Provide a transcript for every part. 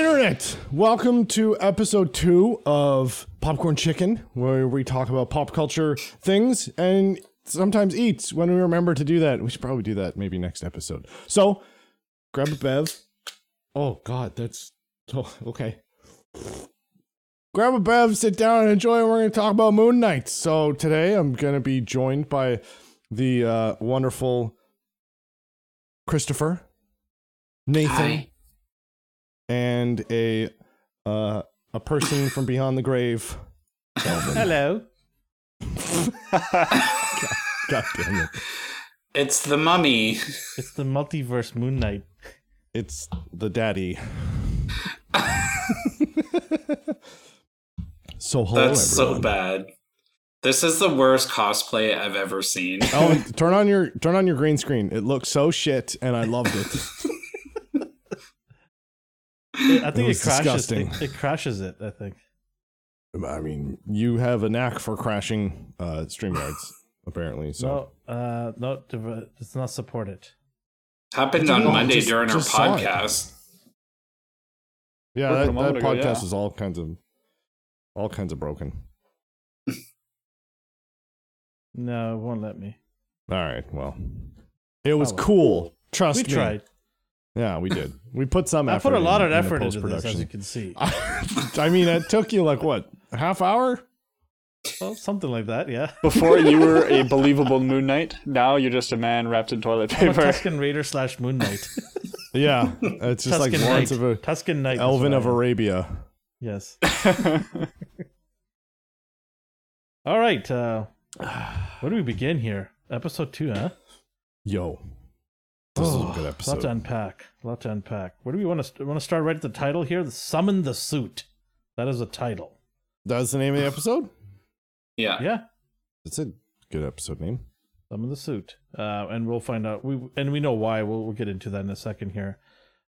Internet, welcome to episode two of Popcorn Chicken, where we talk about pop culture things and sometimes eats when we remember to do that. We should probably do that maybe next episode. So, grab a bev. Oh God, that's oh, okay. Grab a bev, sit down, and enjoy. We're going to talk about Moon Knight. So today, I'm going to be joined by the uh, wonderful Christopher, Nathan, Hi. And a uh, a person from beyond the grave. Hello. God damn it! It's the mummy. It's the multiverse Moon Knight. It's the daddy. so hello, That's so bad. This is the worst cosplay I've ever seen. Oh, turn on your turn on your green screen. It looks so shit, and I loved it. I think it, was crashes. disgusting. It, it crashes it. I think. I mean, you have a knack for crashing uh, stream streamyards, apparently. So No, uh, no, dev- does not support it. Happened No, on Monday just- during our just saw it. podcast. yeah, Working that, a that ago, podcast yeah. is all kinds of all kinds of broken. No, it won't let me. All right, well, it was Oh, well. cool. Trust we me. tried. Yeah, we did. We put some I effort. put a lot in, of in effort into this, as post-production. you can see. I mean, it took you like what a half hour? well, something like that. Yeah. Before you were a believable Moon Knight. Now you're just a man wrapped in toilet I'm a paper. Tusken Raider slash Moon Knight. Yeah, it's just like Tusken Lawrence Knight. of a Tusken Knight. is Elvin of Arabia. Yes. All right. Uh, where do we begin here? Episode two, huh? Yo, this is a good A lot to unpack. A lot to unpack. What do we want to want to start? Right at the title here. The Summon the Suit. That is a title. That's the name of the episode. Yeah. Yeah. It's a good episode name. Summon the Suit. Uh, and we'll find out. We and we know why. We'll we'll get into that in a second here.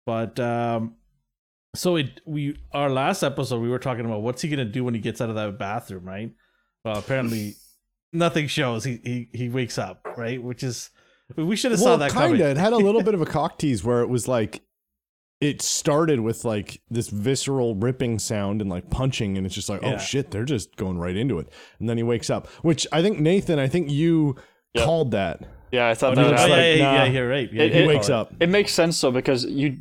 But um, so it we our last episode we were talking about what's he gonna do when he gets out of that bathroom, right? Well, apparently nothing shows. He he he wakes up, right? Which is we should have saw well, that kinda. coming. It had a little bit of a cock tease where it was like it started with like this visceral ripping sound and like punching, and it's just like, Yeah. oh shit, they're just going right into it. And then he wakes up, which I think Nathan, I think you Yep. called that. yeah, I thought Oh, that Oh, was it's yeah, like, yeah, yeah, nah. yeah, you're right. Yeah, It- He it- wakes Oh, up. It makes sense though because you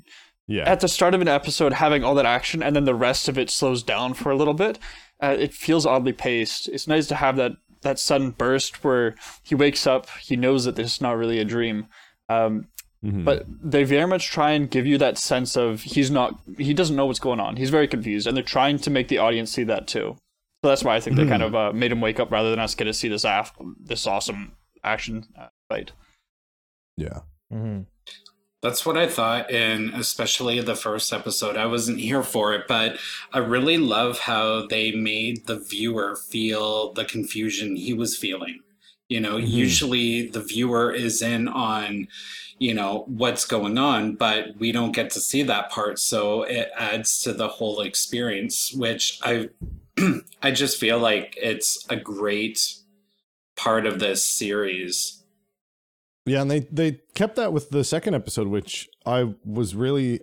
Yeah. at the start of an episode having all that action and then the rest of it slows down for a little bit. Uh, it feels oddly paced. It's nice to have that that sudden burst where he wakes up, he knows that this is not really a dream. Um, Mhm. but they very much try and give you that sense of he's not he doesn't know what's going on he's very confused and they're trying to make the audience see that too so that's why i think they kind of uh, made him wake up rather than us get to see this af- this awesome action uh, fight yeah. Mhm. That's what I thought, and especially the first episode. I wasn't here for it, but I really love how they made the viewer feel the confusion he was feeling. You know, Mhm. usually the viewer is in on, you know, what's going on, but we don't get to see that part. So it adds to the whole experience, which I, I just feel like it's a great part of this series. Yeah, and they they kept that with the second episode, which I was really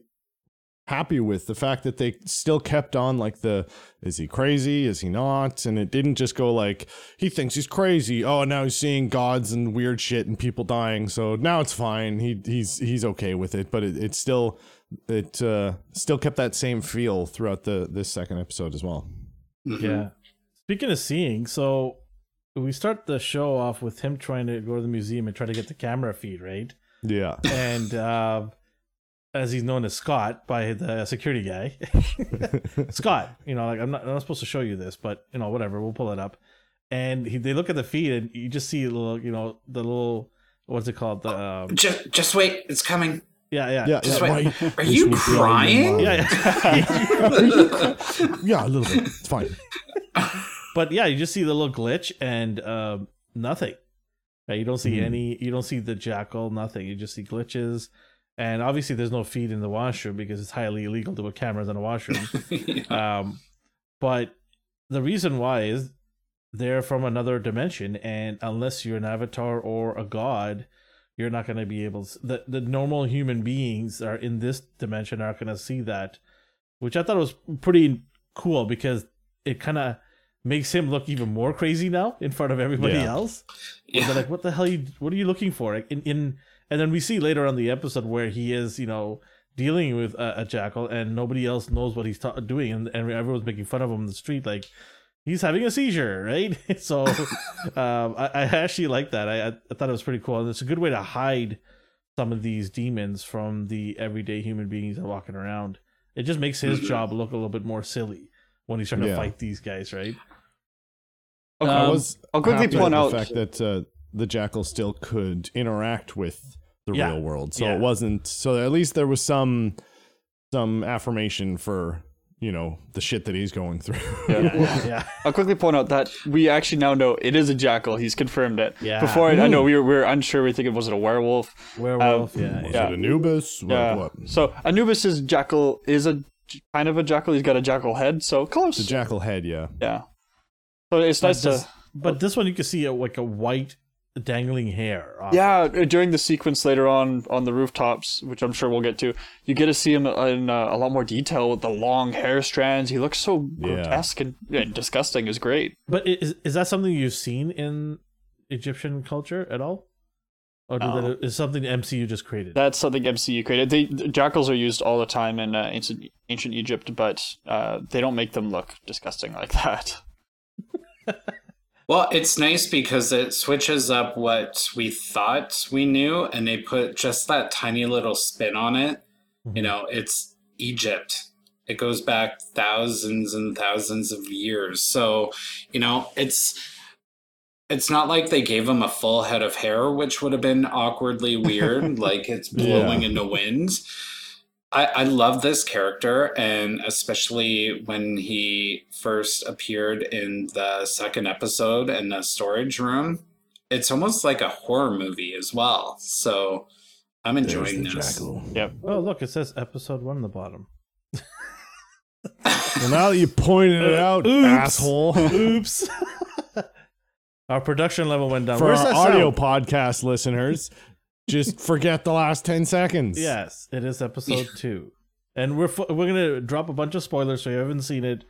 happy with. The fact that they still kept on like the is he crazy? Is he not? And it didn't just go like he thinks he's crazy. Oh, now he's seeing gods and weird shit and people dying. So now it's fine. He he's he's okay with it. But it, it still it uh, still kept that same feel throughout the this second episode as well. Mhm. Yeah. Speaking of seeing, so we start the show off with him trying to go to the museum and try to get the camera feed, right? Yeah. And uh, as he's known as Scott by the security guy, Scott, you know, like I'm not, I'm not supposed to show you this, but you know, whatever, we'll pull it up. And he, they look at the feed, and you just see a little, you know, the little, what's it called? The um, Just, just wait. It's coming. yeah, yeah, Yeah, Just yeah, wait. right. Are you crying? really yeah, yeah. Yeah, a little bit. It's fine. But yeah, you just see the little glitch and um, nothing. Right? You don't see Mhm. any. You don't see the jackal. Nothing. You just see glitches, and obviously there's no feed in the washroom because it's highly illegal to put cameras in a washroom. um, but the reason why is they're from another dimension, and unless you're an avatar or a god, you're not going to be able. To, the the normal human beings are in this dimension aren't going to see that which I thought was pretty cool because it kind of makes him look even more crazy now in front of everybody Yeah. else. Yeah. They're like, "What the hell? You, what are you looking for?" Like, In, in and then we see later on the episode where he is, you know, dealing with a, a jackal, and nobody else knows what he's ta- doing, and, and everyone's making fun of him in the street, like he's having a seizure, right? so, um, I, I actually like that. I, I thought it was pretty cool, and it's a good way to hide some of these demons from the everyday human beings that are walking around. It just makes his Mhm. job look a little bit more silly when he's trying to fight these guys, right? Okay. I Um, was I'll quickly point out- the fact that uh, the jackal still could interact with the Yeah. real world, so Yeah. it wasn't. So at least there was some some affirmation for you know the shit that he's going through. Yeah. Yeah, yeah, yeah. I'll quickly point out that we actually now know it is a jackal. He's confirmed it. Yeah. Before I, I know we were, we were unsure. We think it was it a werewolf. Werewolf, Um, yeah, Was yeah. it Anubis? What, Yeah. what? So Anubis's jackal is a kind of a jackal. He's got a jackal head. So close. The jackal head, yeah. yeah. So it's But nice this, to. but this one you can see a, like a white dangling hair. Yeah, uh, during the sequence later on on the rooftops, which I'm sure we'll get to, you get to see him in uh, a lot more detail with the long hair strands. He looks so Yeah. grotesque and, and disgusting. Is great. But is is that something you've seen in Egyptian culture at all, or No. that, is something MCU just created? That's something MCU created. They the jackals are used all the time in uh, ancient ancient Egypt, but uh, they don't make them look disgusting like that. Well, it's nice because it switches up what we thought we knew and they put just that tiny little spin on it. You mm-hmm. know, it's Egypt. It goes back thousands and thousands of years. So, you know, it's it's not like they gave him a full head of hair, which would have been awkwardly weird, like it's blowing in the wind. I, I love this character, and especially when he first appeared in the second episode in the storage room. It's almost like a horror movie as well. So I'm enjoying this. Yep. Oh, look, it says episode one on the bottom. Well, now that you pointed it uh, out, Oops. asshole. Oops. Our production level went down. For Where's our audio sound? podcast listeners, just forget the last 10 seconds. Yes, it is episode two, and we're fu- we're gonna drop a bunch of spoilers. So if you haven't seen it,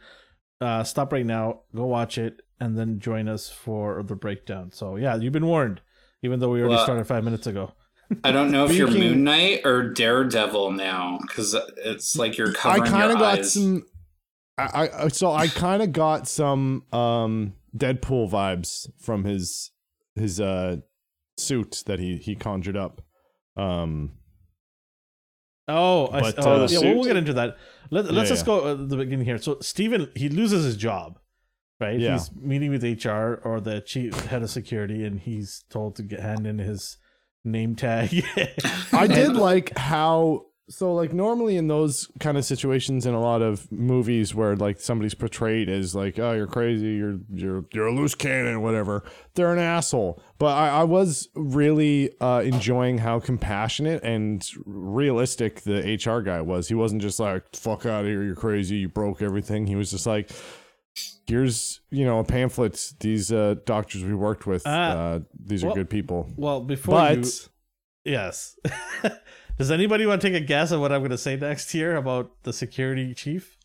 uh, stop right now, go watch it, and then join us for the breakdown. So yeah, you've been warned, even though we already Well, started five minutes ago. I don't know if you're Moon Knight or Daredevil now, because it's like you're I covering kind your of got eyes. some. I, I so I kind of got some um Deadpool vibes from his his uh suit that he he conjured up. Um, Oh, I, oh uh, yeah, well, we'll get into that. Let, let's Yeah, just go at the beginning here. So Steven, he loses his job, right? Yeah. He's meeting with HR or the chief head of security, and he's told to get hand in his name tag. I did like how so like normally in those kind of situations in a lot of movies where like somebody's portrayed as like oh you're crazy you're you're you're a loose cannon whatever they're an asshole. But I, I was really uh, enjoying how compassionate and realistic the HR guy was. He wasn't just like fuck out of here you're crazy you broke everything. He was just like here's you know a pamphlet. These uh, doctors we worked with Uh, uh, these are good people. well, before but you, yes. Does anybody want to take a guess at what I'm going to say next here about the security chief?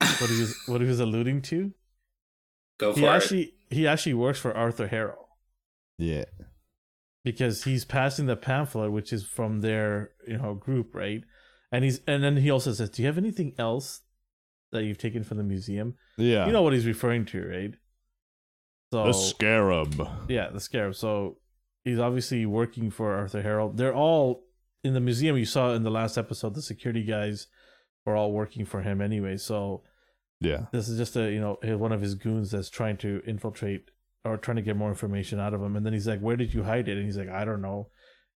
What he was what he was alluding to? Go for He it. actually he actually works for Arthur Harrow. yeah because he's passing the pamphlet which is from their you know group right and he's and then he also says do you have anything else that you've taken from the museum yeah you know what he's referring to right so the scarab yeah the scarab so he's obviously working for arthur harrow they're all in the museum you saw in the last episode the security guys were all working for him anyway so yeah. this is just a you know one of his goons that's trying to infiltrate or trying to get more information out of him. And then he's like where did you hide it? And he's like i don't know.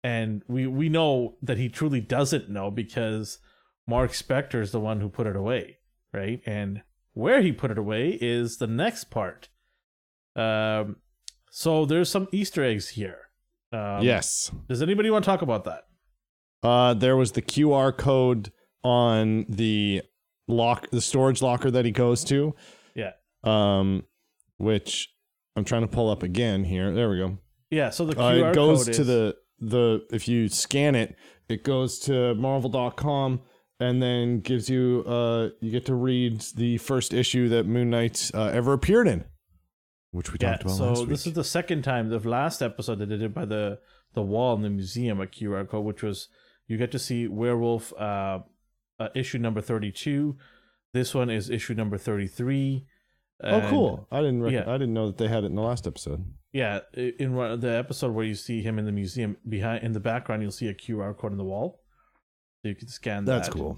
And we we know that he truly doesn't know because mark spector is the one who put it away right? And where he put it away is the next part. Um so there's some easter eggs here. Um, yes. does anybody want to talk about that Uh, there was the QR code on the lock, the storage locker that he goes to. Yeah. Um, which I'm trying to pull up again here. There we go. yeah so the Uh, QR it goes code to is, the the if you scan it, it goes to Marvel.com and then gives you uh you get to read the first issue that Moon Knight uh, ever appeared in, which we Yeah, talked about so last week. So this is the second time. The last episode that they did it by the the wall in the museum, a QR code, which was you get to see Werewolf uh, uh issue number thirty two. This one is issue number thirty three. oh, cool! I didn't rec- yeah. I didn't know that they had it in the last episode. Yeah, in one- the episode where you see him in the museum, behind in the background, you'll see a QR code on the wall, so you can scan that. That's cool.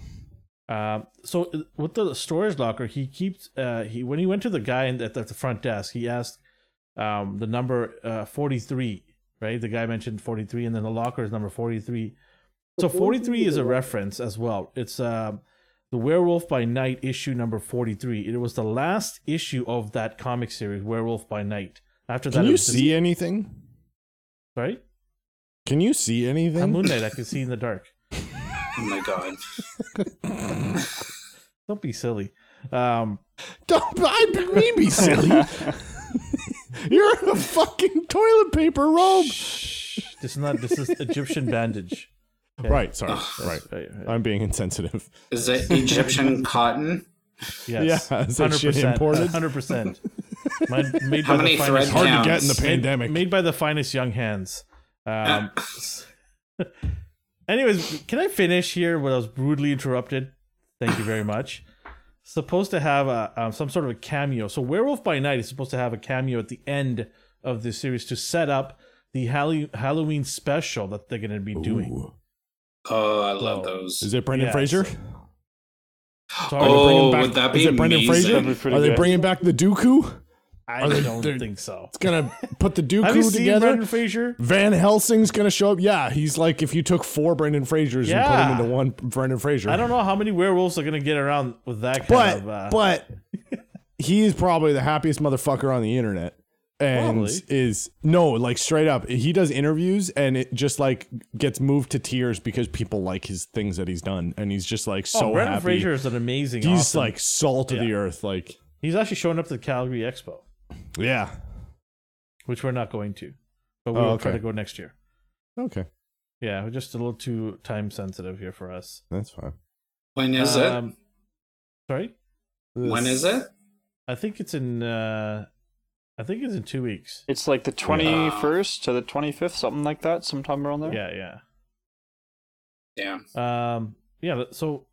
Um, so uh, with the storage locker, he keeps uh, he when he went to the guy in- at the, at the front desk, he asked um, the number uh, forty three. Right, the guy mentioned forty three, and then the locker is number forty three. So forty three is a reference as well. It's um the Werewolf by Night issue number forty three. It was the last issue of that comic series, Werewolf by Night. After that, Can it you was just- see anything? Sorry, Can you see on anything? Moonlight, I can see in the dark. Oh my god. Don't be silly. Um, Don't I me be silly. You're in a fucking toilet paper robe. this is not. This is Egyptian bandage. Okay. Right, sorry. Right. Right, right. I'm being insensitive. Is it Egyptian cotton? Yes. Yeah, is that shit imported? Hundred percent. Made How by many the thread finest, Hard counts? to get in the pandemic. made by the finest young hands. Um, anyways, can I finish here? When I was rudely interrupted. Thank you very much. Supposed to have a um, some sort of a cameo. So Werewolf by Night is supposed to have a cameo at the end of the series to set up the Hall- Halloween special that they're going to be doing. Ooh. Oh, I love So- those. Is it Brendan Yeah, Fraser? so- Are Oh, back, would that be is it Brendan? Fraser? That'd be pretty Are they bringing back the Dooku? I they- don't think so. It's gonna put the Have you Dooku seen together. Brendan Fraser? Van Helsing's gonna show up. Yeah, he's like if you took four Brendan Frasers and put them into one Brendan Fraser. I don't know how many werewolves are gonna get around with that kind but of. Uh, but he's probably the happiest motherfucker on the internet and Probably. is no like straight up he does interviews and it just like gets moved to tears because people like his things that he's done and he's just like oh, so Brendan happy Fraser is an amazing. he's awesome- like salt of the earth like he's actually showing up to the Calgary Expo, yeah which we're not going to, but Oh, we'll try okay. to go next year. okay Yeah, we're just a little too time sensitive here for us. that's fine When is Um, Sorry, it? When is it? I think it's in. uh I think it's in two weeks. It's like the 21st to the 25th, something like that, sometime around there. Yeah, yeah. Yeah. Um, yeah. So,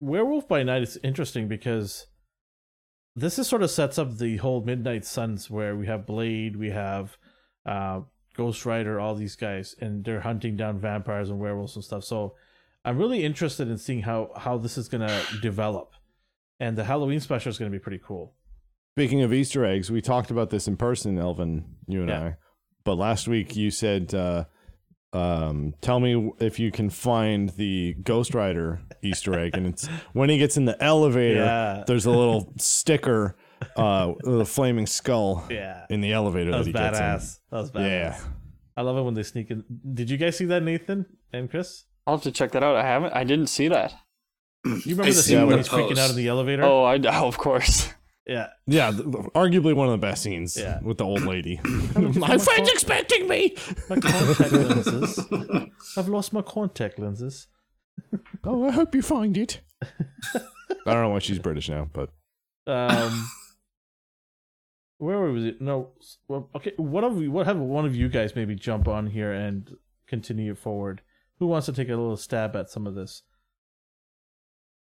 Werewolf by Night is interesting because this is sort of sets up the whole Midnight Suns, where we have Blade, we have uh, Ghost Rider, all these guys, and they're hunting down vampires and werewolves and stuff. So, I'm really interested in seeing how how this is gonna develop, and the Halloween special is gonna be pretty cool. Speaking of easter eggs we talked about this in person elvin you and Yeah. i but last week you said uh um, tell me if you can find the Ghost Rider Easter egg, and it's when he gets in the elevator. Yeah. There's a little sticker, uh, with a flaming skull Yeah, in the elevator that that, was he gets badass. That was badass. Yeah, I love it when they sneak in. Did you guys see that, Nathan and Chris? I'll have to check that out. I haven't. I didn't see that. You remember I the see scene the where he's freaking out post. in the elevator? Oh, I oh, of course. Yeah. yeah. th- arguably one of the best scenes Yeah. with the old lady. my my friend's phone. expecting me. My contact lenses. I've lost my contact lenses. Oh, I hope you find it. I don't know why she's British now, but Um, where was it? No. s- Well, okay. What have we? What have one of you guys maybe jump on here and continue it forward? Who wants to take a little stab at some of this?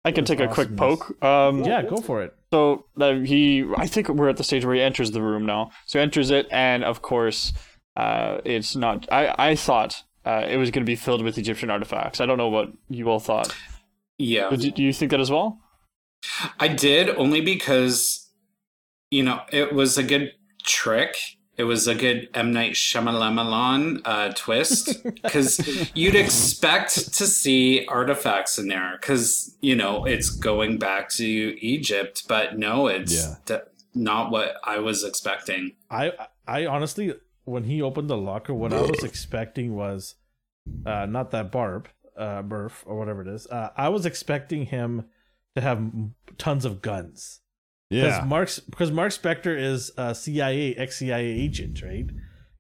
I can take a quick poke. Um, Yeah, go for it. So uh, he, I think we're at the stage where he enters the room now. So he enters it, and of course, uh, it's not. I I thought uh, it was going to be filled with Egyptian artifacts. I don't know what you all thought. Yeah. But do, do you think that as well? I did only because, you know, it was a good trick. It was a good M Night Shyamalan uh, twist because you'd expect to see artifacts in there because you know it's going back to Egypt, but no, it's Yeah. d- not what I was expecting. I I honestly, when he opened the locker, what I was expecting was, uh, not that Barb, uh, Murph or whatever it is. Uh, I was expecting him to have tons of guns. Because yeah, Mark's because Mark Spector is a CIA ex CIA agent, right?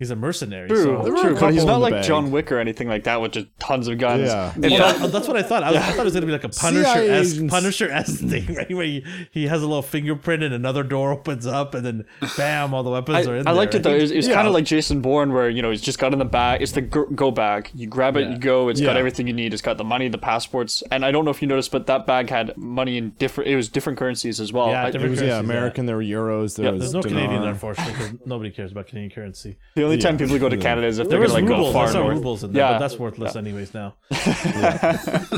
He's a mercenary. True, so- There true, but he's not like bag. John Wick or anything like that with just tons of guns. Yeah. It Yeah. felt- that's what I thought. I, was, I thought it was gonna be like a Punisher CIA esque. Punisher esque thing, right? Where he, he has a little fingerprint and another door opens up, and then bam, all the weapons are I, in I there. liked it though. It was, was Yeah. kind of like Jason Bourne, where you know he's just got in the bag. It's the go go bag. You grab it, Yeah. you go. It's got everything you need. It's got the money, the passports, and I don't know if you noticed, but that bag had money in different. It was different currencies as well. Yeah, I- It different was yeah, currencies, yeah. American. There were euros. There Yeah, was There's no dinar. Canadian, unfortunately, because nobody cares about Canadian currency. The only time Yeah. people go to Canada is if There they're was gonna like go rubles. I far saw north. rubles in there, Yeah. but that's worthless anyways now.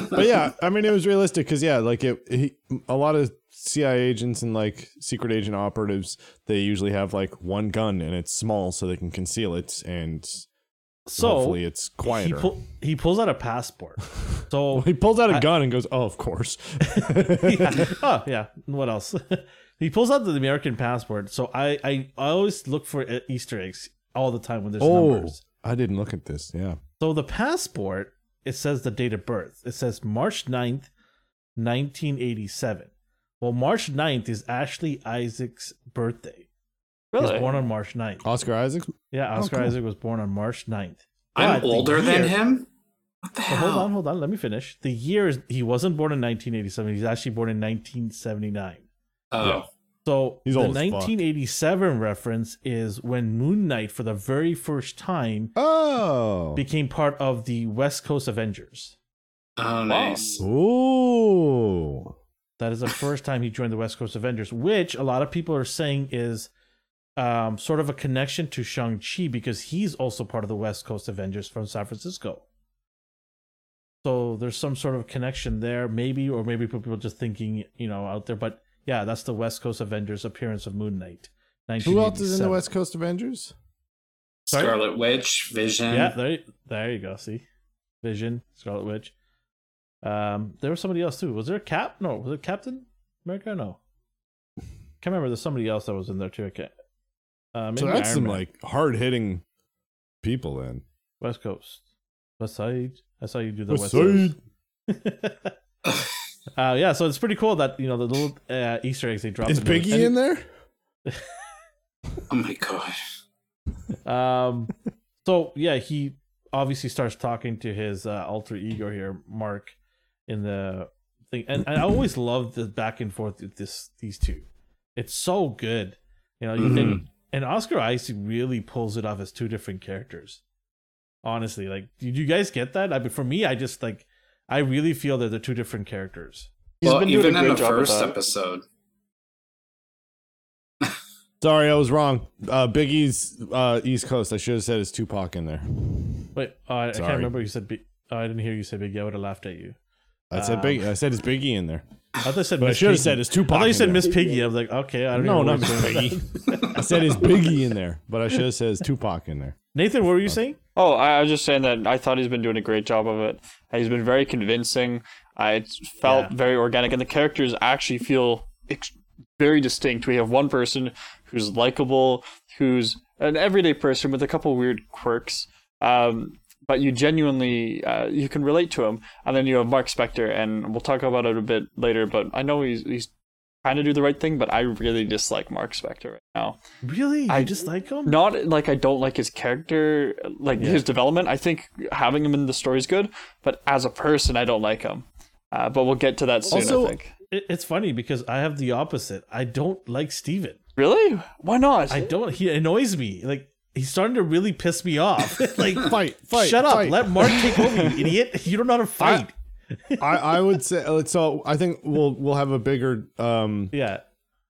but yeah, I mean, it was realistic because yeah, like it, he, a lot of CIA agents and like secret agent operatives, they usually have like one gun and it's small so they can conceal it, and So hopefully it's he quieter. pull, he pulls out a passport. So he pulls out a gun and goes, "Oh, of course." yeah. Oh yeah. What else? he pulls out the American passport. So I, I I always look for uh, Easter eggs all the time when there's oh, numbers. I didn't look at this. Yeah. So the passport it says the date of birth. It says March 9th, 1987. Well, March 9th is Ashley Isaac's birthday. He Really? was born on March 9th. Oscar Isaac. Yeah, oh, Oscar cool. Isaac was born on March 9th. I'm But the older than him. What the oh, So hell? hold on, hold on. Let me finish. The year is he wasn't born in 1987. He's actually born in 1979. Oh, Yeah. So He's the old as fuck. 1987 reference is when Moon Knight, for the very first time, Oh. became part of the West Coast Avengers. oh, nice. Ooh. That is the first time he joined the West Coast Avengers, which a lot of people are saying is um, sort of a connection to Shang Chi because he's also part of the West Coast Avengers from San Francisco. So there's some sort of connection there, maybe, or maybe people are just thinking, you know, out there. But yeah, that's the West Coast Avengers appearance of Moon Knight. Who else is in the West Coast Avengers? Sorry? Scarlet Witch, Vision. Yeah, there, there you go. See, Vision, Scarlet Witch. Um, there was somebody else too. Was there a Cap? No, was it Captain America? No, can't remember. There's somebody else that was in there too. I can't. Uh, So that's Iron some Man. like hard hitting people then. West Coast, West Side. I saw you do the West West, Side. Coast. uh, yeah, so it's pretty cool that you know the little uh, Easter eggs they dropped. Is in there. Biggie And- in there? Oh my gosh. Um, so yeah, he obviously starts talking to his uh, alter ego here, Mark, in the thing, and, and I always love the back and forth with this these two. It's so good, you know. You Mhm. think, and Oscar Isaac really pulls it off as two different characters. Honestly, like, did you guys get that? I mean, for me, I just like, I really feel that they're two different characters. He's well, been doing even a in the job first episode. Sorry, I was wrong. Uh, Biggie's uh, East Coast. I should have said it's Tupac in there. Wait, uh, I, I can't remember. You said, Big- oh, I didn't hear you say Big. I would have laughed at you. I said Um, Big. I said it's Biggie in there. I thought I said, But I should have said it's Tupac. I thought you said. Miss Piggy. I was like, okay, I don't No, know. not Miss he's going with that. Piggy. I said it's Biggie in there, but I should have said it's Tupac in there. Nathan, what were you saying? Oh, I was just saying that I thought he's been doing a great job of it. He's been very convincing. I it felt Yeah. very organic, and the characters actually feel ex- very distinct. We have one person who's likable, who's an everyday person with a couple weird quirks, um, but you genuinely uh, you can relate to him. And then you have Mark Spector, and we'll talk about it a bit later. But I know he's he's trying to do the right thing, but I really dislike Mark Spector right now. Really? I- just like him? Not like I don't like his character, like Yeah. his development. I think having him in the story is good, but as a person, I don't like him. Uh, but we'll get to that soon. Also- I think. It's funny because I have the opposite. I don't like Steven. Really? Why not? I don't. He annoys me. Like he's starting to really piss me off. like, Fight, fight, shut up. Let Mark take over, you idiot. You don't know how to fight. I, I would say uh, so. I think we'll we'll have a bigger um yeah.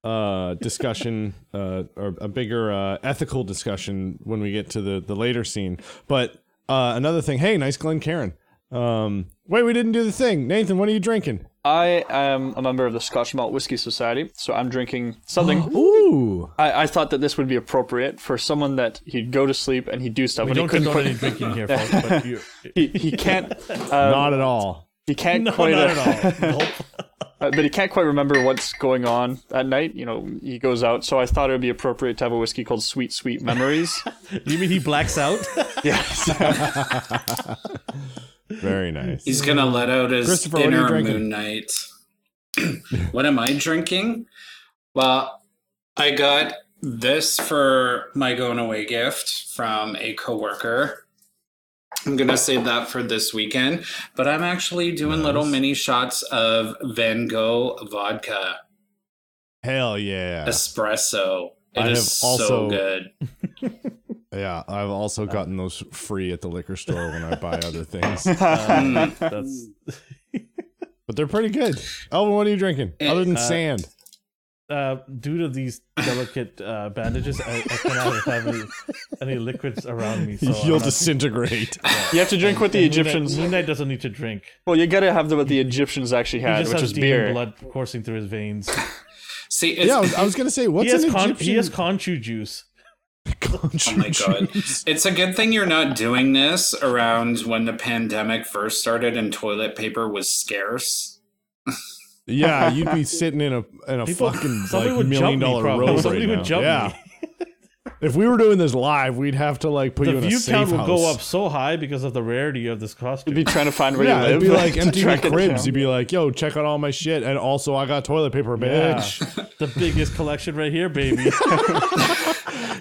uh discussion uh or a bigger uh ethical discussion when we get to the the later scene. But uh another thing. Hey, nice Glencairn. Um, wait, we didn't do the thing. Nathan, what are you drinking? I am a member of the Scotch Malt Whisky Society, so I'm drinking something. Ooh, I, I thought that this would be appropriate for someone that he'd go to sleep and he'd do stuff. We and don't couldn't condone quite- any drinking here, folks. But you, He, he can't. Um, not at all. He can't no, quite. not uh, at all. Nope. Uh, but he can't quite remember what's going on at night. You know, he goes out. So I thought it would be appropriate to have a whiskey called Sweet Sweet Memories. You mean he blacks out? yes. Very nice. He's gonna let out his Christopher, what are you inner? Moon Knight. what am I drinking? Well, I got this for my going away gift from a coworker. I'm gonna save that for this weekend, but I'm actually doing little mini shots of Van Gogh vodka Hell yeah. espresso. It I is have also- so good. Yeah, I've also gotten those free at the liquor store when I buy other things. That's But they're pretty good. Elvin, what are you drinking? Other than Uh, sand. Uh, due to these delicate uh, bandages, I, I cannot have any, any liquids around me. So You'll not- disintegrate. You have to drink what the Moon Knight- Egyptians. Moon Knight doesn't need to drink. Well, you gotta have the, what the Egyptians actually He had, just which has is demon beer. blood coursing through his veins. See, it's, yeah, I was, I was gonna say, what's he has an con- Egyptian? he has conchu juice. Oh my god. It's a good thing you're not doing this around when the pandemic first started and toilet paper was scarce. yeah, you'd be sitting in a in a People- fucking somebody like would million jump me, dollar probably. robe Somebody right would now. jump yeah. me. If we were doing this live, we'd have to like put The you in a view safe count will house. go up so high because of the rarity of this costume. You'd costume. be trying to find where Yeah, you it'd live. be like to track MTV it Cribs. down. You'd be like, "Yo, check out all my shit," and also I got toilet paper, Yeah. bitch. the biggest collection right here, baby.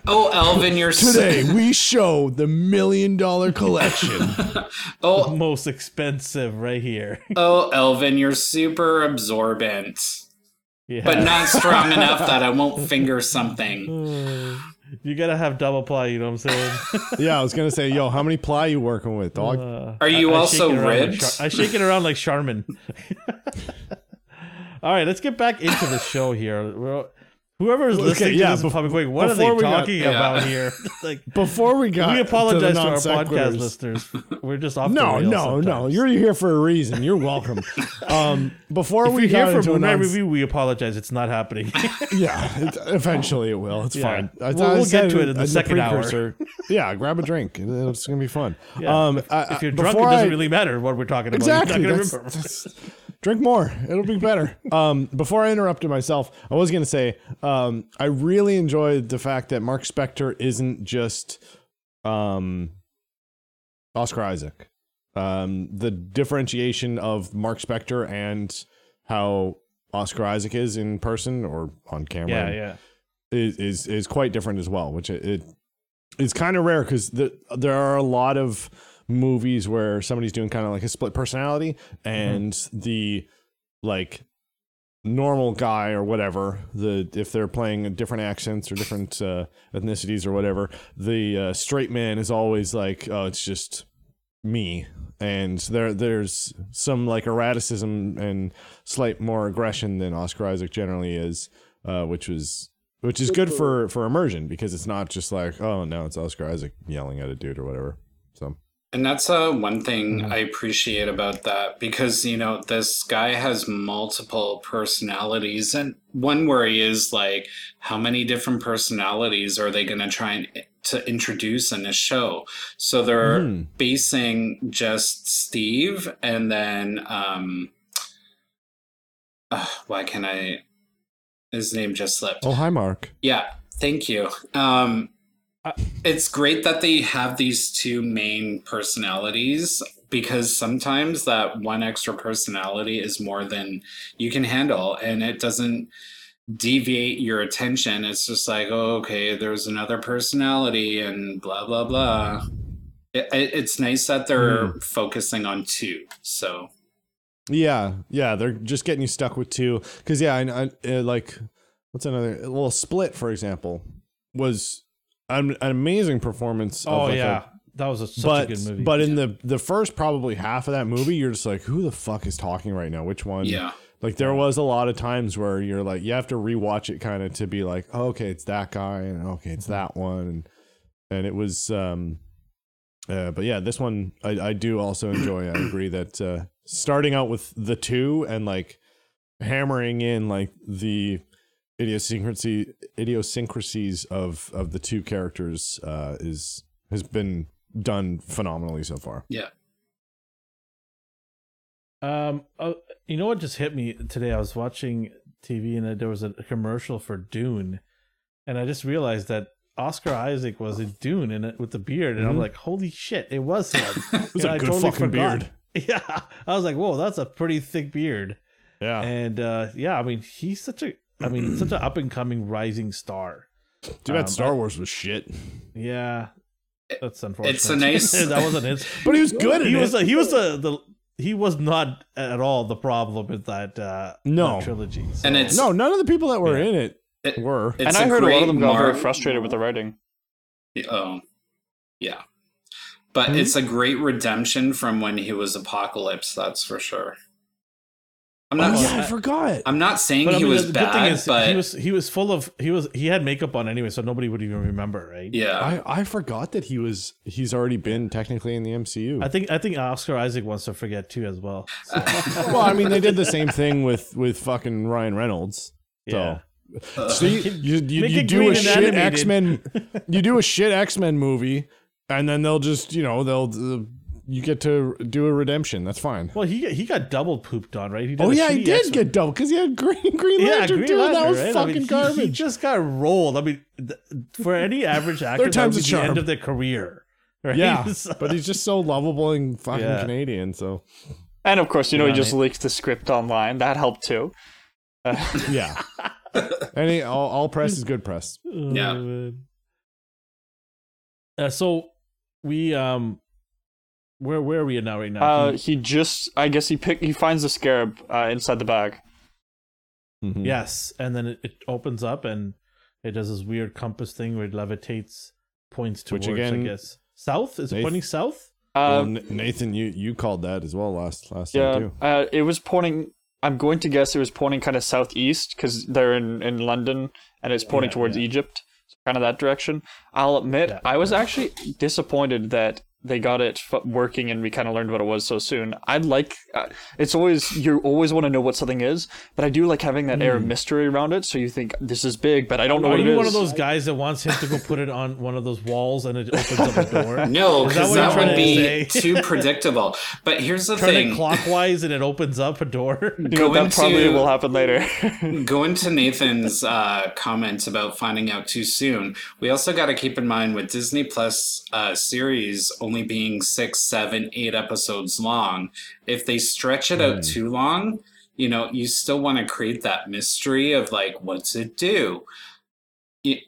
Oh, Elvin, you're so, Today we show the million dollar collection. oh, Most expensive right here. oh, Elvin, you're super absorbent, Yeah. but not strong enough that I won't finger something. you gotta have double ply, you know what I'm saying? yeah, I was gonna say, "Yo, how many ply you working with, dog?" Uh, Are you I- I also shake it around like ribbed? Char- I shake it around like Charmin. All right, let's get back into the show here. We're- whoever is Okay, listening yeah, to this bef- probably going, "What are they we got- talking Yeah. about here?" like, Before we got we apologize to, our to, the podcast listeners. We're just off. No, the rails no, no. You're here for a reason. You're welcome. um, before If we you're got here for a non- review, we apologize. It's not happening. yeah, it, eventually it will. It's Yeah. fine. I- We'll- I we'll get to it in the second hour. yeah, grab a drink. It- It's gonna be fun. Yeah, um, I- if you're drunk, it doesn't really matter what we're talking about. Exactly. You're not that's- gonna remember. that's- drink more. It'll be better. Um, before I interrupted myself, I was going to say um, I really enjoyed the fact that Mark Spector isn't just um, Oscar Isaac. Um, the differentiation of Mark Spector and how Oscar Isaac is in person or on camera Yeah, yeah. is is, is quite different as well, which it, it is kind of rare because the, there are a lot of movies where somebody's doing kind of like a split personality and the like normal guy or whatever the if they're playing different accents or different uh, ethnicities or whatever the uh, straight man is always like oh it's just me. And there there's some like erraticism and slight more aggression than Oscar Isaac generally is uh, which was which is good for for immersion because it's not just like oh no it's Oscar Isaac yelling at a dude or whatever And that's uh, one thing Mm-hmm. I appreciate about that because, you know, this guy has multiple personalities. And one worry is like, how many different personalities are they going to try and to introduce in a show? So they're Mhm. basing just Steve and then, um, uh, why can I, his name just slipped. oh hi Mark Yeah, thank you. Um, it's great that they have these two main personalities because sometimes that one extra personality is more than you can handle and it doesn't deviate your attention. It's just like, oh, okay, there's another personality and blah, blah, blah. It, it, it's nice that they're focusing on two. So, Yeah, yeah, they're just getting you stuck with two. Because yeah, I, I uh, like what's another well, Split for example was an, an amazing performance. of Oh like yeah, a- that was a, such but a good movie. but in the the first probably half of that movie, you're just like, who the fuck is talking right now? Which one? yeah. Like there was a lot of times where you're like, you have to rewatch it kind of to be like, oh, okay, it's that guy, and okay, it's that one, and and it was. um uh, but yeah, this one I, I do also enjoy. I agree that uh, starting out with the two and like hammering in like the idiosyncrasy idiosyncrasies of of the two characters uh, is has been done phenomenally so far. Yeah. Um, uh, you know what just hit me today? I was watching TV and there was a commercial for Dune, and I just realized that Oscar Isaac was in Dune and with the beard, and I'm Mhm. like, holy shit, it was him. It was And a I good totally fucking forgot. beard. Yeah, I was like, whoa, that's a pretty thick beard. Yeah. And uh, yeah, I mean, he's such a, I mean, such an up and coming rising star. Too bad Um, Star Wars was shit. Yeah, that's unfortunate. It's a nice- that wasn't his. But he was good He in was. it. The, he was the, the. He was not at all the problem with that. Uh, No. that trilogy. so- And it's No, none of the people that were Yeah. in it, It- were. and I heard a lot of them got very frustrated with the writing. Oh, yeah. But Hmm? it's a great redemption from when he was Apocalypse. That's for sure. I'm Oh, yeah, I forgot. I'm not saying But I he mean, was the good thing bad, is but he was he was full of he was he had makeup on anyway, so nobody would even remember, right? yeah. I, I forgot that he was he's already been technically in the MCU. I think I think Oscar Isaac wants to forget too as well. So, well, I mean, they did the same thing with with fucking Ryan Reynolds. yeah. So, so you, you, you, you do a shit. X Men, you do a shit X Men movie, and then they'll just you know they'll uh, you get to do a redemption. That's fine. Well, he he got double pooped on, right? He did Oh yeah, he did X-Men- get double because he had Green Green Lantern yeah, Green too. and that was right? I fucking mean, he- garbage. He, just got rolled. I mean, th- for any average actor, that time's would be the charm. end of their career. Right? yeah, So- but he's just so lovable and fucking Yeah. Canadian. So And of course, you know, Yeah, he just mate. leaked the script online. That helped too. Uh, yeah, any all, all press is good press. Yeah. Oh. Uh, so we um, where where are we now right now? uh, He- he just, I guess he pick, he finds the scarab uh, inside the bag. Mhm. yes, and then it, it opens up and it does this weird compass thing where it levitates, points towards Which towards. again- I guess south is it pointing south? Well, Um, N- Nathan, you you called that as well last last time too. uh, it was pointing. I'm going to guess it was pointing kind of southeast because they're in, in London and it's pointing Yeah, towards yeah. Egypt, so kind of that direction. I'll admit, Yeah. I was actually disappointed that they got it f- working and we kind of learned what it was so soon. I'd like, uh, it's always, you always want to know what something is, but I do like having that air of mystery around it. So you think this is big, but I don't know Hmm. Are what it you one of those guys that wants him to go put it on one of those walls and it opens up a door? No, Is that that, would be say? too predictable. But here's the Turn it thing: clockwise and it opens up a door. You know, go that probably will happen later. Going to Nathan's uh, comments about finding out too soon, we also got to keep in mind with Disney Plus uh, series only being six, seven, eight episodes long, if they stretch it out hmm. too long, you know, you still want to create that mystery of like, what's it do? You-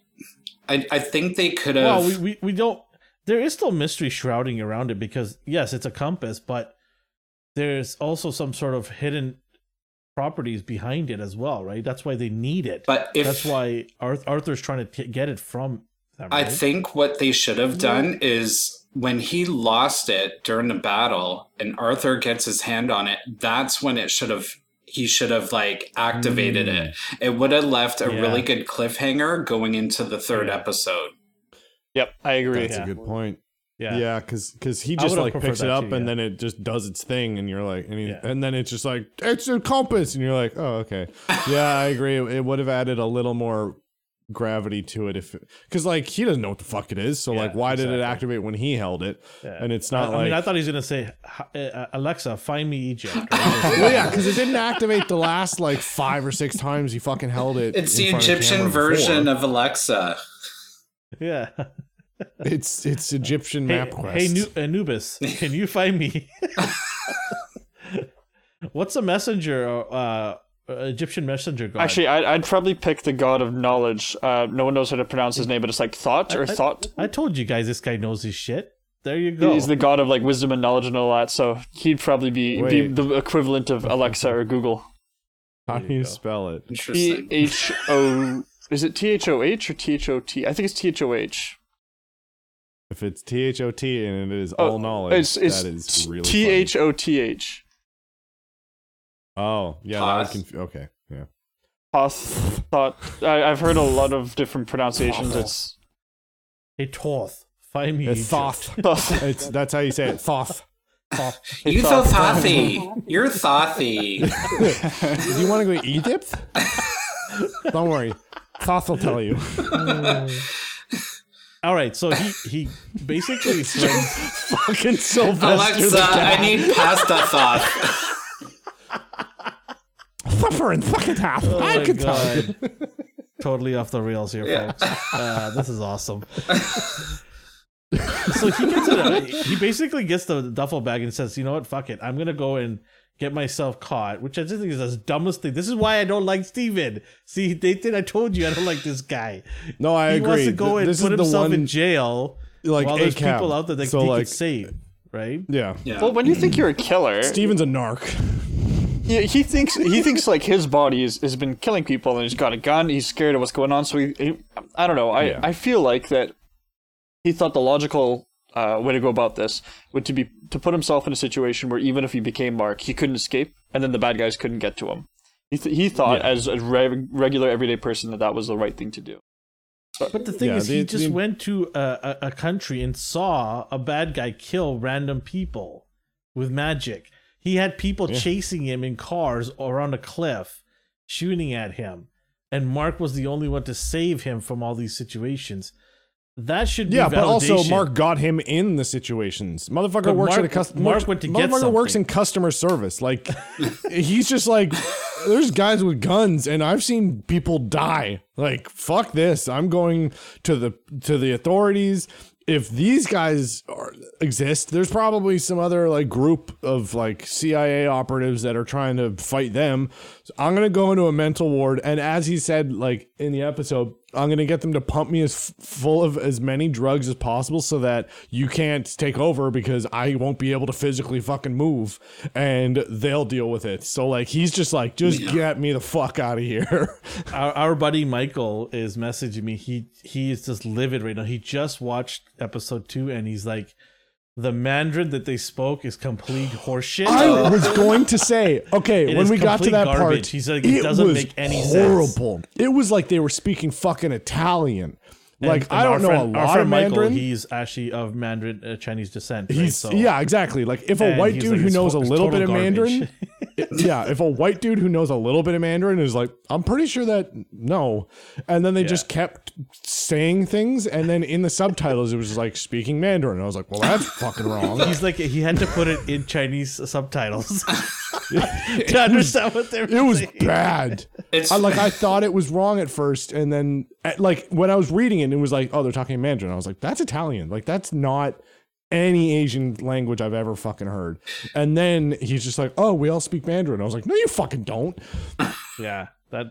I, I think they could have. well, we, we, we don't. There is still mystery shrouding around it because, yes, it's a compass, but there's also some sort of hidden properties behind it as well, right? That's why they need it. but if That's why Arth- Arthur's trying to t- get it from them. I think what they should have done is when he lost it during the battle and Arthur gets his hand on it, that's when it should have he should have like activated it. It would have left a Mm. Yeah. really good cliffhanger going into the third Yeah. episode. yep, I agree. That's Yeah. a good point. Yeah. Yeah, because because he just like picks it up too, and yeah. then it just does its thing, and you're like, and, he, Yeah. and then it's just like it's a compass, and you're like, oh okay, yeah, I agree. It would have added a little more gravity to it if because like he doesn't know what the fuck it is, so Yeah, like why did it activate when he held it? Yeah. And it's not I like mean, I thought he was gonna say, uh, "Alexa, find me Egypt." right? well, yeah, because it didn't activate the last like five or six times he fucking held it. It's the front of Egyptian version before. of Alexa. yeah. it's it's Egyptian Hey, MapQuest. hey Nu- Anubis, can you find me? What's a messenger? Uh, uh, Egyptian messenger god? Actually, I'd, I'd probably pick the god of knowledge. Uh, no one knows how to pronounce his name, but it's like thought or I- thought. I told you guys this guy knows his shit. There you go. He's the god of like wisdom and knowledge and all that, so he'd probably be, be the equivalent of Alexa or Google. How do you you spell it? T Interesting. H O. Is it T H O H or T H O T? I think it's T H O H. If it's T H O T and it is Oh, all knowledge, It's it's that is really T H O T H. funny. Oh, yeah, that Hoth. would conf- okay, yeah. Hoth thought. I, I've heard a lot of different pronunciations. It's hey Toth, find me It's Thoth. Thoth. It's that's how you say it. Thoth. You so Thoth. thothy. You're thothy. Do you want to go to Egypt? Don't worry. Thoth will tell you. All right, so he he basically sends Fucking Sylvester Alexa, the I need pasta thought. Flipper and fucking half. Oh I my can tell you. God. totally off the rails here, Yeah. folks. Uh, this is awesome. so he gets it. He basically gets the duffel bag and says, "You know what? Fuck it. I'm gonna go and get myself caught, which I just think is the dumbest thing. This is why I don't like Steven. See, they Nathan, I told you I don't like this guy. No, I he agree. wants to go Th- and this put is the himself in jail like while there's ACAB. people out there that So, he like- could save, right? Yeah. Yeah. Well, when you think you're a killer, Steven's a narc. Yeah, he thinks he thinks like his body is, has been killing people and he's got a gun. He's scared of what's going on. So he, he I don't know. I, Yeah. I feel like that he thought the logical uh, way to go about this would to be to put himself in a situation where even if he became Mark, he couldn't escape, and then the bad guys couldn't get to him. He th- he thought Yeah. as a re- regular everyday person that that was the right thing to do. But the thing Yeah, is, the- he just the- went to a, a, a country and saw a bad guy kill random people with magic. He had people chasing him in cars around a cliff, shooting at him, and Mark was the only one to save him from all these situations. That should be Yeah, but also. Mark got him in the situations. Motherfucker But works at a Mark- customer. Mark went to get Motherfucker works in customer service. Like he's just like there's guys with guns and I've seen people die. Like fuck this. I'm going to the to the authorities. If these guys are, exist, there's probably some other like group of like CIA operatives that are trying to fight them. So I'm gonna go into a mental ward, and as he said, like in the episode, I'm gonna get them to pump me as f- full of as many drugs as possible, so that you can't take over because I won't be able to physically fucking move, and they'll deal with it. So like he's just like, just get me the fuck out of here. our, our buddy Michael is messaging me. He he is just livid right now. He just watched episode two and he's like, the Mandarin that they spoke is complete horseshit. I was going to say, okay, It when we got to that garbage. part, He's like, it doesn't was make any sense. horrible. It was like they were speaking fucking Italian. Like And- I don't know friend, a lot of Michael, Mandarin. he's actually of Mandarin uh, Chinese descent. right? He's So- yeah, exactly. Like if a white dude like, who knows a little bit of garbage. Mandarin, it- yeah, if a white dude who knows a little bit of Mandarin is like, I'm pretty sure that no, and then they just kept saying things, and then in the subtitles it was like speaking Mandarin. I was like, well, that's fucking wrong. He's like he had to put it in Chinese subtitles to understand what they were It was saying. bad. It's I like I thought it was wrong at first, and then at, like when I was reading it, it was like, oh, they're talking Mandarin. I was like, that's Italian. Like that's not any Asian language I've ever fucking heard. And then he's just like, oh, we all speak Mandarin. I was like, no, you fucking don't. Yeah, that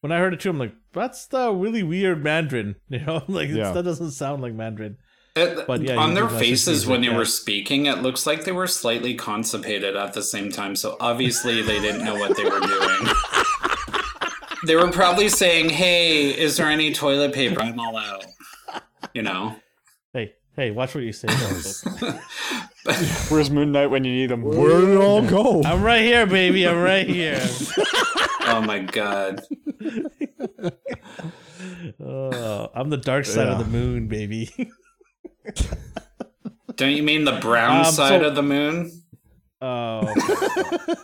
when I heard it too, I'm like, that's the really weird Mandarin. You know, like Yeah. that doesn't sound like Mandarin. It- But yeah, on their faces when they yeah. were speaking, it looks like they were slightly constipated at the same time. So obviously they didn't know what they were doing. they were probably saying, "Hey, is there any toilet paper? I'm all out." You know. Hey, hey, watch what you say. Where's Moon Knight when you need him? Where did it all go? I'm right here, baby. I'm right here. Oh my god. Oh, I'm the dark side of the moon, baby. Don't you mean the brown Um, side so- of the moon? Oh,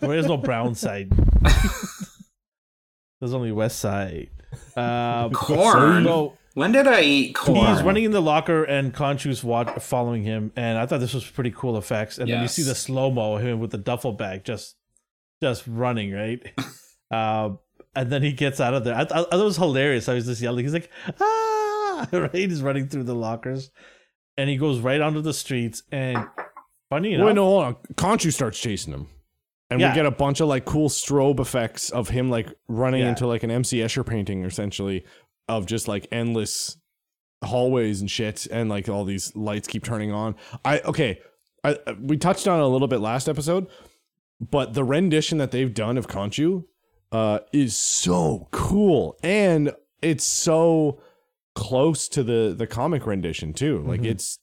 there's no brown side. There's only west side. Um, Corn. so When did I eat corn? he's running in the locker, and Khonshu's watch, following him, and I thought this was pretty cool effects. And then you see the slow mo him with the duffel bag, just, just running right. um, and then he gets out of there. I, th- I thought it was hilarious. I was just yelling. He's like, ah, right. He's running through the lockers, and he goes right onto the streets. And funny enough, Wait, no, hold on. Khonshu starts chasing him. And Yeah. we get a bunch of like cool strobe effects of him like running Yeah. into like an MC Escher painting essentially of just like endless hallways and shit and like all these lights keep turning on. I okay, I I- we touched on it a little bit last episode, but the rendition that they've done of Khonshu uh is so cool and it's so close to the the comic rendition too. Like Mhm. it's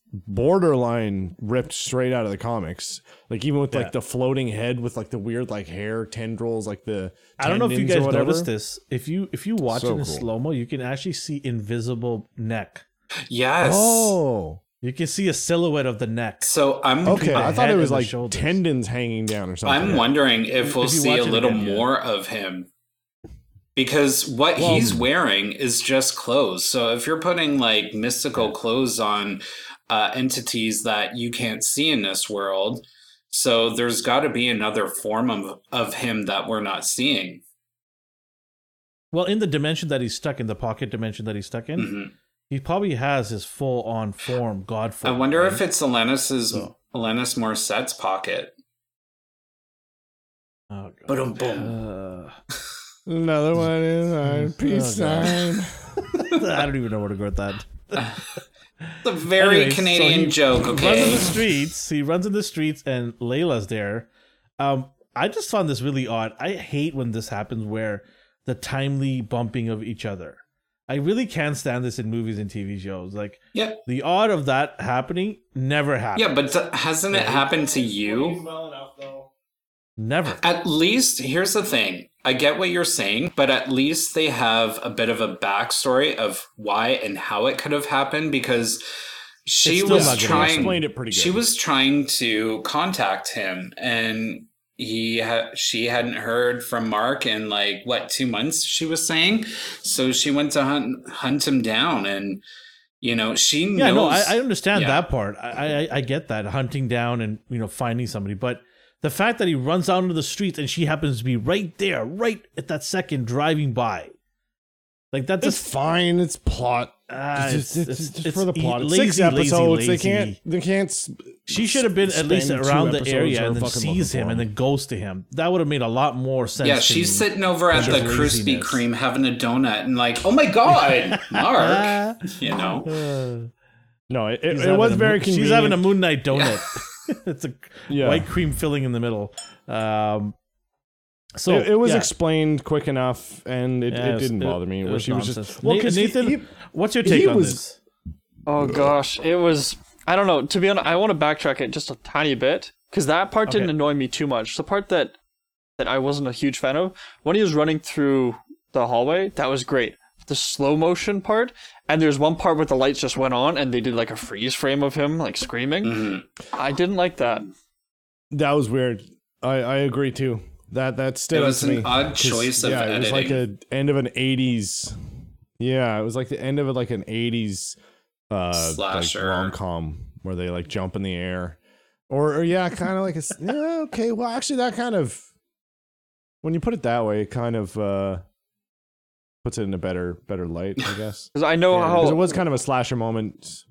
borderline ripped straight out of the comics. Like even with Yeah. like the floating head with like the weird like hair tendrils, like the I don't know if you guys noticed this. If you if you watch So it in cool. slow mo, you can actually see invisible neck. yes. Oh, You can see a silhouette of the neck. So I'm okay. I thought it was like shoulders. tendons hanging down or something. I'm wondering if we'll If see a little again, yeah. more of him. Because what Well- he's wearing is just clothes. So if you're putting like mystical clothes on uh, entities that you can't see in this world, so there's got to be another form of, of him that we're not seeing. Well, in the dimension that he's stuck in, the pocket dimension that he's stuck in, Mhm. he probably has his full on form, God form. I wonder right? if it's Alanis's So- Alanis Morissette's pocket. Oh, God. Boom, boom. Uh, Another one is on peace Oh, sign. I don't even know where to go with that. It's a very Anyways, so Canadian he joke, Runs in okay? the streets. He runs in the streets, and Layla's there. Um, I just found this really odd. I hate when this happens, where the timely bumping of each other. I really can't stand this in movies and TV shows. Like Yeah. the odd of that happening never happens. Yeah, but th- hasn't it happened to you? well enough, though. never. At least, here's the thing. I get what you're saying, but at least they have a bit of a backstory of why and how it could have happened because she was trying. Explained it pretty good. She was trying to contact him, and he ha- she hadn't heard from Mark in like what two months. She was saying, so she went to hunt hunt him down, and you know she Yeah, knows. no, I, I understand yeah. that part. I, I I get that hunting down and you know finding somebody, but the fact that he runs out into the streets and she happens to be right there, right at that second, driving by, like that's It's just fine. It's plot. ah, It's, just, it's, just for the plot. It's lazy, six episodes. lazy, They can't. They can't. s- She should have been at least around the area and then sees him and then goes to him. That would have made a lot more sense. Yeah, she's me. sitting over at the Krispy. Kreme having a donut and like, oh my god, Mark, you know. uh, No, it, it, it was very moon- convenient. She's having a moon night donut. it's a Yeah. white cream filling in the middle. Um, so it, it was yeah. explained quick enough, and it, Yeah, it it was- didn't it- bother me. it Where was she was just well, because Nathan, What's your take he on was- this? Oh gosh, it was. I don't know. To be honest, I want to backtrack it just a tiny bit because that part didn't annoy me too much. The part that that I wasn't a huge fan of when he was running through the hallway, that was great. The slow motion part, and there's one part where the lights just went on and they did like a freeze frame of him like screaming. Mhm. I didn't like that. that was weird. I I agree too. That that stood It was an me. odd 'Cause, choice of yeah, it was like editing. a end of an '80s. Yeah, it was like the end of like an '80s uh, like Slasher. rom com where they like jump in the air, or, or yeah, kind of like a s- yeah. Okay, well, actually, that kind of when you put it that way, it kind of uh puts it in a better better light, I guess. Because I know Yeah, how it was kind of a slasher moment.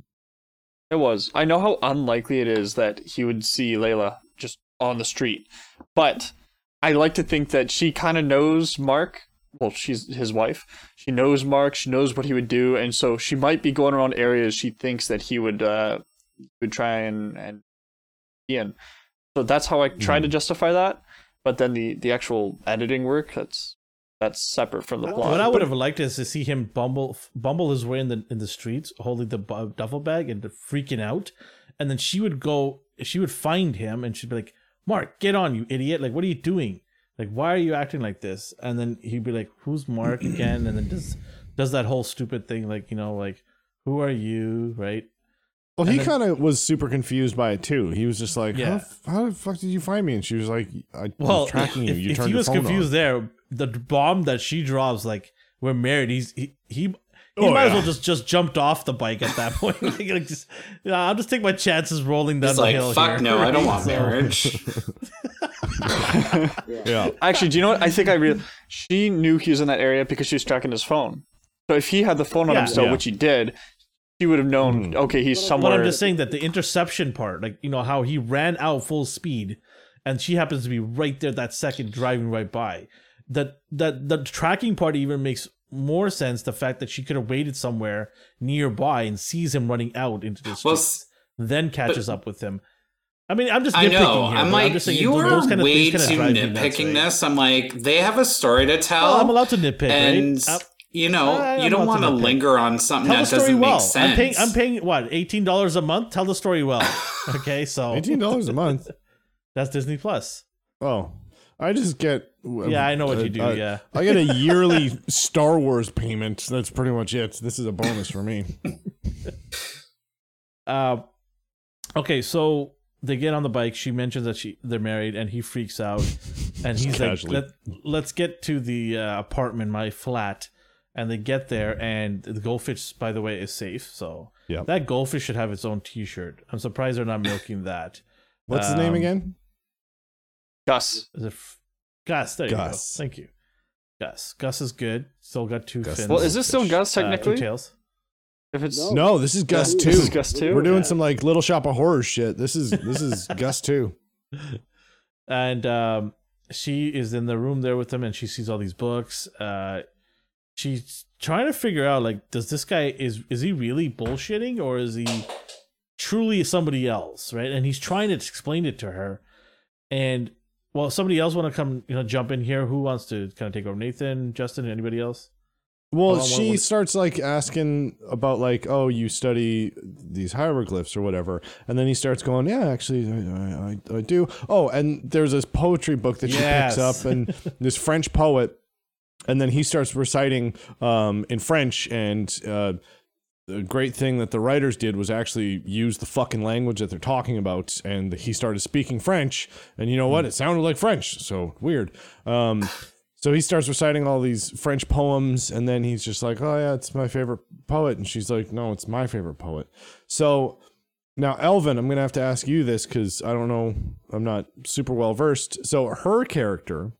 It was. I know how unlikely it is that he would see Layla just on the street, but I like to think that she kind of knows Mark. Well, she's his wife. She knows Mark. She knows what he would do, and so she might be going around areas she thinks that he would uh would try and and be in. So that's how I try to justify that. But then the the actual editing work that's that's separate from the plot. What I would have liked is to see him bumble bumble his way in the in the streets, holding the duffel bag and freaking out, and then she would go, she would find him, and she'd be like, "Mark, get on, you idiot! Like, what are you doing? Like, why are you acting like this?" And then he'd be like, "Who's Mark again?" And then does does that whole stupid thing, like you know, like, "Who are you?" Right? Well, And he kind of was super confused by it too. He was just like, Yeah. how, how the fuck did you find me?" And she was like, "I Well, was tracking you. if, You if turned he was confused on." there, the bomb that she drops, like, "We're married." He's he he. He Oh, might as well just just jumped off the bike at that point. like, like, just, yeah, I'll just take my chances rolling down He's the like, hill. fuck here. no, I don't want marriage. Yeah, Actually, do you know what? I think I real she knew he was in that area because she was tracking his phone. So if he had the phone on Yeah. him still, Yeah. which he did, she would have known. Mhm. Okay, he's somewhere. But. I'm just saying that the interception part, like you know how he ran out full speed, and she happens to be right there that second driving right by. That that the tracking part even makes more sense. The fact that she could have waited somewhere nearby and sees him running out into the streets, Well, then catches up with him. I mean, I'm just I nitpicking know. here. I'm but like, just saying you those are kind of way things too kinda drive me nuts, nitpicking this. I'm like, they have a story to tell. Well, I'm allowed to nitpick, and right? Uh, you know, I- you I'm don't want to to linger on something Tell the that story doesn't well. make sense. I'm paying. I'm paying what eighteen dollars a month. Tell the story well. Okay, so eighteen dollars a month. that's Disney Plus. Oh, I just get. Yeah, I know what you do. uh, yeah. I get a yearly Star Wars payment. That's pretty much it. This is a bonus for me. Uh, okay, so they get on the bike. She mentions that she they're married, and he freaks out, and he's like, casually. Let, "Let's get to the uh, apartment, my flat." And they get there, and the goldfish, by the way, is safe. So Yeah. that goldfish should have its own T-shirt. I'm surprised they're not milking that. What's his name Um, again? Gus. Is it F- Gus? There Gus. you go. Thank you. Gus. Gus is good. Still got two Gus fins. Well, is this still Gus Uh, two technically? tails. if it's No, this is Gus this two. is Gus too. We're doing Yeah. some like Little Shop of Horrors shit. This is this is Gus two. and um she is in the room there with him, and she sees all these books. Uh, she's trying to figure out like, does this guy is is he really bullshitting or is he truly somebody else, right? And he's trying to explain it to her, and well, somebody else want to come, you know, jump in here. Who wants to kind of take over? Nathan, Justin, anybody else? Well, she starts like asking about like, oh, you study these hieroglyphs or whatever, and then he starts going, yeah, actually, I, I, I do. Oh, and there's this poetry book that she Yes. picks up, and this French poet, and then he starts reciting um, in French, and uh, the great thing that the writers did was actually use the fucking language that they're talking about, and he started speaking French, and you know what? It sounded like French, so weird. Um, so he starts reciting all these French poems, and then he's just like, "Oh yeah, it's my favorite poet," and she's like, "No, it's my favorite poet." So now, Elvin, I'm gonna have to ask you this because I don't know, I'm not super well versed. So her character,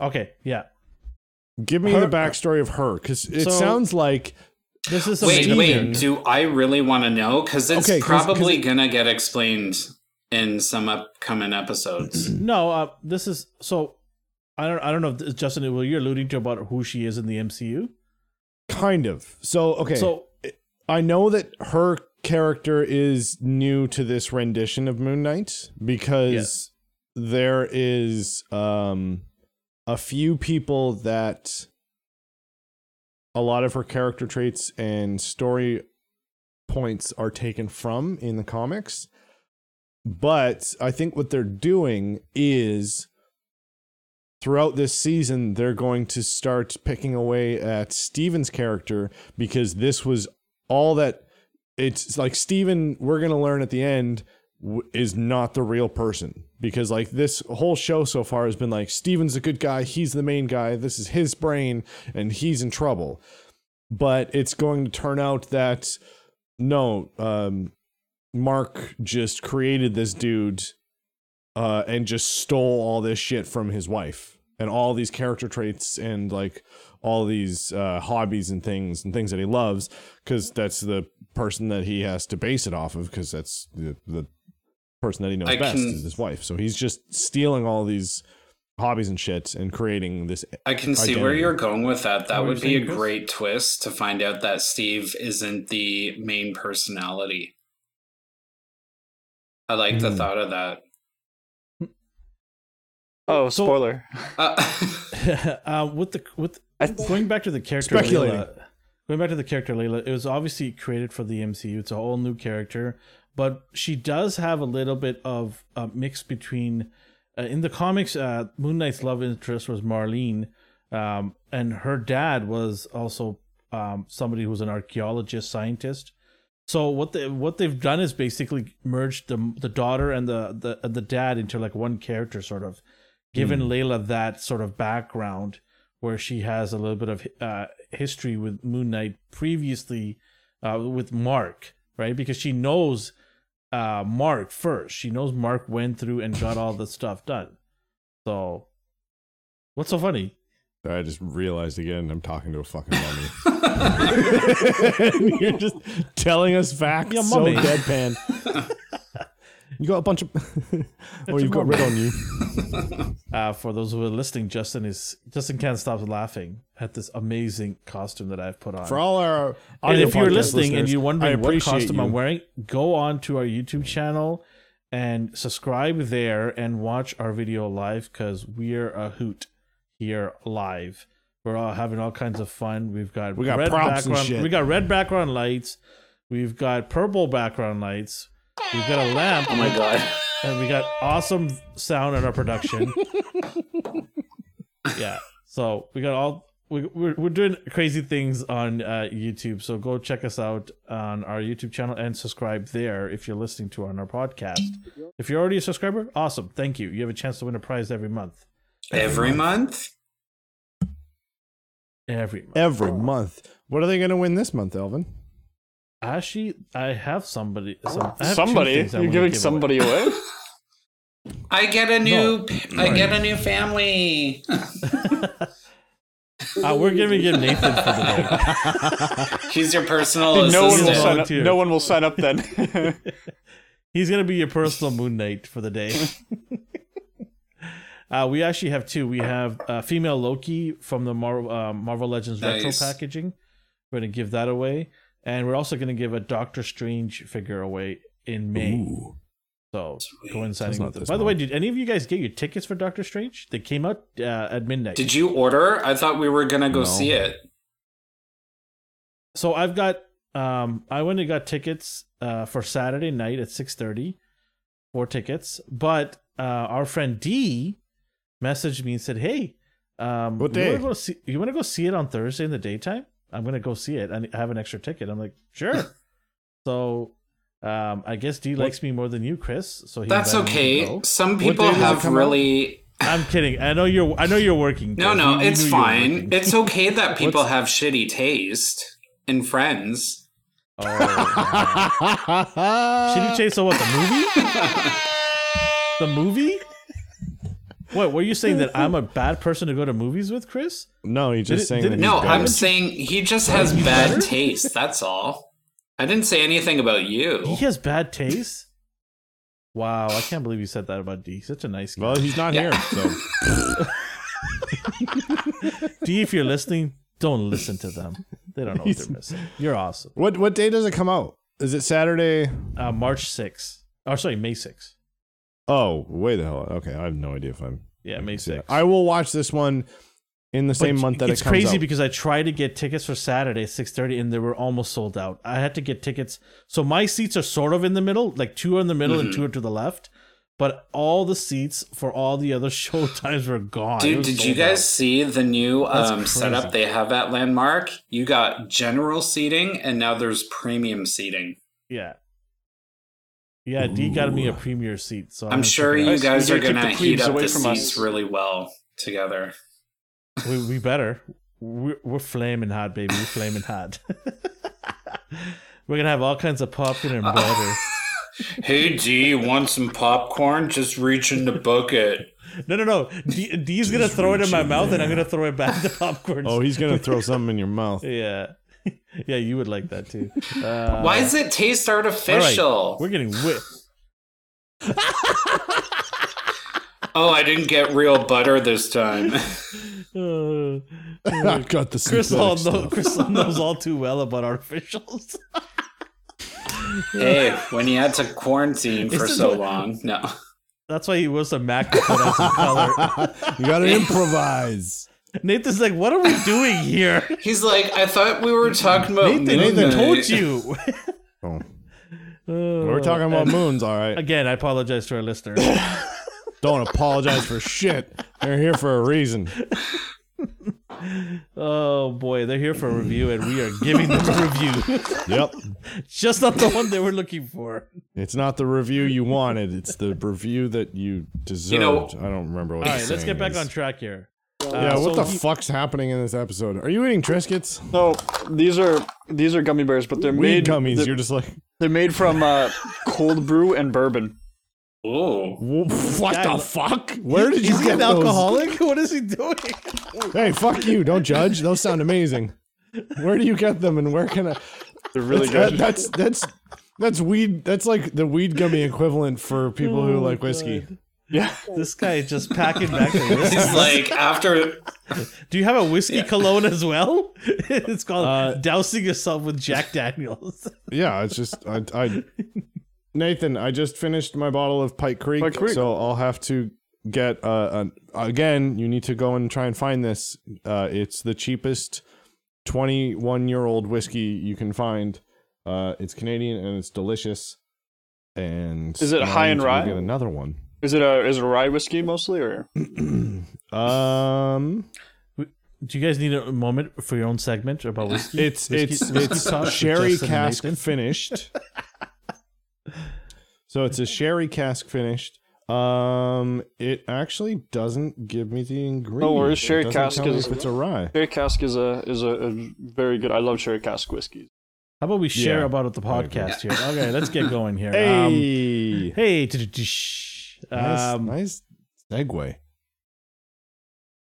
Okay, yeah. Give me Her- the backstory of her because it So- sounds like This is a Wait, amazing. wait. Do I really want to know? Because it's Okay, 'cause- 'cause probably it- gonna get explained in some upcoming episodes. No, uh, this is so. I don't. I don't know, if Justin. Will you're alluding to about who she is in the MCU? kind of. So okay, So I know that her character is new to this rendition of Moon Knight because Yes. there is um a few people that a lot of her character traits and story points are taken from in the comics. But I think what they're doing is throughout this season they're going to start picking away at Steven's character because this was all that it's like Steven we're going to learn at the end is not the real person because like this whole show so far has been like Steven's a good guy, he's the main guy, this is his brain and he's in trouble. But it's going to turn out that no, um Mark just created this dude uh, and just stole all this shit from his wife and all these character traits and like all these uh, hobbies and things and things that he loves because that's the person that he has to base it off of because that's the, the person that he knows I best can- is his wife. So he's just stealing all these hobbies and shit and creating this. I can see where you're going with that. That would be a saying, Chris? great twist to find out that Steve isn't the main personality. I like the Hmm. thought of that. Oh, So- spoiler. Uh, uh, with the with I- going back to the character Speculating. Layla, going back to the character Layla, it was obviously created for the MCU. It's a whole new character, but she does have a little bit of a mix between. Uh, in the comics, uh, Moon Knight's love interest was Marlene, um, and her dad was also um, somebody who was an archaeologist scientist. So what they what they've done is basically merged the the daughter and the the and the dad into like one character, sort of, given Layla that sort of background where she has a little bit of uh, history with Moon Knight previously uh, with Mark, right? Because she knows uh, Mark first. She knows Mark went through and got all the stuff done. So, what's so funny? I just realized again I'm talking to a fucking mummy. You're just telling us facts Yeah, so deadpan. you got a bunch of, or you've got mummy. rid on you. Uh, for those who are listening, Justin is Justin can't stop laughing at this amazing costume that I've put on. For all our and if you're listening and you're I wondering what appreciate costume you. I'm wearing, go on to our YouTube channel and subscribe there and watch our video live because we're a hoot here live. We're all having all kinds of fun. We've got We got red props and background. shit. We got red background lights. We've got purple background lights. We've got a lamp. oh my god. and we got awesome sound in our production. yeah, so we got all we, we're we're doing crazy things on uh, YouTube. So go check us out on our YouTube channel and subscribe there if you're listening to on our podcast. If you're already a subscriber, awesome, thank you. You have a chance to win a prize every month. Every month? Every month. every month. What are they going to win this month, Elvin? Actually, I have somebody. Some, I have Somebody, I you're giving give somebody away. I get a new No. I get a new family. Uh, we're giving him Nathan for the day. He's your personal no one will sign up. No one will sign up then. He's gonna be your personal Moon Knight for the day. Uh, we actually have two. We have uh, female Loki from the Mar- uh, Marvel Legends retro packaging. We're gonna give that away, and we're also gonna give a Doctor Strange figure away in May. Ooh. So Sweet. coinciding with it. this By the way, did any of you guys get your tickets for Doctor Strange? They came out uh, at midnight. Did you order? I thought we were gonna go No. see it. So I've got um I went and got tickets uh for Saturday night at 6:30 four tickets, but uh our friend D messaged me and said, "Hey, um What you day? wanna go see you want to go see it on Thursday in the daytime? I'm going to go see it and I have an extra ticket." I'm like, "Sure." so um I guess D likes me more than you, Chris, so he That's invited me to okay. Some people have out? really. I'm kidding. I know you're I know you're working. No, Chris. no, we it's you fine. It's okay that people have shitty taste in friends. Oh. Shitty Chase, so what? The movie? the movie? What were you saying that I'm a bad person to go to movies with, Chris? no, he's just Did saying did that it- he's No, bad. I'm saying he just has bad better? taste. That's all. I didn't say anything about you. He has bad taste. Wow, I can't believe you said that about D. He's Such a nice guy. Well, he's not Yeah. here, so D, if you're listening, don't listen to them. They don't know what they're missing. You're awesome. what what day does it come out? Is it Saturday? Uh, March 6th. Oh, sorry, May 6th. Oh, way the hell. Okay, I have no idea if I'm. Yeah, May see 6th. I will watch this one in the same But month that it's it comes crazy out. because I tried to get tickets for Saturday at six thirty and they were almost sold out. I had to get tickets. So my seats are sort of in the middle, like two are in the middle and two are to the left. But all the seats for all the other show times were gone. Dude, did you guys out. see the new um, setup they have at Landmark? You got general seating, and now there's premium seating. Yeah. Yeah, D got me a Ooh. premier seat. So I'm gonna sure you guys are gotta gonna the heat up away the from seats us. really well together. we, we better. We're, we're flaming hot, baby. We're flaming hot. we're gonna have all kinds of popcorn and butter. Hey D, want some popcorn? Just reach in the bucket. No, no, no. D, D's gonna throw it in my in mouth, and. I'm gonna throw it back to popcorn. Oh, he's gonna throw something in your mouth. yeah, yeah. You would like that too. Uh, Why does it taste all right, artificial? We're getting wit. Oh, I didn't get real butter this time. Uh, I got the Chris, all know, stuff. Chris knows all too well about artificials. hey, when you had to quarantine for so what- long. No. That's why he was a Mac to put on some color. you gotta improvise. Nathan's like, "What are we doing here?" He's like, I thought we were talking about Nathan, Moon Nathan told you. Oh, we're talking about moons, all right. Again, I apologize to our listeners. Don't apologize for shit. They're here for a reason. oh boy, they're here for a review, and we are giving them a review. Yep. Just not the one they were looking for. It's not the review you wanted. It's the review that you deserved. know- I don't remember what. All the right, let's get back is. on track here. Yeah, Uh, what so the he- fuck's happening in this episode? Are you eating Triscuits? No, these are these are gummy bears, but they're Weed made gummies. They're, You're just like, they're made from uh, cold brew and bourbon. Oh, what Guy, the fuck? Where did you Is he get an those? alcoholic? What is he doing? Hey, fuck you! Don't judge. Those sound amazing. Where do you get them, and where can I? They're really That- good. that's that's that's weed. That's like the weed gummy equivalent for people who Oh, like whiskey. God. Yeah, This guy just packing back the whiskey. He's like, after Do you have a whiskey cologne as well? it's called Uh, dousing yourself with Jack Daniels. Yeah, it's just I, I Nathan, I just finished my bottle of Pike Creek, Pike Creek. so I'll have to get uh an, again. You need to go and try and find this. Uh, it's the cheapest twenty-one year old whiskey you can find. Uh, it's Canadian and it's delicious. And Is it now high I in need to rye? Get another one. Is it a is it a rye whiskey mostly or? um, Do you guys need a moment for your own segment about whiskey? it's Whiskey- it's whiskey it's talk sherry cask Nathan? finished. so it's a sherry cask finished. Um, it actually doesn't give me the ingredients. worries, It sherry doesn't cask is- if it's a rye. Sherry cask is a is a, a very good. I love sherry cask whiskey. How about we share Yeah, about it the podcast here? Okay, let's get going here. Um, Hey, hey, t-t-t-sh. Nice, um, nice segue.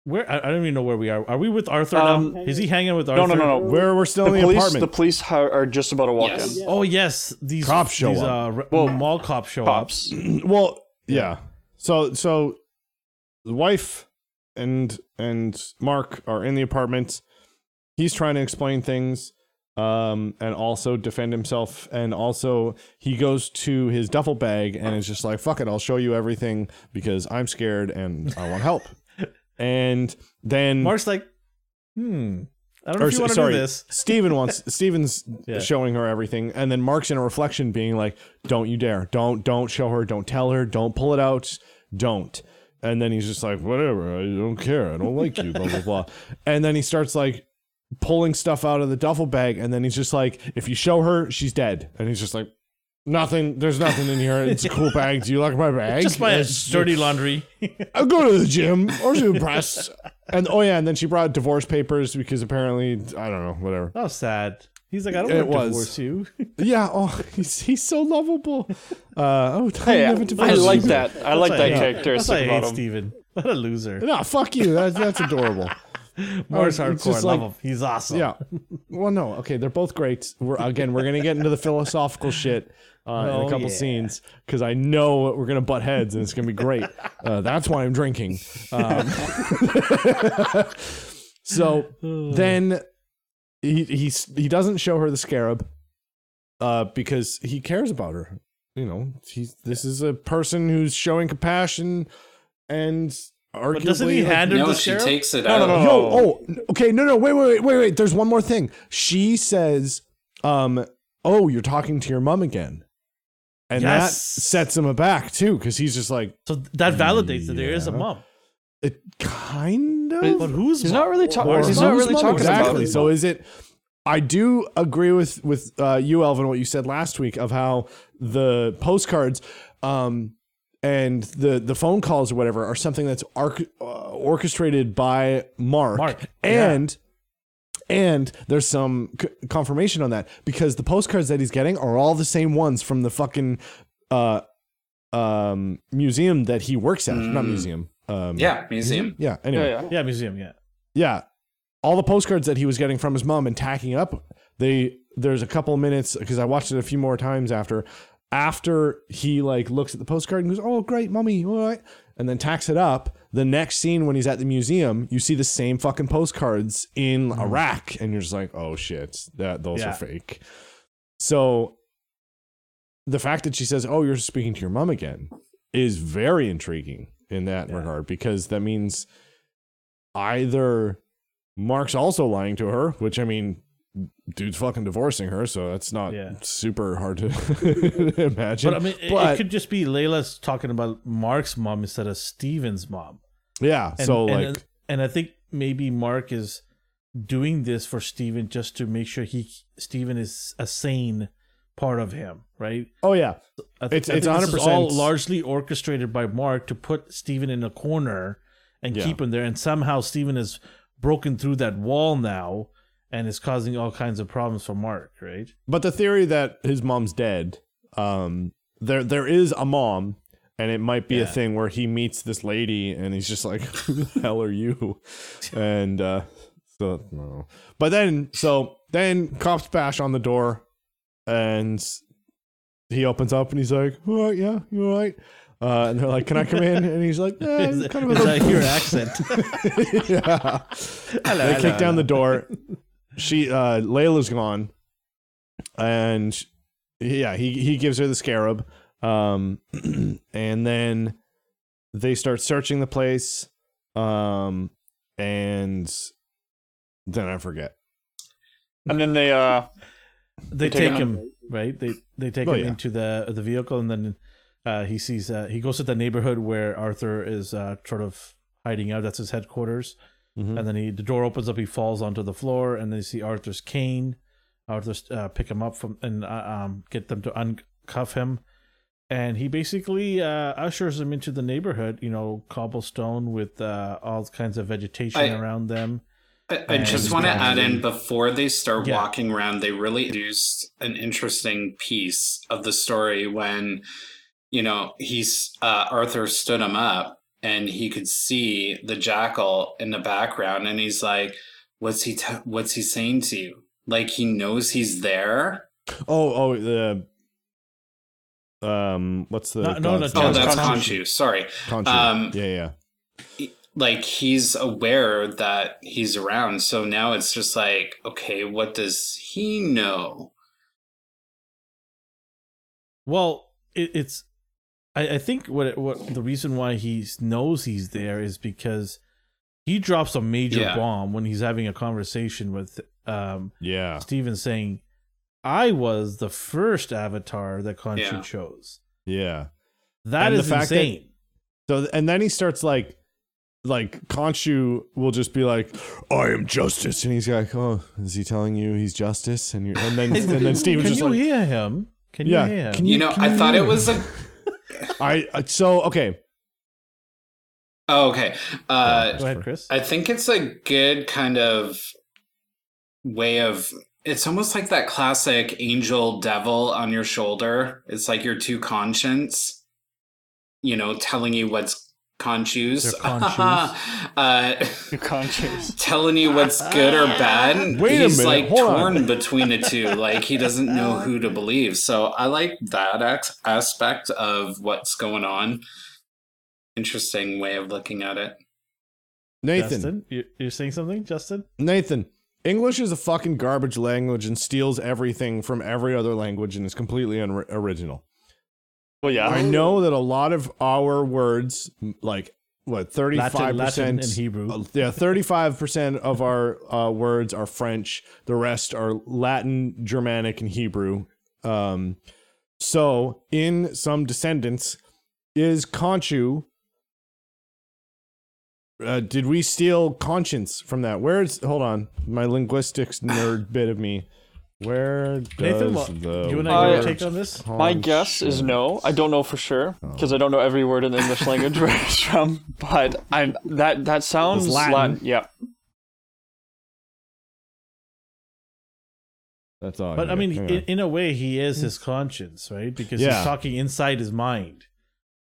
where I, I don't even know where we are. Are we with Arthur Um, now? Is he hanging with Arthur? No, no, no, no. Where we're still The in the police, apartment. the police ha- are just about to walk Yes. in. Oh yes, these Cops show these, up. Uh, re- Well, mall cops show Cops. well, yeah. So so the wife and and Mark are in the apartment. He's trying to explain things um and also defend himself and also he goes to his duffel bag and is just like fuck it I'll show you everything because I'm scared and I want help. and then Mark's like, hmm. I don't know or, if you want to sorry, do this. Steven wants Steven's Yeah. showing her everything, and then Mark's in a reflection being like, Don't you dare. Don't don't show her, don't tell her, don't pull it out, don't. And then he's just like, Whatever, I don't care, I don't like you, blah blah blah. And then he starts like pulling stuff out of the duffel bag, and then he's just like, If you show her, she's dead. And he's just like Nothing. There's nothing in here. It's a cool bag. Do you like my bag? Just my It's- dirty laundry. I'll go to the gym or to the press. And oh yeah, and then she brought divorce papers because apparently I don't know, whatever. That was sad. He's like, I don't It want to was. divorce you. Yeah, oh, he's he's so lovable. Uh, oh, tell Hey, me I, never to I divorce like you. that. I like That's that why I hate- That's characteristic why I hate about him. Steven. What a loser. No, fuck you. That's that's adorable. Mark's Oh, it's hardcore. Like- him. He's awesome. Yeah. Well, no, okay, they're both great. We're again, we're gonna get into the philosophical shit uh, in Oh, a couple yeah. scenes because I know we're gonna butt heads and it's gonna be great. Uh, that's why I'm drinking. Um, so then he he's, he doesn't show her the scarab uh, because he cares about her. You know, he's this is a person who's showing compassion and arguably. But doesn't he like- hand her No, the she sheriff? takes it No, out. no, no, Yo, Oh. okay, no, no, wait, wait, wait, wait, wait. There's one more thing. She says, um, "Oh, you're talking to your mom again," and that sets him aback too, because he's just like, So that validates that there is a mom. it kind of. But- But who's He's mom? not really talking. He's not really mom? talking exactly. about. So is it? I do agree with with uh, you, Elvin, what you said last week of how the postcards um, and the the phone calls or whatever are something that's arc, uh, orchestrated by Mark, Mark, yeah. and and there's some c- confirmation on that because the postcards that he's getting are all the same ones from the fucking uh, um, museum that he works at, not Mm. museum. Um, Yeah, museum. yeah. Anyway, Yeah, yeah. Yeah, museum. Yeah. yeah all the postcards that he was getting from his mom and tacking up they there's a couple of minutes because i watched it a few more times after after he like looks at the postcard and goes oh great mommy all right and then tacks it up the next scene when he's at the museum you see the same fucking postcards in mm-hmm. a rack and you're just like oh shit that those Yeah. are fake so the fact that she says oh you're speaking to your mom again is very intriguing in that Yeah. regard because that means either Mark's also lying to her, which I mean, dude's fucking divorcing her, so that's not Yeah. super hard to imagine. But I mean, it, But- it could just be Layla's talking about Mark's mom instead of Steven's mom. yeah, And, so and, like, and I think maybe Mark is doing this for Steven just to make sure he Steven is a sane part of him, right? oh yeah, I It's- I it's think is 100%. all largely orchestrated by Mark to put Steven in a corner and Yeah. keep him there. And somehow Steven has broken through that wall now and is causing all kinds of problems for Mark, right? but the theory that his mom's dead, um, there there is a mom. And it might be Yeah. a thing where he meets this lady and he's just like, Who the hell are you? And uh so no. But then so then cops bash on the door and he opens up and he's like, All right, yeah, you all right? Uh, and they're like, Can I come in? And he's like, eh, Is, kind of is a- that your accent? yeah. they kick down the door. She uh Layla's gone. And sh- yeah, he he gives her the scarab. Um and then they start searching the place. Um and then I forget. And then they uh they take take him- him right they they take Oh, him yeah. into the the vehicle and then uh he sees uh he goes to the neighborhood where arthur is uh sort of hiding out that's his headquarters Mhm. and then he the door opens up he falls onto the floor and then you see arthur's cane arthur's uh, pick him up from and uh, um get them to uncuff him and he basically uh ushers him into the neighborhood you know cobblestone with uh all kinds of vegetation I- around them I, I just want to add in before they start Yeah. walking around, they really introduced an interesting piece of the story when, you know, he's uh, Arthur stood him up and he could see the jackal in the background, and he's like, "What's he? T- what's he saying to you? Like he knows he's there." Oh, oh the um what's the No, no, god's that's Oh, that's Khonshu. Khonshu. Sorry. Khonshu. um, yeah, yeah. like he's aware that he's around. So now it's just like, okay, what does he know? Well, it, it's. I, I think what what the reason why he knows he's there is because he drops a major Yeah. bomb when he's having a conversation with um Yeah. Steven saying, "I was the first avatar that Khonshu Yeah. chose." Yeah. That And the is fact that- insane. So and then he starts like like Khonshu will just be like, I am justice. And he's like, Oh, is he telling you he's justice? And you and then and then Steven's Can just you like hear him? Can Yeah, you hear him? can You, know, can I thought it was a. I I- so okay. Oh, okay. Uh, Go ahead, Chris. I think it's a good kind of way of. It's almost like that classic angel devil on your shoulder. It's like your two conscience, you know, telling you what's conscious. Their conscience. uh, You telling you what's good or bad. Wait a He's minute, like hold on. torn between the two. Like he doesn't know who to believe. So I like that ex- aspect of what's going on. Interesting way of looking at it. Nathan. Justin, you, you're saying something, Justin? Nathan. English is a fucking garbage language and steals everything from every other language and is completely unri- original. Well, yeah. I know that a lot of our words, like what thirty five Latin, Latin percent in Hebrew. Uh, yeah, thirty-five percent of our uh, words are French. The rest are Latin, Germanic, and Hebrew. Um, so, in some descendants, is Khonshu. Uh, did we steal conscience from that? Where's hold on, my linguistics nerd bit of me. Where does Nathan, what, the you and I I Uh, your take on this? My guess is no. I don't know for sure because I don't know every word in the English language where it's from. But I that that sounds It's Latin. Yeah. That's all. But I get. mean, in, in a way, he is his conscience, right? Because Yeah. he's talking inside his mind,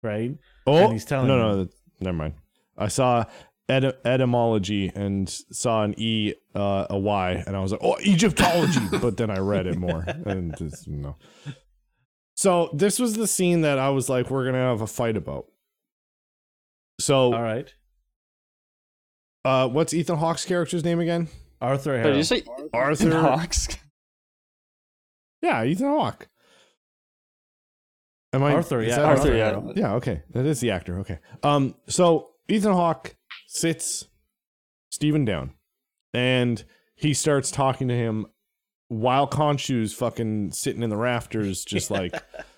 right? oh, and he's telling no, you. no, that- never mind. I saw ety- etymology and saw an e, uh, a y, and I was like, oh, Egyptology. but then I read it more, and just, no. So this was the scene that I was like, we're gonna have a fight about. So, All right, uh, what's Ethan Hawke's character's name again? Arthur But Harrow. did you say Arthur. Hawks? Yeah, Ethan Hawke. Am I Arthur, yeah, that Arthur, yeah. Yeah, okay. That is the actor. Okay. Um, so Ethan Hawke sits Stephen down and he starts talking to him while Khonshu's fucking sitting in the rafters, just like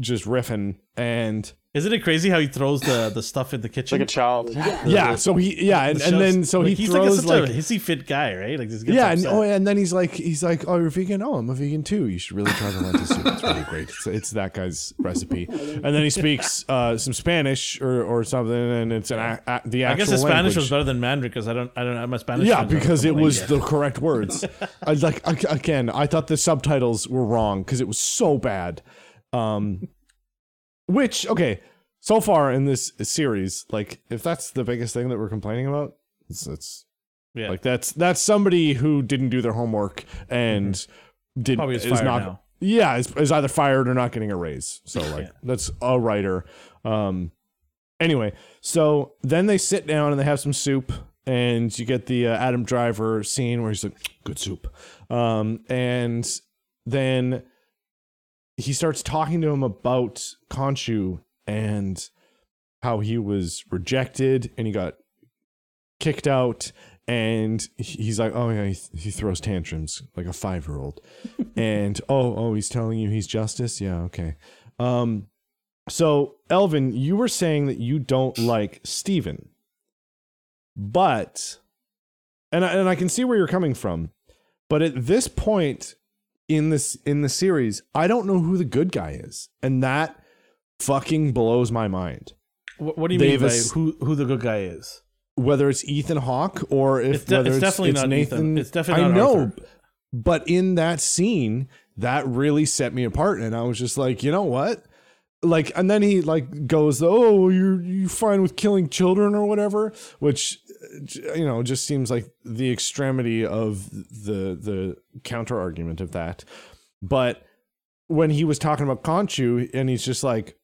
just riffing. And Isn't it crazy how he throws the, the stuff in the kitchen? Like a child. yeah, so he yeah, and, The and then so like, he he's throws like, a, like, such a hissy fit guy, right? Like this gets yeah, and, oh, and then he's like, he's like, oh, you're vegan? Oh, I'm a vegan too. You should really try the lentil soup. It's really great. It's, it's that guy's recipe. And then he speaks uh, some Spanish or, or something, and it's an a, a, the I guess his Spanish language. was better than Mandarin because I don't I don't have my Spanish. Yeah, because it was India. the correct words. I like I- again. I thought the subtitles were wrong because it was so bad. Um, which okay, so far in this series, like if that's the biggest thing that we're complaining about, it's, it's yeah. like that's that's somebody who didn't do their homework and did Mm-hmm. Probably is is not now. yeah is, is either fired or not getting a raise. So like Yeah. that's a writer. Um, anyway, so then they sit down and they have some soup, and you get the uh, Adam Driver scene where he's like, "Good soup," um, and then he starts talking to him about Khonshu and how he was rejected and he got kicked out. And he's like oh yeah he, he throws tantrums like a five year old and oh oh he's telling you he's justice? Yeah okay. Um so elvin you were saying that you don't like steven. But and I, and I can see where you're coming from but at this point in this in the series i don't know who the good guy is and that fucking blows my mind What, what do you They've mean by ass- who who the good guy is? whether it's Ethan Hawke or if It's de- whether it's it's, definitely it's not Nathan. Ethan. It's definitely I know, Arthur. but in that scene, that really set me apart, and I was just like, you know what? Like, and then he like goes, "Oh, you're you fine with killing children or whatever," which you know just seems like the extremity of the the counter argument of that. But when he was talking about Khonshu, and he's just like,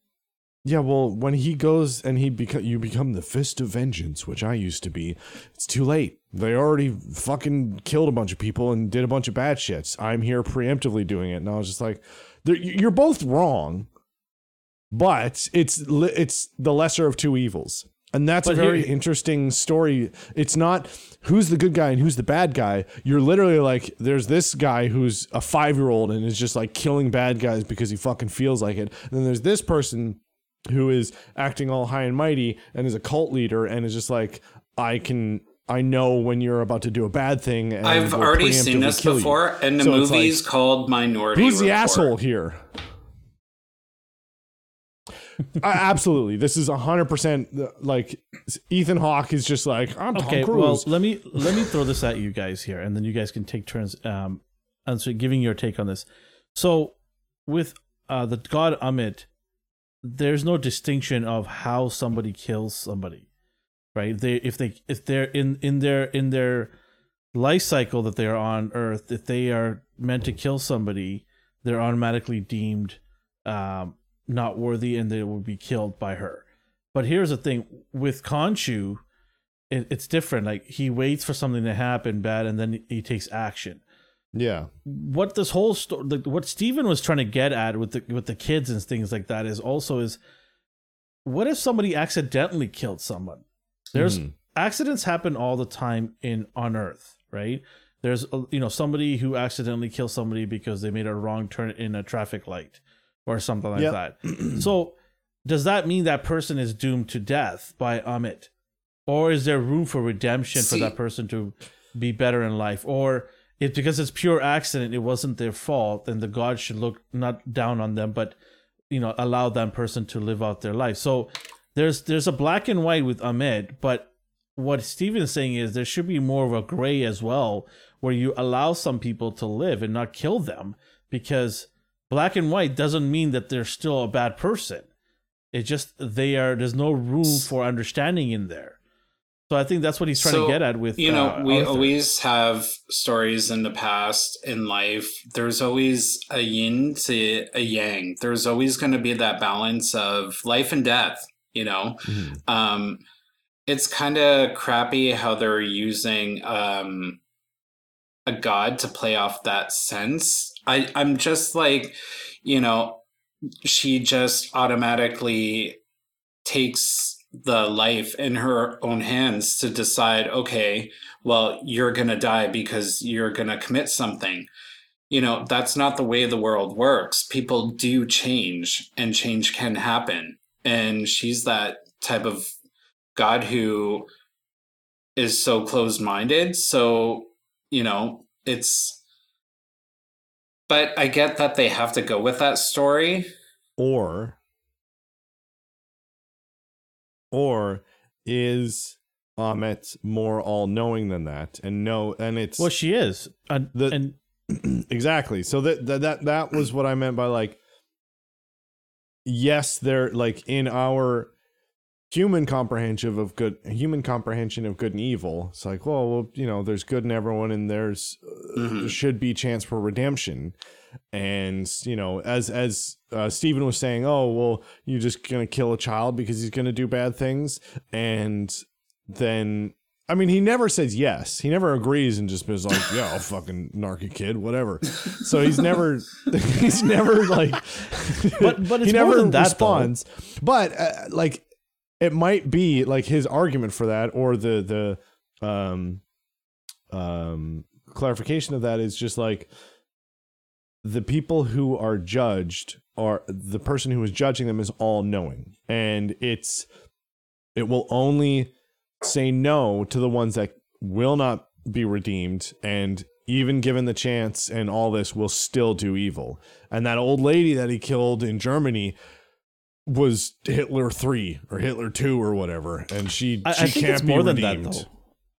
Yeah, well, when he goes and he become you become the fist of vengeance, which I used to be, it's too late. They already fucking killed a bunch of people and did a bunch of bad shits. I'm here preemptively doing it, and I was just like, you're both wrong, but it's it's the lesser of two evils, and that's But a very here- interesting story. It's not who's the good guy and who's the bad guy. You're literally like, there's this guy who's a five year old and is just like killing bad guys because he fucking feels like it. And then there's this person who is acting all high and mighty and is a cult leader and is just like, I can. I know when you're about to do a bad thing. And I've already seen this kill you. before, and the So it's like, movie's called Minority. Who's the Report. asshole here? Absolutely, this is hundred percent like Ethan Hawke is just like I'm Tom Okay, Cruise. well, let me let me throw this at you guys here, and then you guys can take turns um, answer giving your take on this. So, with uh, the god Ammit, there's no distinction of how somebody kills somebody, right? They if they if they're in in their in their life cycle that they are on Earth, if they are meant to kill somebody, they're automatically deemed um, not worthy, and they will be killed by her. But here's the thing with Khonshu, it, it's different. Like he waits for something to happen bad, and then he takes action. yeah, What this whole story, like, what Steven was trying to get at with the with the kids and things like that is also is, what if somebody accidentally killed someone? There's Mhm. accidents happen all the time in on Earth, right? There's uh, you know somebody who accidentally kills somebody because they made a wrong turn in a traffic light or something like Yep. that. so does that mean that person is doomed to death by Ammit? Or is there room for redemption See- for that person to be better in life? Or if because it's pure accident, it wasn't their fault, then the God should look not down on them, but you know, allow that person to live out their life. So there's there's a black and white with Ammit, but what Steven is saying is there should be more of a gray as well, where you allow some people to live and not kill them, because black and white doesn't mean that they're still a bad person. It just they are. There's no room for understanding in there. So I think that's what he's trying So, to get at with you know uh, we Arthur. always have stories in the past in life there's always a yin to a yang there's always going to be that balance of life and death you know Mhm. um it's kind of crappy how they're using um a god to play off that sense i i'm just like you know she just automatically takes the life in her own hands to decide okay well you're going to die because you're going to commit something. You know that's not the way the world works. People do change and change can happen. And she's that type of god who is so closed-minded. So you know it's but i get that they have to go with that story. Or or is Ammit more all knowing than that? And no and it's well, she is, and, The- and exactly. So that, that that that was what i meant by like yes they're like in our human comprehension of good human comprehension of good and evil it's like well, well you know there's good in everyone and there's uh, Mhm. should be chance for redemption and you know as as uh, Stephen was saying oh well you're just gonna kill a child because he's gonna do bad things and then I mean, he never says yes. He never agrees and just is like, "Yeah, I'll fucking narc a kid, whatever." So he's never, he's never like, But- but he never more than that, responds. But uh, like, it might be like his argument for that, or the the um um clarification of that is just like the people who are judged are the person who is judging them is all knowing, and it's it will only say no to the ones that will not be redeemed and even given the chance and all this will still do evil. And that old lady that he killed in germany was hitler 3 or hitler 2 or whatever and she, I, she I think can't it's be more than redeemed that, though.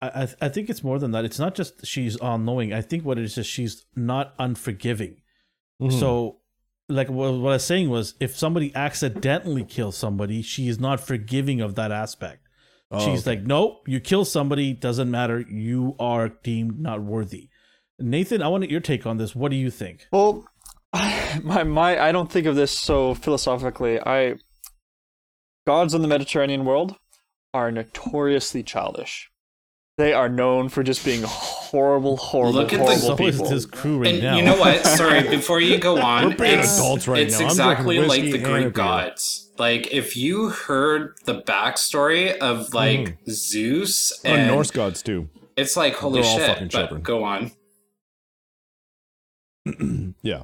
I, I I think it's more than that. It's not just she's all knowing. I think what it is is she's not unforgiving. Mhm. So, like what, what I was saying was, if somebody accidentally kills somebody, she is not forgiving of that aspect. Oh, She's okay. like, nope, you kill somebody, doesn't matter. You are deemed not worthy. Nathan, I want your take on this. What do you think? Well, my my I don't think of this so philosophically. I gods in the Mediterranean world are notoriously childish. They are known for just being horrible, horrible, Look at horrible So is people. this crew right And now. you know what? Sorry, before you go on, We're being it's, adults right it's now. I'm exactly like the Greek gods. Like if you heard the backstory of hmm. like Zeus Oh, and Norse gods too. it's like holy They're all shit. fucking But children. go on. Yeah,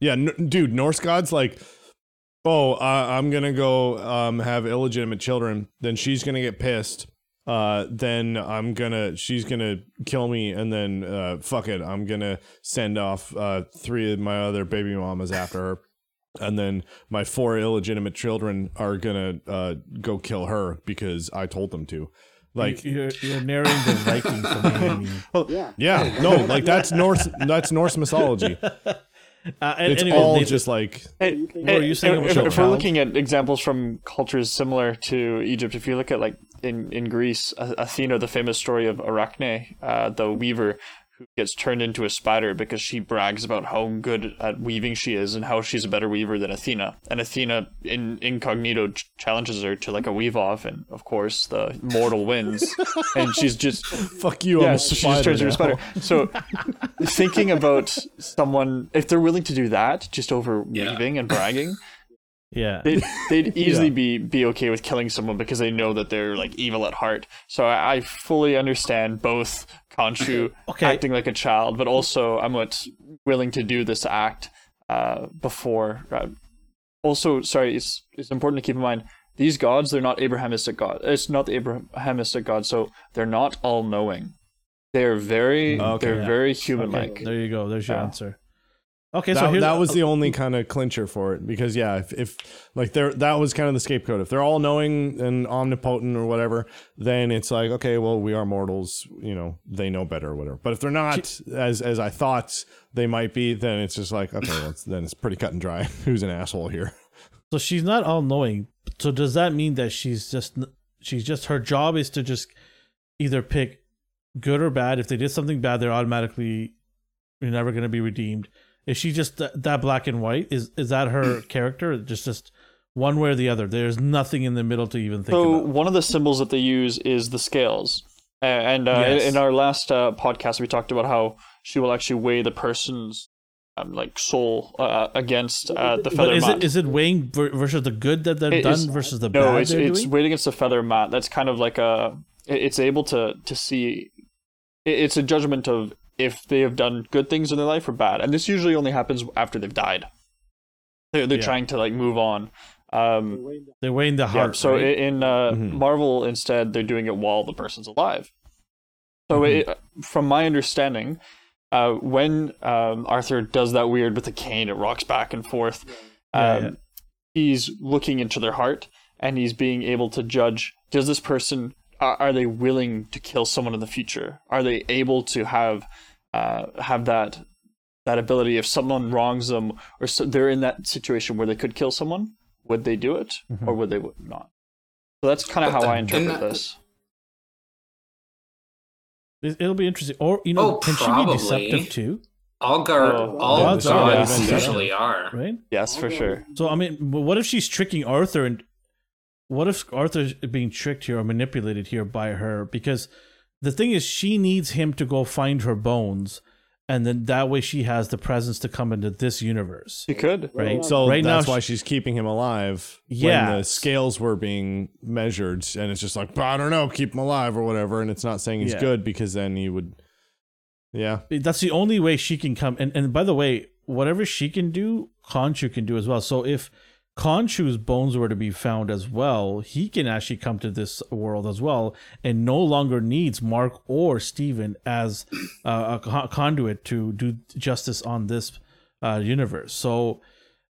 yeah, n- dude. Norse gods like, oh, uh, I'm gonna go um, have illegitimate children. Then she's gonna get pissed. Uh, then I'm gonna, she's gonna kill me, and then uh, fuck it, I'm gonna send off uh, three of my other baby mamas after her. And then my four illegitimate children are gonna uh, go kill her because I told them to. Like, you're, you're narrating the Vikings for me. Yeah. yeah, no, like that's Norse. That's Norse mythology. Uh, and It's anyway, all Nathan- just like And- What were you saying and about if, if we're looking at examples from cultures similar to Egypt, if you look at like in, in Greece, A- Athena, the famous story of Arachne, uh, the weaver who gets turned into a spider because she brags about how good at weaving she is and how she's a better weaver than Athena. And Athena, in incognito, ch- challenges her to like a weave off, and of course the mortal wins, and she's just fuck you. yeah, I'm a so she just spider turns into a spider. So thinking about someone, if they're willing to do that just over Yeah. weaving and bragging, yeah. they'd, they'd easily Yeah. be be okay with killing someone because they know that they're like evil at heart. So I, I fully understand both Khonshu Okay. acting like a child, but also I'm what willing to do this act uh, before. Uh, also, sorry, it's it's important to keep in mind these gods they're not Abrahamistic god. It's not the Abrahamistic god, so they're not all knowing. They're very Okay. they're Yeah. very human like. Okay, there you go. There's your answer. Okay, so that, here's, that was the only kind of clincher for it because yeah if, if like there that was kind of the scapegoat if they're all knowing and omnipotent or whatever then it's like okay well we are mortals you know they know better or whatever but if they're not as as i thought they might be then it's just like okay well, it's, then it's pretty cut and dry who's an asshole here So she's not all knowing. So does that mean that she's just she's just her job is to just either pick good or bad? If they did something bad, they're automatically you're never going to be redeemed. Is she just th- that black and white? Is is that her character? Just just one way or the other. There's nothing in the middle to even think So about. one of the symbols that they use is the scales, and uh, Yes. in our last uh, podcast we talked about how she will actually weigh the person's um, like soul uh, against uh, the But feather is Ma'at. it is it weighing versus the good that they've It done is- versus the no, bad No, it's it's doing? weighed against the feather Ma'at. That's kind of like a. It's able to to see. It's a judgment of if they have done good things in their life or bad, and this usually only happens after they've died. They're they're Yeah. trying to like move on. Um, They're weighing the Yeah, heart. so right? in uh, Mhm. Marvel, instead, they're doing it while the person's alive. So, Mm-hmm. it, from my understanding, uh, when um, Arthur does that weird with the cane, it rocks back and forth. Yeah, Um, yeah. He's looking into their heart, and he's being able to judge: Does this person are, are they willing to kill someone in the future? Are they able to have uh, have that that ability? If someone wrongs them, or so they're in that situation where they could kill someone, would they do it, Mm-hmm. or would they not? So that's kind of how the- I interpret that- this. It- It'll be interesting. Or you know, Oh, can she probably. be deceptive too? All gar- Oh, all gods are gods usually are. Right. Yes, for sure. So I mean, what if she's tricking Arthur and what if Arthur's being tricked here or manipulated here by her? Because the thing is, she needs him to go find her bones, and then that way she has the presence to come into this universe, She could. right? so right that's now, why she- she's keeping him alive Yeah. when the scales were being measured and it's just like i don't know keep him alive or whatever and it's not saying he's Yeah. good because then he would yeah that's the only way she can come. And and by the way, whatever she can do, Khonshu can do as well. So if Khonshu's bones were to be found as well, he can actually come to this world as well, and no longer needs Mark or Steven as uh, a conduit to do justice on this uh, universe. So,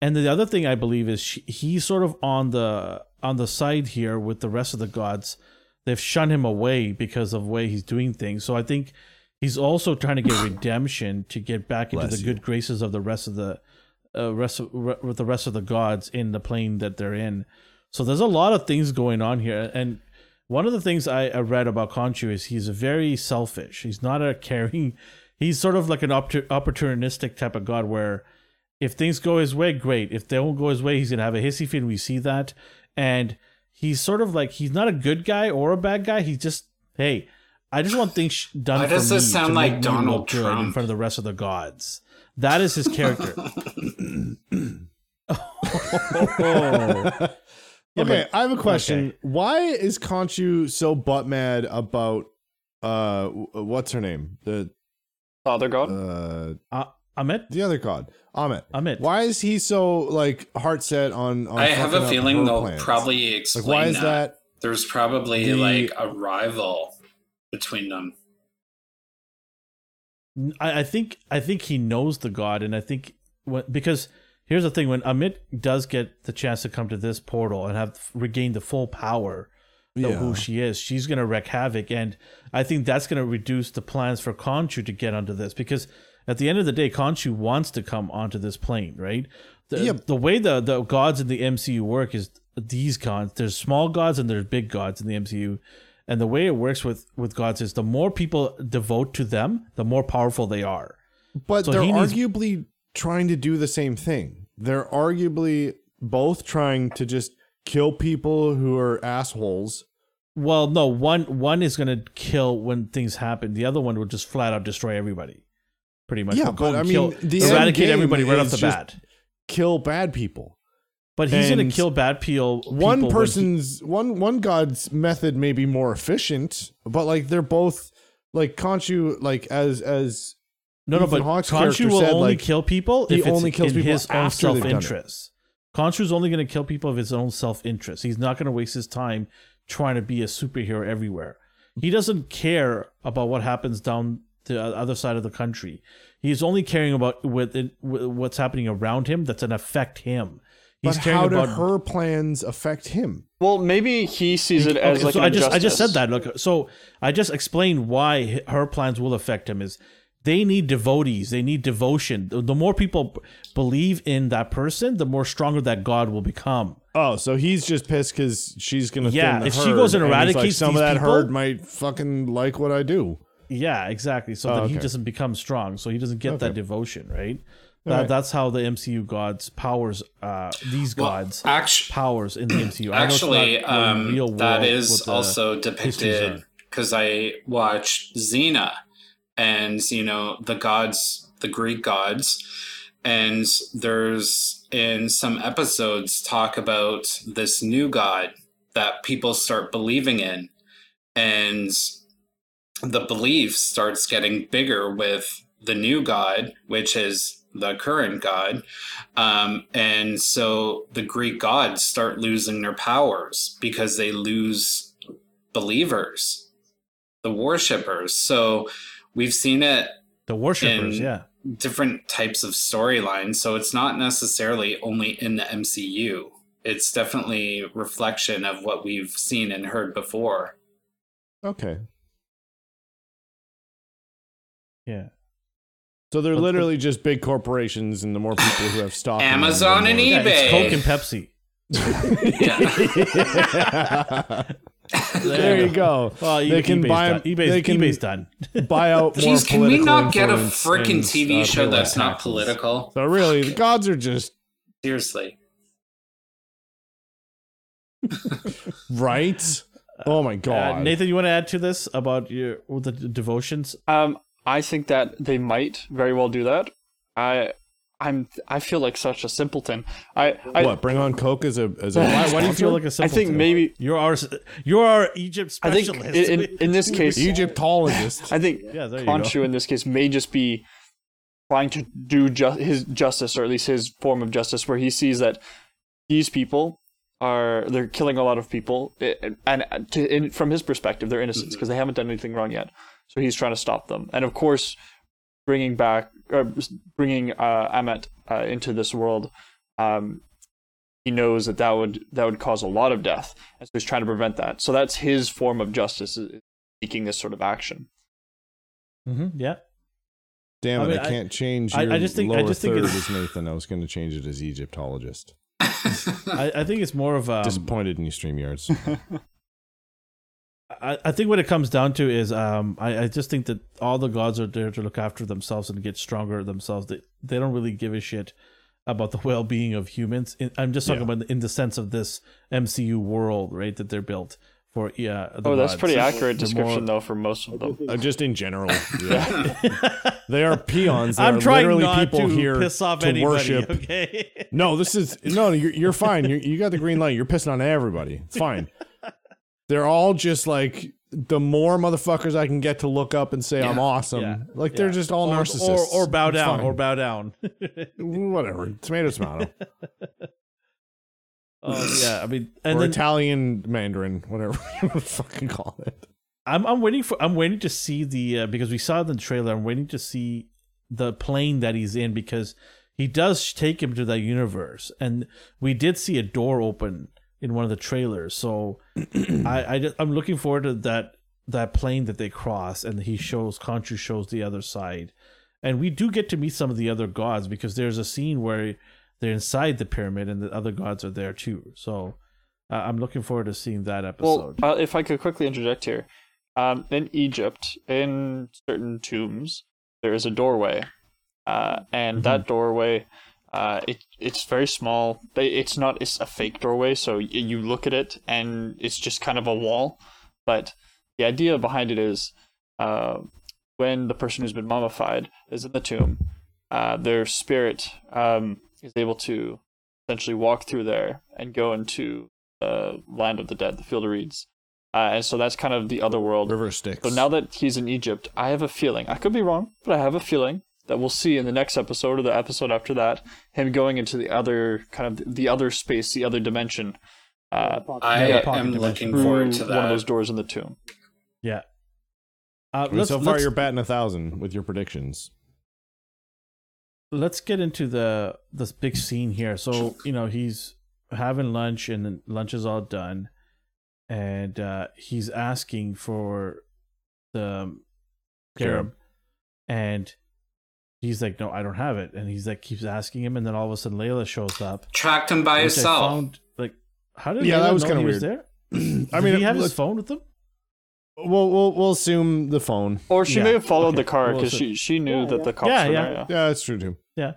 and the other thing I believe is she, he's sort of on the on the side here with the rest of the gods. They've shunned him away because of the way he's doing things. So I think he's also trying to get redemption to get back into Bless the you. good graces of the rest of the uh, rest of, re- with the rest of the gods in the plane that they're in. So there's a lot of things going on here, and one of the things I, I read about Khonshu is he's very selfish. He's not a caring. He's sort of like an oppor- opportunistic type of god where if things go his way, great. If they don't go his way, he's gonna have a hissy fit. And we see that, and he's sort of like he's not a good guy or a bad guy. He's just hey, I just want things done. Why does this sound like make me look Donald good in front of the rest of the gods? That is his character. Yeah, okay, I have a question. Why is Khonshu so butt mad about uh what's her name? The Father God. uh uh, Ammit, the other god, Ammit. Ammit. Why is he so like heart set on, on I have a feeling they'll plans? probably like explain why is that. that There's probably The- like a rival between them. I, I think I think he knows the god, and I think when, because here's the thing: when Ammit does get the chance to come to this portal and have regained the full power of Yeah. who she is, she's gonna wreak havoc, and I think that's gonna reduce the plans for Khonshu to get onto this because at the end of the day, Khonshu wants to come onto this plane, right? The, Yeah. the way the the gods in the MCU work is these gods. There's small gods and there's big gods in the MCU. And the way it works with with gods is the more people devote to them, the more powerful they are. But So they're he needs- arguably trying to do the same thing. They're arguably both trying to just kill people who are assholes. Well, no, one one is gonna kill when things happen. The other one will just flat out destroy everybody. Pretty much. Yeah, but I kill- mean, the eradicate everybody right off the bat. Kill bad people. But he's gonna kill bad people. people one when he- person's one one god's method may be more efficient, but like they're both like Khonshu like as as no, no, but Hawke's Khonshu will said, only like, kill people he if it's only kills in people his own self interest. Khonshu's only gonna kill people of his own self interest. He's not gonna waste his time trying to be a superhero everywhere. He doesn't care about what happens down the other side of the country. He's only caring about with, with what's happening around him that's gonna affect him. He's but caring how do her plans affect him? Well, maybe he sees it as Okay, like so an I just I just said that. Look, so I just explained why her plans will affect him. Is they need devotees, they need devotion. The, the more people believe in that person, the more stronger that God will become. Oh, so he's just pissed because she's gonna Yeah, thin the if she goes and he's like, eradicates some of that people- herd might fucking like what I do. Yeah, exactly. So Oh, that he doesn't become strong. So he doesn't get that devotion, right? That, Alright. That's how the MCU gods powers uh, these Well, gods actu- powers in the MCU. I know Actually, the um, real that world is what the also depicted because I watched Xena, and you know the gods, the Greek gods, and there's in some episodes talk about this new god that people start believing in, and the belief starts getting bigger with the new god, which is the current god. Um, and so the Greek gods start losing their powers because they lose believers, the worshippers. So we've seen it The worshippers, yeah. different types of storylines. So it's not necessarily only in the MCU. It's definitely reflection of what we've seen and heard before. Okay, Yeah. So they're But- literally just big corporations, and the more people who have stock, in them, Amazon and more- Yeah, it's eBay. Coke and Pepsi. there you go. Well, They can eBay's buy- done. eBay's, they can- eBay's done. Buy out more Jeez, can we political not get a influence freaking and, TV uh, show pay that's less not taxes. political? So really, the gods are just Seriously. right. Oh my Uh, god, Nathan, you want to add to this about your with the d- devotions? Um, I think that they might very well do that. I, I'm, I feel like such a simpleton. I, I what? Bring on Coke as a as a. Why, why do you feel like a simpleton? I think maybe you're our you're our Egypt I think specialist. in, in, in this case, Egyptologist? I think Yeah, there you go. Khonshu in this case may just be trying to do ju- his justice, or at least his form of justice, where he sees that these people are they're killing a lot of people, eh, and eh, to, in, from his perspective, they're innocents mm-hmm. because they haven't done anything wrong yet. So he's trying to stop them, and of course, bringing back or bringing uh, Ammit uh, into this world. Um, he knows that that would that would cause a lot of death, and so he's trying to prevent that. So that's his form of justice, is seeking this sort of action. hmm yeah. Damn I it! mean, I, I- can't change I- your I just think- I lower just think third it's- as Nathan. I was going to change it as Egyptologist. I, I think it's more of um, Disappointed in you, Streamyards. I, I think what it comes down to is um I, I just think that all the gods are there to look after themselves and get stronger themselves. They they don't really give a shit about the well-being of humans. I'm just talking Yeah. about in the sense of this MCU world, right? That they're built for. Yeah. the Oh, that's gods. pretty accurate description more- though for most of them. Uh, just in general, yeah. they are peons. They I'm are trying literally not people to here piss off to anybody. worship. Okay. No, this is no. You're, you're fine. You're, you got the green light. You're pissing on everybody. It's fine. They're all just like the more motherfuckers I can get to look up and say I'm awesome. Yeah. Like they're just all or, narcissists. or or bow It's down fine. or bow down. whatever. Tomato, tomato, Oh yeah, I mean, and or then Italian Mandarin, whatever you fucking call it. I'm I'm waiting for I'm waiting to see the uh, because we saw it in the trailer. I'm waiting to see the plane that he's in because he does take him to that universe, and we did see a door open in one of the trailers. So I, I just- I'm looking forward to that that plane that they cross, and he shows Khonshu shows the other side, and we do get to meet some of the other gods because there's a scene where they're inside the pyramid and the other gods are there too. So. Uh, I'm looking forward to seeing that Well, episode. uh, if I could quickly interject here, um, in Egypt, in certain tombs, there is a doorway, uh, and that doorway, uh, it it's very small. It's not it's a fake doorway, so you look at it and it's just kind of a wall. But the idea behind it is, uh, when the person who's been mummified is in the tomb, uh, their spirit um, is able to essentially walk through there and go into the land of the dead, the field of reeds. Uh, and so that's kind of the other world. River Styx. So now that he's in Egypt, I have a feeling, I could be wrong, but I have a feeling that we'll see in the next episode or the episode after that, him going into the other kind of the other space, the other dimension. Uh, I yeah, am dimension. looking through forward to that. one of those doors in the tomb. Yeah. Uh, I mean, let's, so far, let's, you're batting a thousand with your predictions. let's get into the this big scene here. So you know he's having lunch, and lunch is all done, and uh, he's asking for the Cherub. cherub, and he's like, "No, I don't have it." And he's like, keeps asking him, and then all of a sudden Layla shows up. Tracked him by which himself. found, like, how did Yeah, Layla that was kinda weird. there? I Did mean, he have his phone with him? We'll we'll we'll assume the phone. Or she Yeah, may have followed okay. the car Well, because so- she, she knew that the cops Yeah, were yeah. there. Yeah. Yeah, that's true too. Yeah.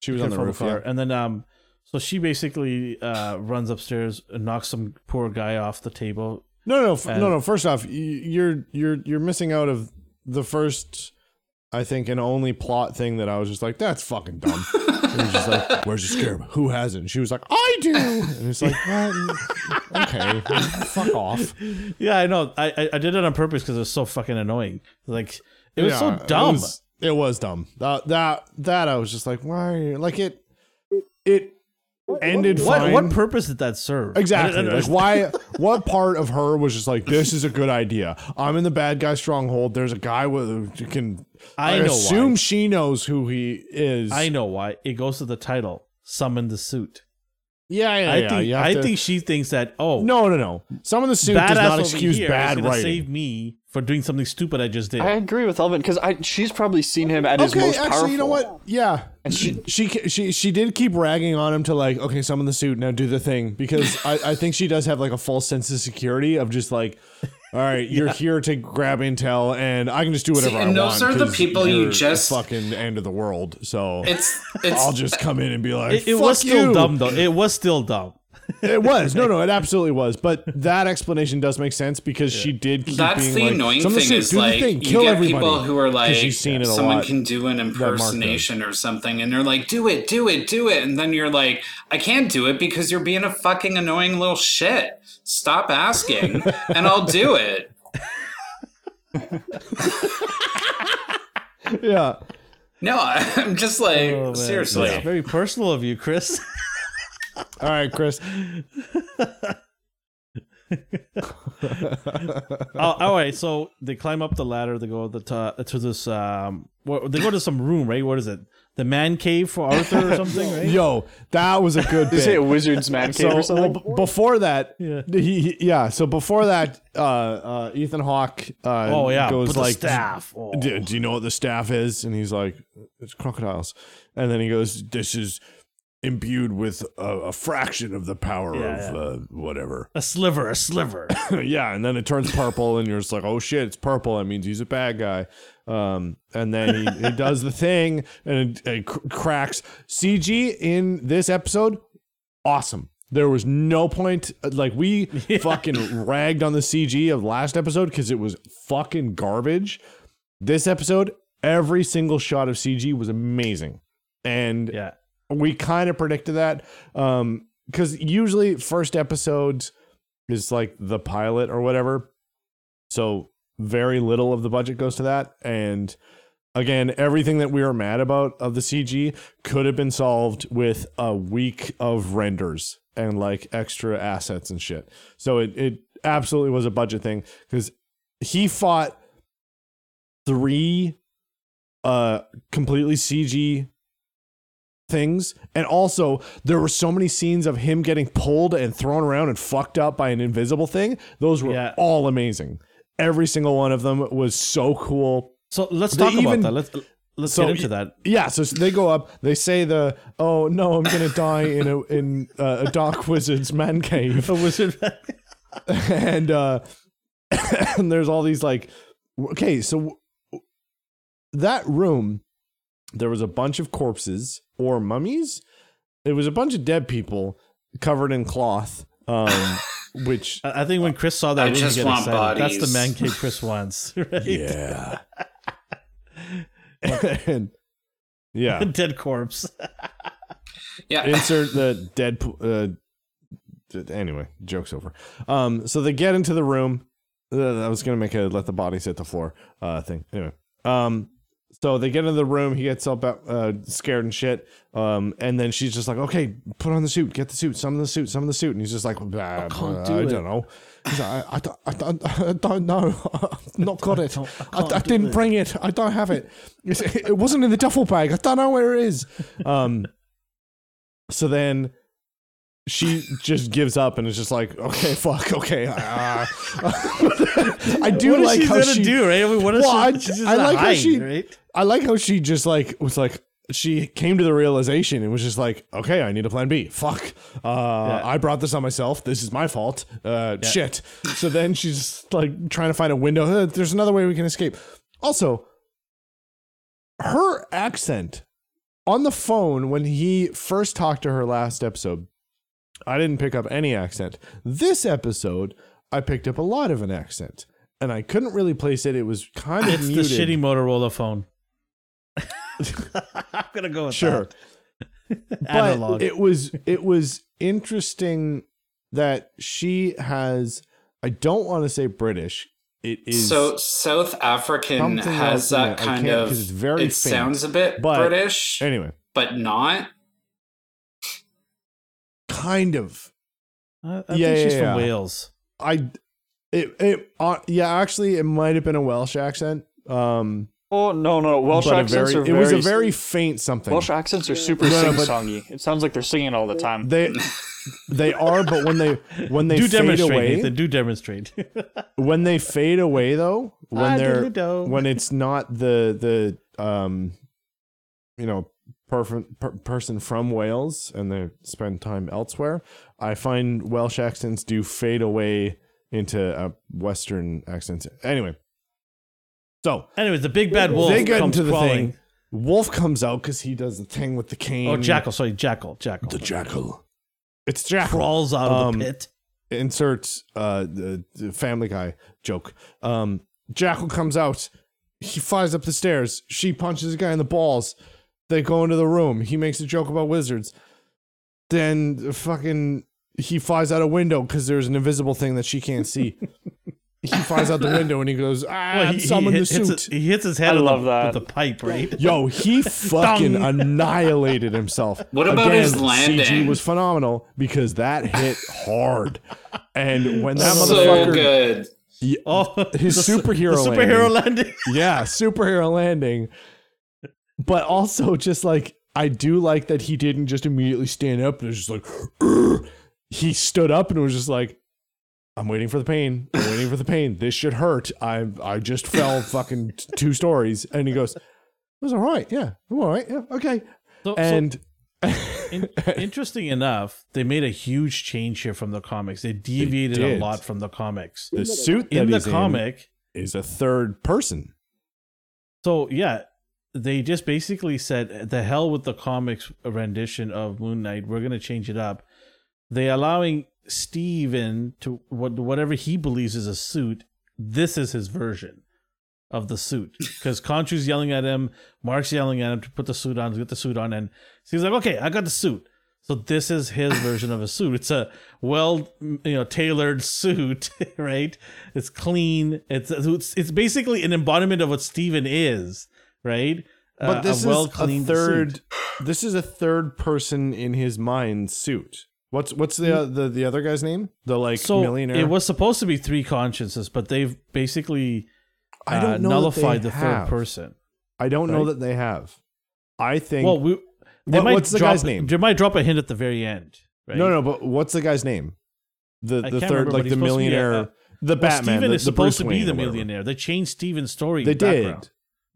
She was on the Careful roof. with Yeah. And then um so she basically uh runs upstairs and knocks some poor guy off the table. No, no, f- And- no, no. First off, you're you're you're missing out of the first, I think, an only plot thing that I was just like, that's fucking dumb. It was just like, where's your scarab? Who hasn't? She was like, I do. And it's like, well, okay, fuck off. Yeah, I know. I I, I did it on purpose because it was so fucking annoying. Like it was so dumb. It was, it was dumb. That that that I was just like, why? are you-" Like it, it ended what fine. what purpose did that serve? I Exactly. didn't Like why? What part of her was just like, this is a good idea. I'm in the bad guy stronghold. There's a guy with who can. I know assume why. she knows who he is. I know why. It goes to the title. Summon the suit. Yeah, yeah, I yeah. think I to- think she thinks that oh No, no, no. Some of the suit badass does not excuse here bad writing. save me for doing something stupid I just did. I agree with Elvin because I she's probably seen him at his okay, most actually, powerful. you know what? Yeah, And she- she she she did keep ragging on him to like, okay, summon the suit now, do the thing because I I think she does have like a false sense of security of just like, all right, you're here to grab intel and I can just do whatever See, I and want. those are the 'cause people you you're the just- fucking end of the world. So It's it's I'll just come in and be like, it, it Fuck was still you. dumb though. It was still dumb. It was no, no, it absolutely was. But that explanation does make sense because she did keep that's being the like, annoying the thing suit, is like thing, you get everybody." people who are 'Cause like she's seen it a someone lot. can do an impersonation or something and they're like do it do it do it and then you're like I can't do it because you're being a fucking annoying little shit stop asking and I'll do it yeah. no I'm just like Oh, seriously That's very personal of you, Chris. All right, Chris. oh, all right. So they climb up the ladder. They go to the to, to this um. What, they go to some room, right? What is it? The man cave for Arthur or something, right? Yo, that was a good Did you say a wizard's man cave So or something? well, before that, Yeah. he, he- yeah. So before that, uh, uh, Ethan Hawke, uh, Oh yeah, goes with the like, staff. Oh. do, do you know what the staff is? And he's like, it's crocodiles. And then he goes, this is imbued with a, a fraction of the power Yeah, of yeah. Uh, whatever. A sliver, a sliver. yeah, and then it turns purple, and you're just like, oh shit, it's purple. That means he's a bad guy. Um, and then he, he does the thing, and it, it cr- cracks. CG in this episode, awesome. There was no point, like we fucking ragged on the CG of last episode because it was fucking garbage. This episode, every single shot of CG was amazing, and yeah. We kind of predicted that um because usually first episodes is like the pilot or whatever. So very little of the budget goes to that. And again everything that we were mad about of the cg could have been solved with a week of renders and like extra assets and shit. So it, it absolutely was a budget thing because he fought three uh completely cg things and also there were so many scenes of him getting pulled and thrown around and fucked up by an invisible thing those were Yeah. all amazing every single one of them was so cool So let's They talk even- about that. Let's let's So get into that. yeah so they go up they say the oh no i'm gonna die in a in uh, a dark wizard's man cave A wizard. and uh and there's all these like okay so that room there was a bunch of corpses or mummies it was a bunch of dead people covered in cloth um which I I think when Chris saw that, I he just get want excited. That's the bodies. man cave Chris wants, right? yeah and yeah Dead corpse. Yeah. insert the dead uh anyway joke's over um so they get into the room uh, i was gonna make a let the bodies hit the floor uh thing anyway um so they get into the room he gets all about, uh, scared and shit um and then she's just like okay put on the suit get the suit some of the suit some of the suit and he's just like "Bah, can't do i it." don't know. He's like, I, I, don't, I, don't, I don't know. I've not got it. I I, I didn't it." bring it. I don't have it. It's- it wasn't in the duffel bag. I don't know where it is. Um so then she just gives up and is just like, okay, fuck, okay. uh, I do what is like she how gonna she. do, right? I mean, what is Well, I- she? I a like how she- right? I like how she just like was like she came to the realization and was just like, okay, I need a plan B. Fuck, uh, I brought this on myself. This is my fault. Uh, Shit. So then she's like trying to find a window. Uh, There's another way we can escape. Also, her accent on the phone when he first talked to her last episode, I didn't pick up any accent. This episode, I picked up a lot of an accent. And I couldn't really place it. It was kind of It's the shitty Motorola phone. I'm gonna go with Sure. that. but Analog. it was it was interesting that she has I don't want to say British. It is so South African has else that it. Kind can't- of 'cause it's very it faint. sounds a bit But- British, anyway, but not. Kind of. I, I Yeah, think she's yeah, from yeah. Wales. I it it uh, yeah, actually it might have been a Welsh accent. Um Oh no, no, Welsh but a accents very, are it very. was a very faint something. Welsh accents are super No, no, sing but- songy. It sounds like they're singing all the time. They they are, but when they when they do fade demonstrate, away, Nathan. Do demonstrate. when they fade away though when Ah, they're diddly-do. when it's not the the um you know per, per, person from Wales and they spend time elsewhere. I find Welsh accents do fade away into uh, Western accents anyway. So. Anyways, the big bad wolf they get comes into the crawling. thing Wolf comes out because he does the thing with the cane. Oh, jackal. Sorry, jackal. Jackal. the jackal. It's jackal. Crawls out of Um, the pit. inserts uh the, the family guy joke. Um jackal comes out. He flies up the stairs. She punches a guy in the balls they go into the room he makes a joke about wizards then fucking he flies out a window because there's an invisible thing that she can't see he flies out the window and he goes ah Well, I'm summon the hit- hits, suit it- he hits his head I with, love the, that. with the pipe, right? Yo, he fucking annihilated himself. What about Again, his CG was phenomenal because that hit hard. And when that so motherfucker good. Oh, His the su- superhero the superhero landing. yeah, superhero landing. But also just like I do like that he didn't just immediately stand up and was just like "Urgh." he stood up and was just like I'm waiting for the pain. I'm waiting for the pain. This should hurt. I I just fell fucking two stories. And he goes, It was all right. Yeah. I'm all right. Yeah. Okay. So, so And In- interesting enough, they made a huge change here from the comics. They deviated a lot from the comics. The suit that In the he's comic, is a third person. so yeah, they just basically said the hell with the comics rendition of Moon Knight. We're gonna change it up. They allowing Steven to what whatever he believes is a suit. This is his version of the suit because Conchu's yelling at him, Mark's yelling at him to put the suit on, to get the suit on, and he's like, "Okay, I got the suit." So this is his version of a suit. It's a well, you know, tailored suit, right? It's clean. It's it's, it's basically an embodiment of what Steven is, right? But Uh, this is a third. suit. This is a third person in his mind suit. What's what's the uh, the the other guy's name? The like So millionaire. it was supposed to be three consciences, but they've basically I uh, don't know nullified the have. third person. I don't know that they have. I think. Well, we they What- might what's the drop, guy's name? They might drop a hint at the very end. Right? no, no. But what's the guy's name? The the third, remember, like the supposed to be a- millionaire, uh, the Well, Batman, Steven the, is the supposed Bruce to be Wayne the millionaire. They changed Steven's story. They background.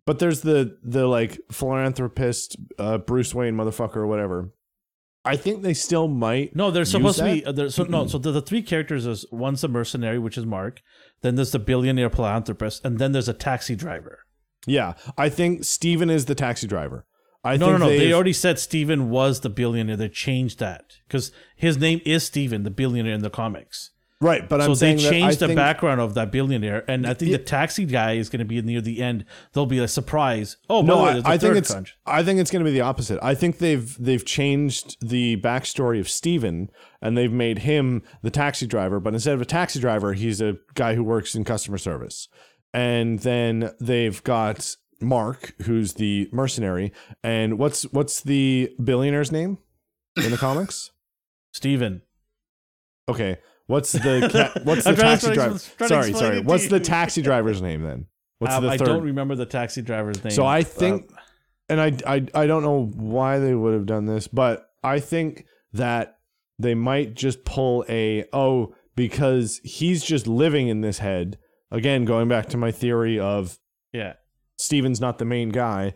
But there's the the like philanthropist uh, Bruce Wayne motherfucker or whatever. I think they still might. No, they're supposed to be. Uh, so no, so the, the three characters is one's the mercenary, which is Mark. Then there's the billionaire philanthropist, and then there's a taxi driver. Yeah, I think Steven is the taxi driver. I No, no, no. They already said Steven was the billionaire. They changed that because his name is Steven, the billionaire in the comics. Right, but so I'm they saying that I changed the think- background of that billionaire, and I think the taxi guy is going to be near the end. There'll be a surprise. Oh, No, way, I, I think it's crunch. I think it's going to be the opposite. I think they've they've changed the backstory of Steven and they've made him the taxi driver, but instead of a taxi driver, he's a guy who works in customer service. And then they've got Mark, who's the mercenary, and what's what's the billionaire's name in the comics? Steven. Okay, what's the ca- what's the I'm trying to taxi driver? Sorry, sorry. What's the taxi driver's name then? What's Um, the I don't remember the taxi driver's name. So I Uh, think, and I, I, I don't know why they would have done this, but I think that they might just pull a oh because he's just living in this head. Again, going back to my theory of yeah. Steven's not the main guy.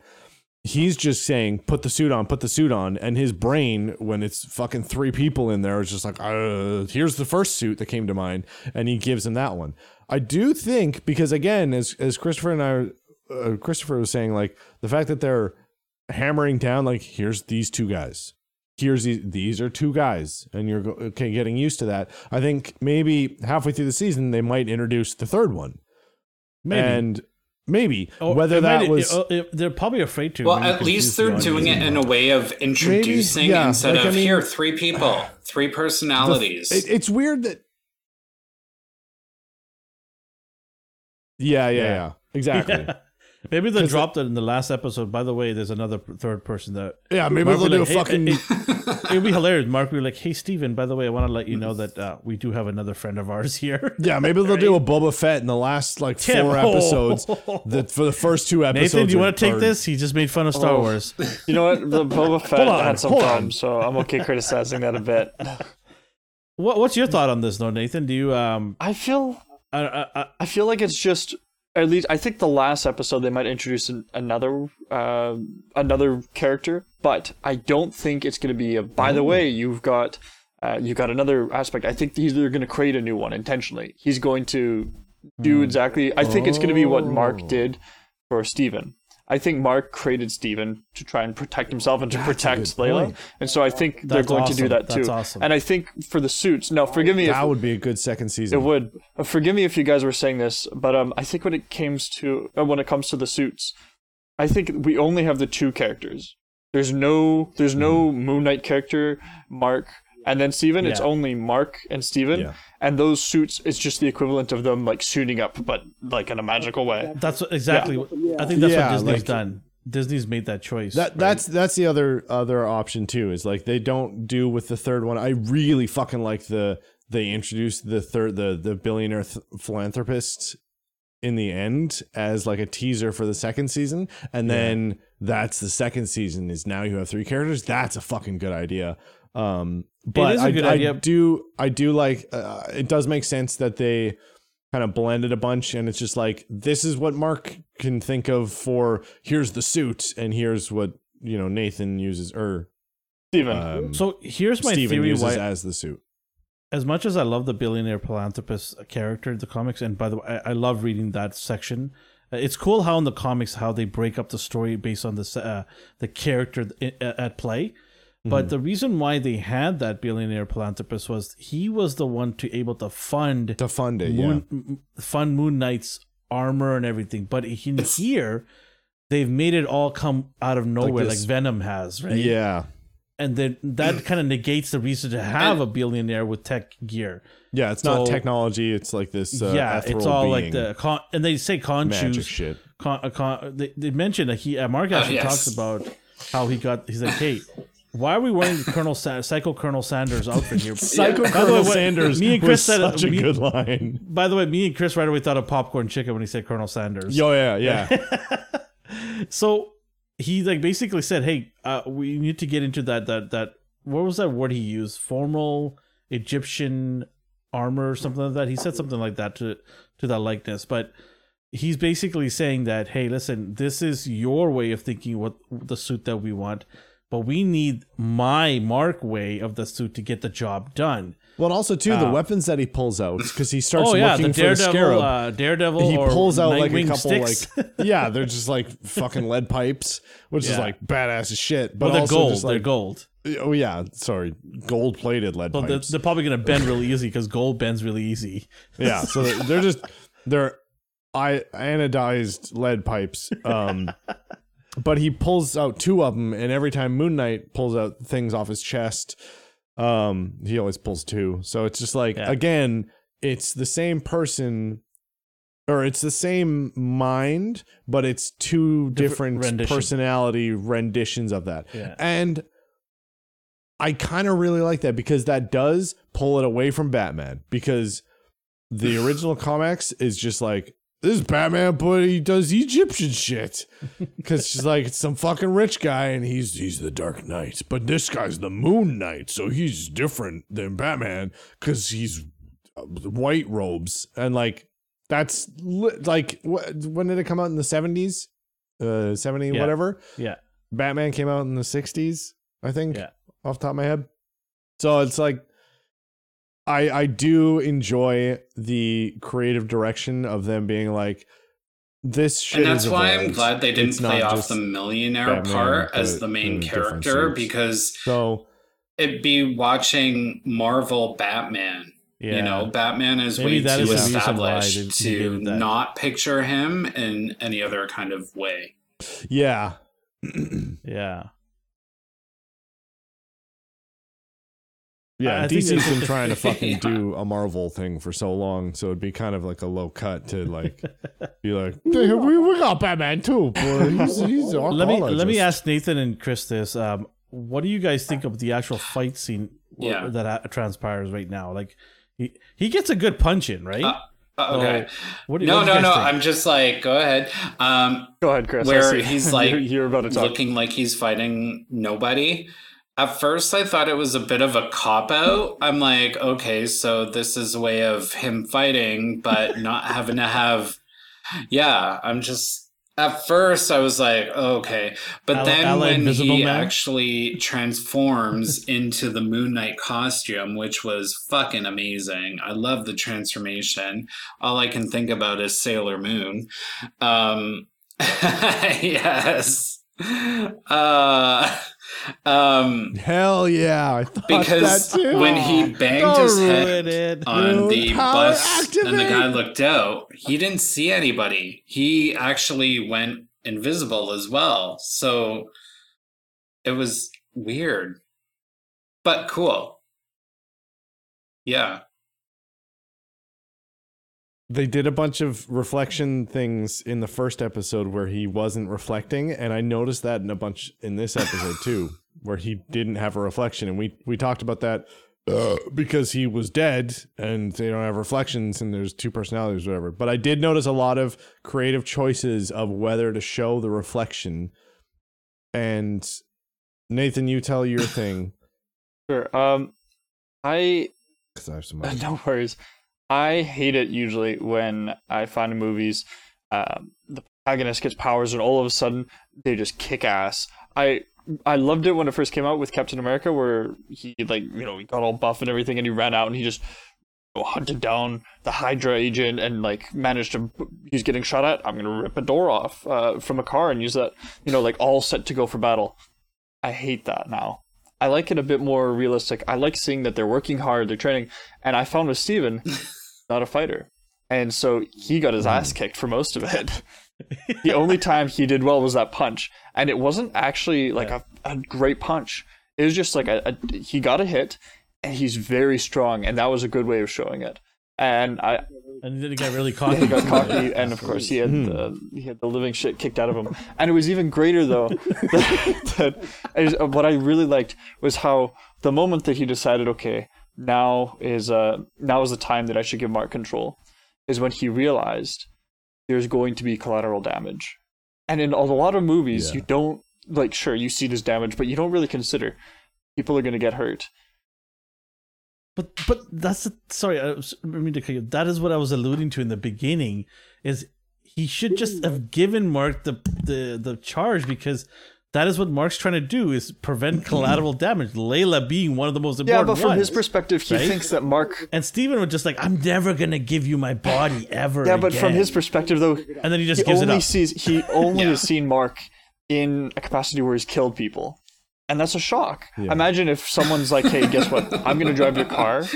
He's just saying, put the suit on, put the suit on. And his brain, when it's fucking three people in there, is just like, uh, here's the first suit that came to mind. And he gives him that one. I do think, because again, as, as Christopher and I, uh, Christopher was saying, like, the fact that they're hammering down, like, here's these two guys. Here's these, these are two guys. And you're okay, getting used to that. I think maybe halfway through the season, they might introduce the third one. Maybe. And maybe Or whether that might- was. it- it- they're probably afraid to. Well, at least they're doing it in a way of introducing yeah, instead like, I of mean- here three people, three personalities. It, it's weird that. Yeah, yeah, Yeah. yeah. Exactly. Yeah, Yeah. Maybe they dropped it in the last episode. By the way, there's another third person that Yeah, maybe Mark they'll will do a hey, fucking. hey, it'd be hilarious. Mark would be like, "Hey, Steven, by the way, I want to let you know that uh, we do have another friend of ours here." yeah, maybe they'll do a Boba Fett in the last like Tim, four oh. episodes. That for the first two episodes. Nathan, do you want to take are- this? He just made fun of Star Oh. Wars. You know what? The Boba Fett on, had some fun, so I'm okay criticizing that a bit. What, what's your thought on this, though, Nathan? Do you um? I feel I, I, I, I feel like it's just at least I think the last episode they might introduce an, another uh, another character, but I don't think it's going to be a. By the way, you've got uh, you've got another aspect. I think he's they're going to create a new one intentionally. He's going to do exactly. I think it's going to be what Mark Oh. did for Steven. I think Mark created Steven to try and protect himself and to That's protect Layla, point. and so I think they're That's going to do that too. That's awesome. And I think for the suits, now forgive me if That would be a good second season. it would. Uh, Forgive me if you guys were saying this, but um, I think when it comes to uh, when it comes to the suits, I think we only have the two characters. There's no there's no Moon Knight character, Mark, and then Steven. It's only Mark and Steven, Yeah. and those suits. It's just the equivalent of them like suiting up, but like in a magical way. that's what- exactly. what I think that's Yeah, what Disney's like- done. Disney's made that choice. That right? that's that's the other other option too. Is like they don't do with the third one. I really fucking like the they introduced the third the the billionaire th- philanthropist in the end as like a teaser for the second season, and then that's the second season. Is now you have three characters. That's a fucking good idea. Um, but is a I, good I idea. do I do like uh, it does make sense that they kind of blended a bunch and it's just like this is what Mark can think of for here's the suit and here's what you know Nathan uses or Steven. um, So here's my Steven theory uses why as the suit. as much as I love the billionaire philanthropist character in the comics, and by the way, I, I love reading that section. Uh, It's cool how in the comics how they break up the story based on the uh, the character at play. But the reason why they had that billionaire philanthropist was he was the one to able to fund To fund it, yeah. Moon m- fund Moon Knight's armor and everything. But in here, they've made it all come out of nowhere, like, this- Venom has, right? Yeah. and then that kind of negates the reason to have a billionaire with tech gear. Yeah, it's not technology. It's like this. Uh, yeah, it's ethereal all like the con, and they say con magic shit. Con, uh, con, they, they mentioned that he uh, Mark actually yes. talks about how he got. He's like, hey. Why are we wearing Colonel Sa- Psycho Colonel Sanders outfit here? Psycho the Colonel way, Sanders me and Chris said such a me- good line. By the way, me and Chris right away thought of popcorn chicken when he said Colonel Sanders. Yo, yeah, yeah. So he like basically said, "Hey, uh, we need to get into that that that what was that word he used? Formal Egyptian armor or something like that." He said something like that to to that likeness, but he's basically saying that, "Hey, listen, this is your way of thinking what the suit that we want." But we need my Mark way of the suit to get the job done. Well, also too, the Uh, weapons that he pulls out because he starts Oh yeah, looking the for the scarab. uh, Daredevil. he pulls out like a couple sticks. like yeah, they're just like fucking lead pipes, which is like badass as shit. But But they're also gold. just they're gold. oh yeah, sorry, gold plated lead But they're, pipes. they're probably gonna bend really easy because gold bends really easy. yeah, so they're, they're just they're I anodized lead pipes. Um, but he pulls out two of them, and every time Moon Knight pulls out things off his chest, um, he always pulls two. So it's just like Yeah. again, it's the same person. Or it's the same mind, but it's two different rendition. personality renditions of that. Yeah. And I kind of really like that because that does pull it away from Batman because the original comics is just like this is Batman, but he does Egyptian shit because she's like it's some fucking rich guy and he's he's the Dark Knight, but this guy's the Moon Knight, so he's different than Batman because he's uh, white robes and like that's li- like wh- when did it come out in the seventies, uh, seventy Yeah. whatever. Yeah. Batman came out in the 60s, I think, Yeah. off the top of my head. So it's like I I do enjoy the creative direction of them being like this shit and that's why I'm glad they didn't It's play off the millionaire Batman, part as the main in character because So it'd be watching Marvel Batman. Yeah. You know, Batman is Maybe way too is the reason why established to not picture him in any other kind of way. yeah. Yeah. Yeah, I- I think DC's it's- been trying to fucking do a Marvel thing for so long, so it'd be kind of like a low cut to like be like, "Hey, we, we got Batman too, boy. He's, he's an let me let me ask Nathan and Chris this. Um, what do you guys think of the actual fight scene Yeah. that ha- transpires right now? Like, he he gets a good punch in, right? Uh, Uh, okay. what do, no, what do no, no. think? I'm just like, go ahead. Um, Go ahead, Chris. Where he's like you're, you're about to talk. looking like he's fighting nobody. At first, I thought it was a bit of a cop out. I'm like, okay, so this is a way of him fighting, but not having to have. Yeah, I'm just. At first, I was like, okay. But Ally- then Ally when he Man? actually transforms into the Moon Knight costume, which was fucking amazing. I love the transformation. All I can think about is Sailor Moon. Um, yes. Uh, um, Hell yeah! I thought because when he banged Don't his head it. on the bus and the guy looked out, he didn't see anybody. He actually went invisible as well. So it was weird, but cool. Yeah. They did a bunch of reflection things in the first episode where he wasn't reflecting and i noticed that in a bunch in this episode too where he didn't have a reflection and we we talked about that uh, because he was dead and they don't have reflections and there's two personalities or whatever but i did notice a lot of creative choices of whether to show the reflection and nathan you tell your thing Sure. Um, I 'cause I have some no worries. I hate it usually when I find movies um, the protagonist gets powers and all of a sudden they just kick ass. I I loved it when it first came out with Captain America, where he like you know he got all buff and everything, and he ran out and he just hunted down the Hydra agent and like managed to. He's getting shot at. I'm gonna rip a door off uh, from a car and use that. You know, like all set to go for battle. I hate that now. I like it a bit more realistic. I like seeing that they're working hard, they're training, and I found with Steven, not a fighter. And so he got his ass hmm. kicked for most of it. the only time he did well was that punch. And it wasn't actually like a, a great punch. It was just like a, a he got a hit and he's very strong and that was a good way of showing it. And I And then he got really cocky. he got cocky, and of course he had hmm. the he had the living shit kicked out of him. And it was even greater though. that, that is, what I really liked was how the moment that he decided, okay, now is uh now is the time that I should give Mark control, is when he realized there's going to be collateral damage. And in a lot of movies, Yeah. you don't like sure you see this damage, but you don't really consider people are going to get hurt. But but that's the, sorry. I, was- I mean to cut you. That is what I was alluding to in the beginning. Is he should just have given Mark the the the charge because that is what Mark's trying to do is prevent collateral damage. Layla being one of the most important. Yeah, but from his perspective, he right? thinks that Mark. and Steven was just like, I'm never gonna give you my body ever. Yeah, but from his perspective, though, and then he just he gives it only up. sees he only Yeah. has seen Mark in a capacity where he's killed people, and that's a shock. Imagine if someone's like, "Hey, guess what? I'm gonna drive your car.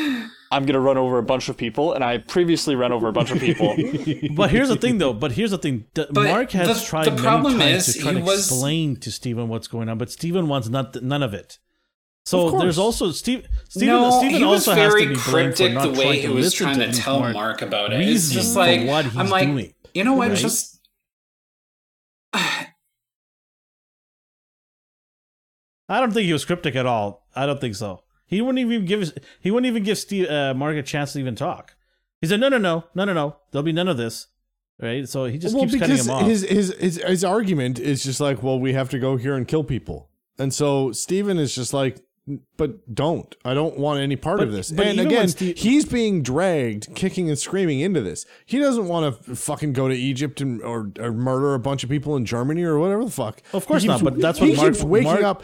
I'm gonna run over a bunch of people, and I previously ran over a bunch of people." But here's the thing, though. But here's the thing. D- Mark has the- tried the many problem times is to try to was- explain to Steven what's going on, but Steven wants not, none of it. So Of there's also Steve. Steven, no, Steven he was also has to very be blamed for cryptic not the way trying he to was listen trying to these tell Mark Mark about it. It's just for like what he's I'm like, doing. you know what? right? Just I don't think he was cryptic at all. I don't think so. He wouldn't even give he wouldn't even give Steve uh, Mark a chance to even talk. He said, "No, no, no, no, no, no. There'll be none of this." Right? So he just well, keeps cutting him off. his, his his his argument is just like, well, we have to go here and kill people, and so Steven is just like, but don't. I don't want any part But- of this. and again, Steve- he's being dragged, kicking and screaming into this. He doesn't want to fucking go to Egypt and or, or murder a bunch of people in Germany or whatever the fuck. Of course He not, but that's he what Mark- keeps waking Mark- up.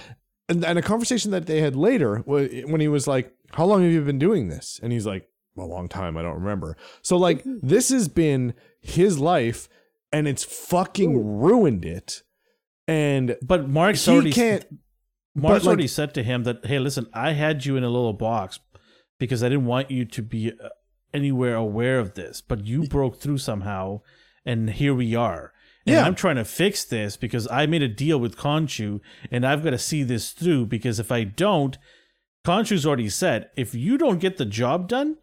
And, and a conversation that they had later when he was like, "How long have you been doing this?" And he's like, "A long time. I don't remember." So like, this has been his life, and it's fucking ruined it. And but Mark's he already can't. Mark's like- already said to him that, hey, listen, I had you in a little box because I didn't want you to be uh, anywhere aware of this, but you broke through somehow, and here we are. And Yeah. I'm trying to fix this because I made a deal with Khonshu, and I've got to see this through because if I don't, Khonshu's already said, if you don't get the job done,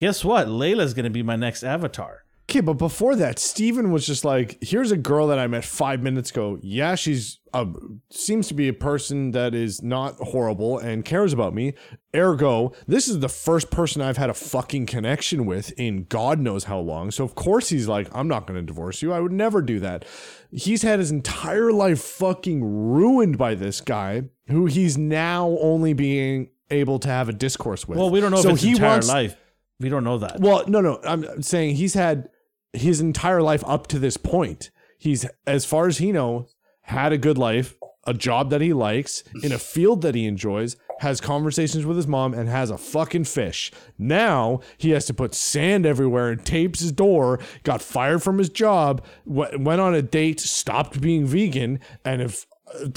guess what? Layla's going to be my next avatar. Okay, but before that, Steven was just like, here's a girl that I met five minutes ago. Yeah, she's uh, seems to be a person that is not horrible and cares about me. Ergo, this is the first person I've had a fucking connection with in God knows how long. So of course he's like, I'm not going to divorce you. I would never do that. He's had his entire life fucking ruined by this guy who he's now only being able to have a discourse with. Well, we don't know so if it's he entire wants, life. We don't know that. well, no, no. I'm saying he's had his entire life up to this point. He's, as far as he knows, had a good life, a job that he likes, in a field that he enjoys, has conversations with his mom, and has a fucking fish. Now he has to put sand everywhere and tapes his door, got fired from his job, went on a date, stopped being vegan, and if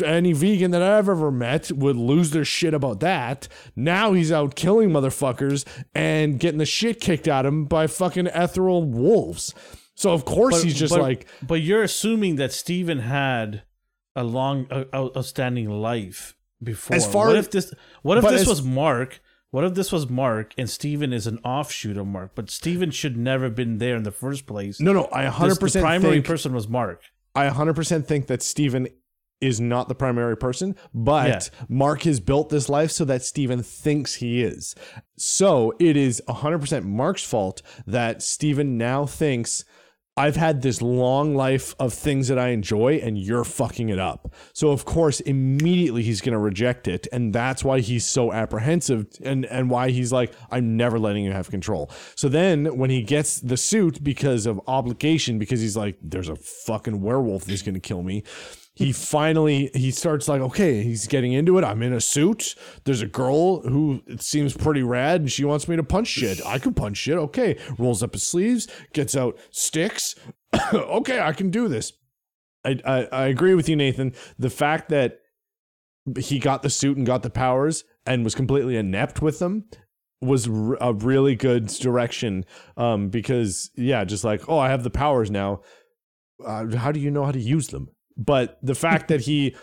any vegan that I've ever met would lose their shit about that. Now he's out killing motherfuckers and getting the shit kicked out of him by fucking ethereal wolves. So of course he's just but, like, but you're assuming that Steven had a long, outstanding life before. As far what as- if this? What if this as- was Mark? What if this was Mark and Steven is an offshoot of Mark? But Steven should never have been there in the first place. no, no, I 100% the primary think, person was Mark. I 100% think that Steven is not the primary person, but Yeah. Mark has built this life so that Steven thinks he is. So it is 100% Mark's fault that Steven now thinks I've had this long life of things that I enjoy and you're fucking it up. So of course immediately he's going to reject it and that's why he's so apprehensive and and why he's like I'm never letting you have control. So then when he gets the suit because of obligation because he's like there's a fucking werewolf that's going to kill me. He finally he starts like okay he's getting into it. I'm in a suit. There's a girl who seems pretty rad and she wants me to punch shit. I can punch shit. Okay. Rolls up his sleeves gets out sticks. Okay i can do this. I, I i agree with you nathan. The fact that he got the suit and got the powers and was completely inept with them was a really good direction. Um because yeah just like oh i have the powers now. Uh, how do you know how to use them but the fact that he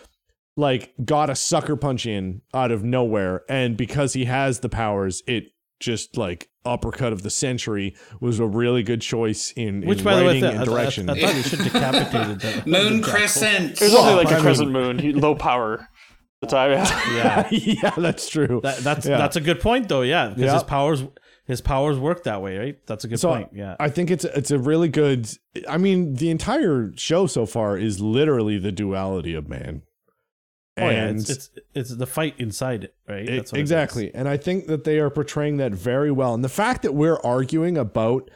like got a sucker punch in out of nowhere and because he has the powers it just like uppercut of the century was a really good choice in, Which, in by the way, writing I, and I, I, direction I thought you should decapitated the Moon the. Crescent. It was only like I a mean- crescent moon, he, low power. The time, yeah. Yeah, yeah that's true that, that's Yeah. that's a good point though. Yeah, because Yeah. his powers his powers work that way, right? That's a good So, point. Yeah. I think it's it's a really good. I mean, the entire show so far is literally the duality of man. Oh yeah, And it's, it's it's the fight inside it, right? it- That's what it is. exactly, and I think that they are portraying that very well. And the fact that we're arguing about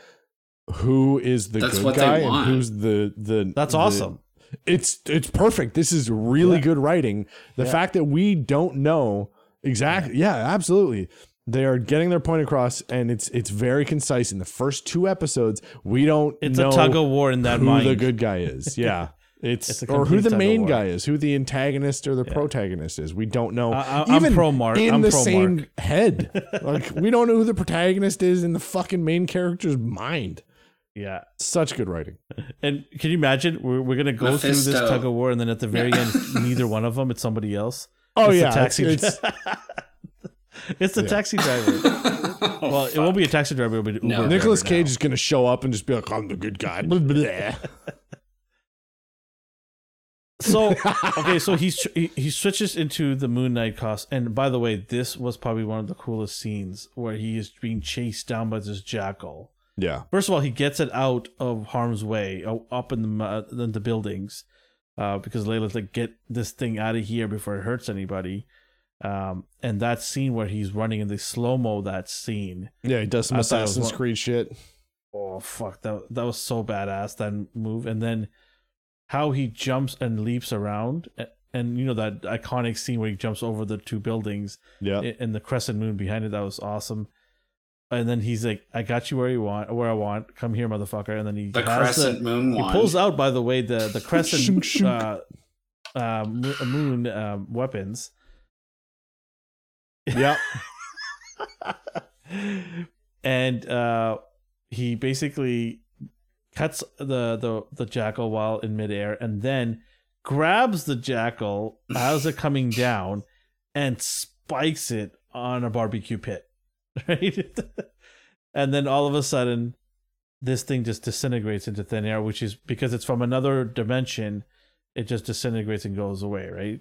who is the That's good guy and who's the the That's the- awesome. It's it's perfect. This is really Yeah. good writing. The Yeah. fact that we don't know exactly, yeah, absolutely. They are getting their point across, and it's it's very concise. In the first two episodes, we don't It's know a tug of war in that who mind. the good guy is. Yeah. It's, It's or who the main guy is, who the antagonist or the Yeah. protagonist is. We don't know. I- I- I'm pro Mark. in I'm the same Mark. head. like we don't know who the protagonist is in the fucking main character's mind. yeah. Such good writing. And can you imagine we're, we're gonna go through this tug of war, and then at the very end, neither one of them, it's somebody else. Oh It's the yeah, taxi. it's, it's it's the Yeah. taxi driver. Oh, well, it won't be a taxi driver. It'll be No. Nicholas driver now. Cage is gonna show up and just be like, "I'm the good guy." So okay, so he's he, he switches into the Moon Knight cost, and by the way, this was probably one of the coolest scenes where he is being chased down by this jackal. yeah, First of all, he gets it out of harm's way, uh, up in the mu- in the buildings, uh, because Layla's like, "Get this thing out of here before it hurts anybody." Um, and that scene where he's running in the slow mo, that scene, yeah, he does some I thought Assassin's one- Creed shit. oh fuck, that that was so badass that move, and then how he jumps and leaps around, a- and you know that iconic scene where he jumps over the two buildings, Yeah, i- and the crescent moon behind it. That was awesome. And then he's like, "I got you where you want, where I want. Come here, motherfucker!" And then he The has crescent moon He one. pulls out, by the way, the the crescent Shunk, shunk. uh, uh, moon um, weapons. Yeah. and uh, he basically cuts the, the the jackal while in midair, and then grabs the jackal as it coming down and spikes it on a barbecue pit, right? and then all of a sudden, this thing just disintegrates into thin air, which is because it's from another dimension. It just disintegrates and goes away, right?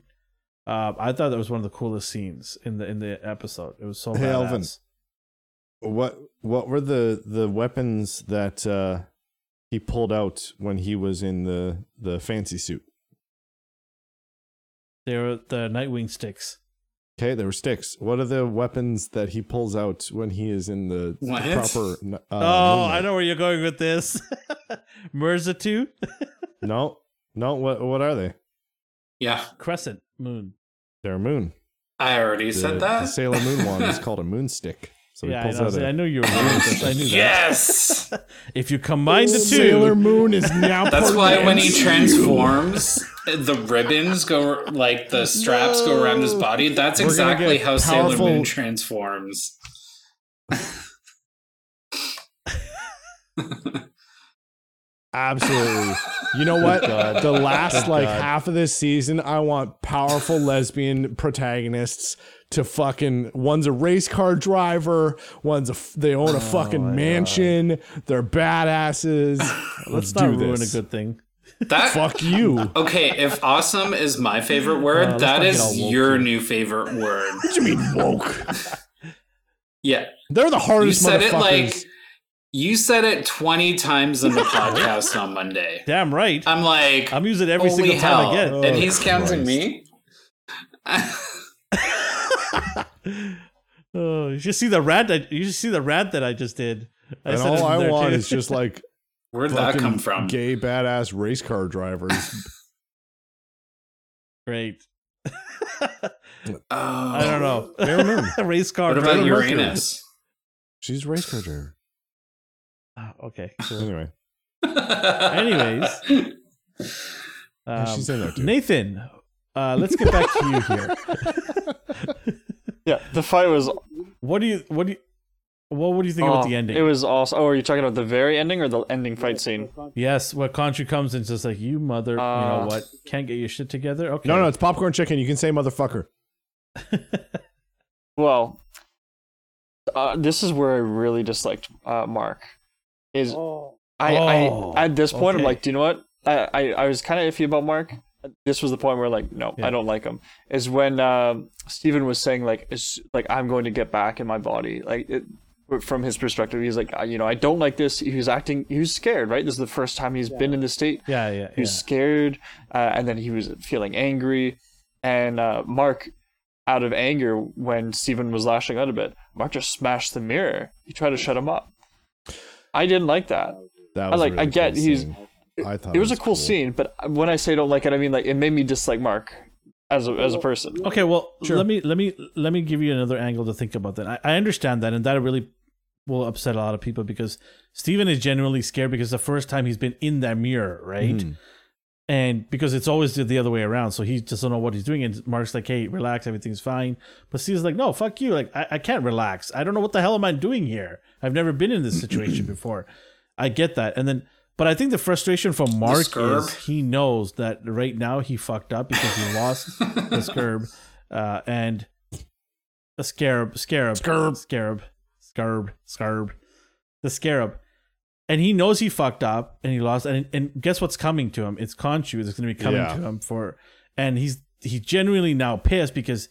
Uh, I thought that was one of the coolest scenes in the in the episode. It was so Hey, badass. Alvin. What what were the the weapons that uh, he pulled out when he was in the the fancy suit? They were the Nightwing sticks. Okay, there were sticks. What are the weapons that he pulls out when he is in the, the What? proper? Uh, oh, moonlight? I know where you're going with this. Merzatu? No, no. What what are they? yeah, Crescent moon. They're a moon. I already The, said the that. Sailor Moon one is called a moon stick. So yeah, he I pulls know, out see, a I knew you were going with this. I knew that. yes. If you combine the two, Sailor Moon is now. That's part why the when he transforms, the ribbons go like the straps go around his body. That's We're exactly get how Sailor Moon transforms. Absolutely. You know what? God. The last Good like God. half of this season, I want powerful lesbian protagonists to fucking. One's a race car driver. One's a They own a Oh fucking my mansion. They're badasses. let's Let's not do ruin this. a good thing. That Fuck you. okay. If awesome is my favorite word, Uh, let's that not get is all woke your here. new favorite word. What do you mean woke? Yeah, They're the hardest. you hardest said it like you said it twenty times in the podcast on Monday. Damn right. I'm like, I'm using it every holy single time hell. I get. Oh, and he's counting me. Oh, you should see the rant. I, you should see the rant that I just did. I and all I want too. is just like Where'd that come from? gay badass race car drivers Great. Oh, I don't know. Sailor Moon. Race car. What about Sailor Mercury. Uranus? She's a race car driver. Okay. cool. Anyway, Anyways. Um, she's in there. Nathan, uh, let's get back to you here. Yeah, the fight was. What do you what do you what would you think oh, about the ending? It was awesome. Oh, are you talking about the very ending or the ending fight scene? yes, where Khonshu comes and is just like, you mother, you know Uh, what? Can't get your shit together. Okay. no, no, it's popcorn chicken. You can say motherfucker. Well, uh, this is where I really disliked uh, Mark. Is I, Oh, I at this point okay. I'm like, do you know what? I I, I was kind of iffy about Mark. This was the point where like, no, Yeah. I don't like him. Is when um, Steven was saying like, is like I'm going to get back in my body. Like it, from his perspective, he's like, you know, I don't like this. He was acting. He was scared. Right. This is the first time he's been in the state. Yeah, yeah, He was yeah. scared, uh, and then he was feeling angry. And uh, Mark, out of anger, when Steven was lashing out a bit, Mark just smashed the mirror. He tried to shut him up. I didn't like that. That I was a like. really I get cool he's. scene. I thought It was a cool, scene, but when I say I don't like it, I mean like it made me dislike Mark as a as a person. Okay, well, Sure. let me let me let me give you another angle to think about that. I, I understand that, and that really will upset a lot of people because Steven is genuinely scared because the first time he's been in that mirror, right? Mhm. And because it's always the, the other way around, so he just don't know what he's doing. And Mark's like, "Hey, relax, everything's fine." But Steven's like, "No, fuck you! Like, I, I can't relax. I don't know what the hell am I doing here. I've never been in this situation before. I get that." And then, but I think the frustration from Mark is he knows that right now he fucked up because he lost the scurb, uh, and the scarab, scarab, Scurb. scarab, scarab, scarab, the scarab, and he knows he fucked up and he lost. And and guess what's coming to him? It's Khonshu that's going to be coming Yeah. to him for, and he's he's genuinely now pissed because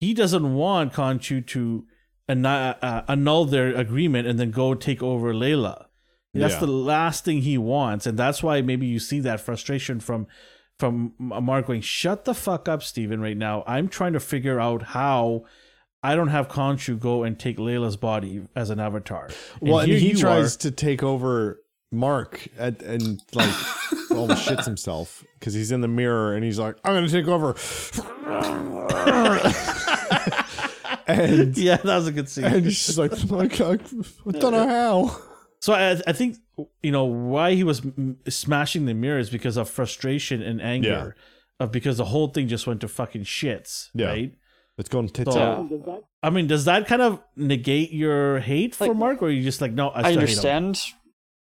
he doesn't want Khonshu to annu- uh, annul their agreement and then go take over Layla. That's Yeah. the last thing he wants, and that's why maybe you see that frustration from from Mark going, "Shut the fuck up, Steven, right now. I'm trying to figure out how I don't have Khonshu go and take Layla's body as an avatar." Well, and he tries are- to take over Mark at, and like almost shits himself because he's in the mirror and he's like, "I'm gonna take over," and yeah, that was a good scene. and he's like, oh like I, don't know how. So I, I think you know why he was m- smashing the mirror is because of frustration and anger, of because the whole thing just went to fucking shits, Yeah. right? It's going tits So- out. I mean, does that kind of negate your hate for Mark, or are you just like, no, I, I still him? understand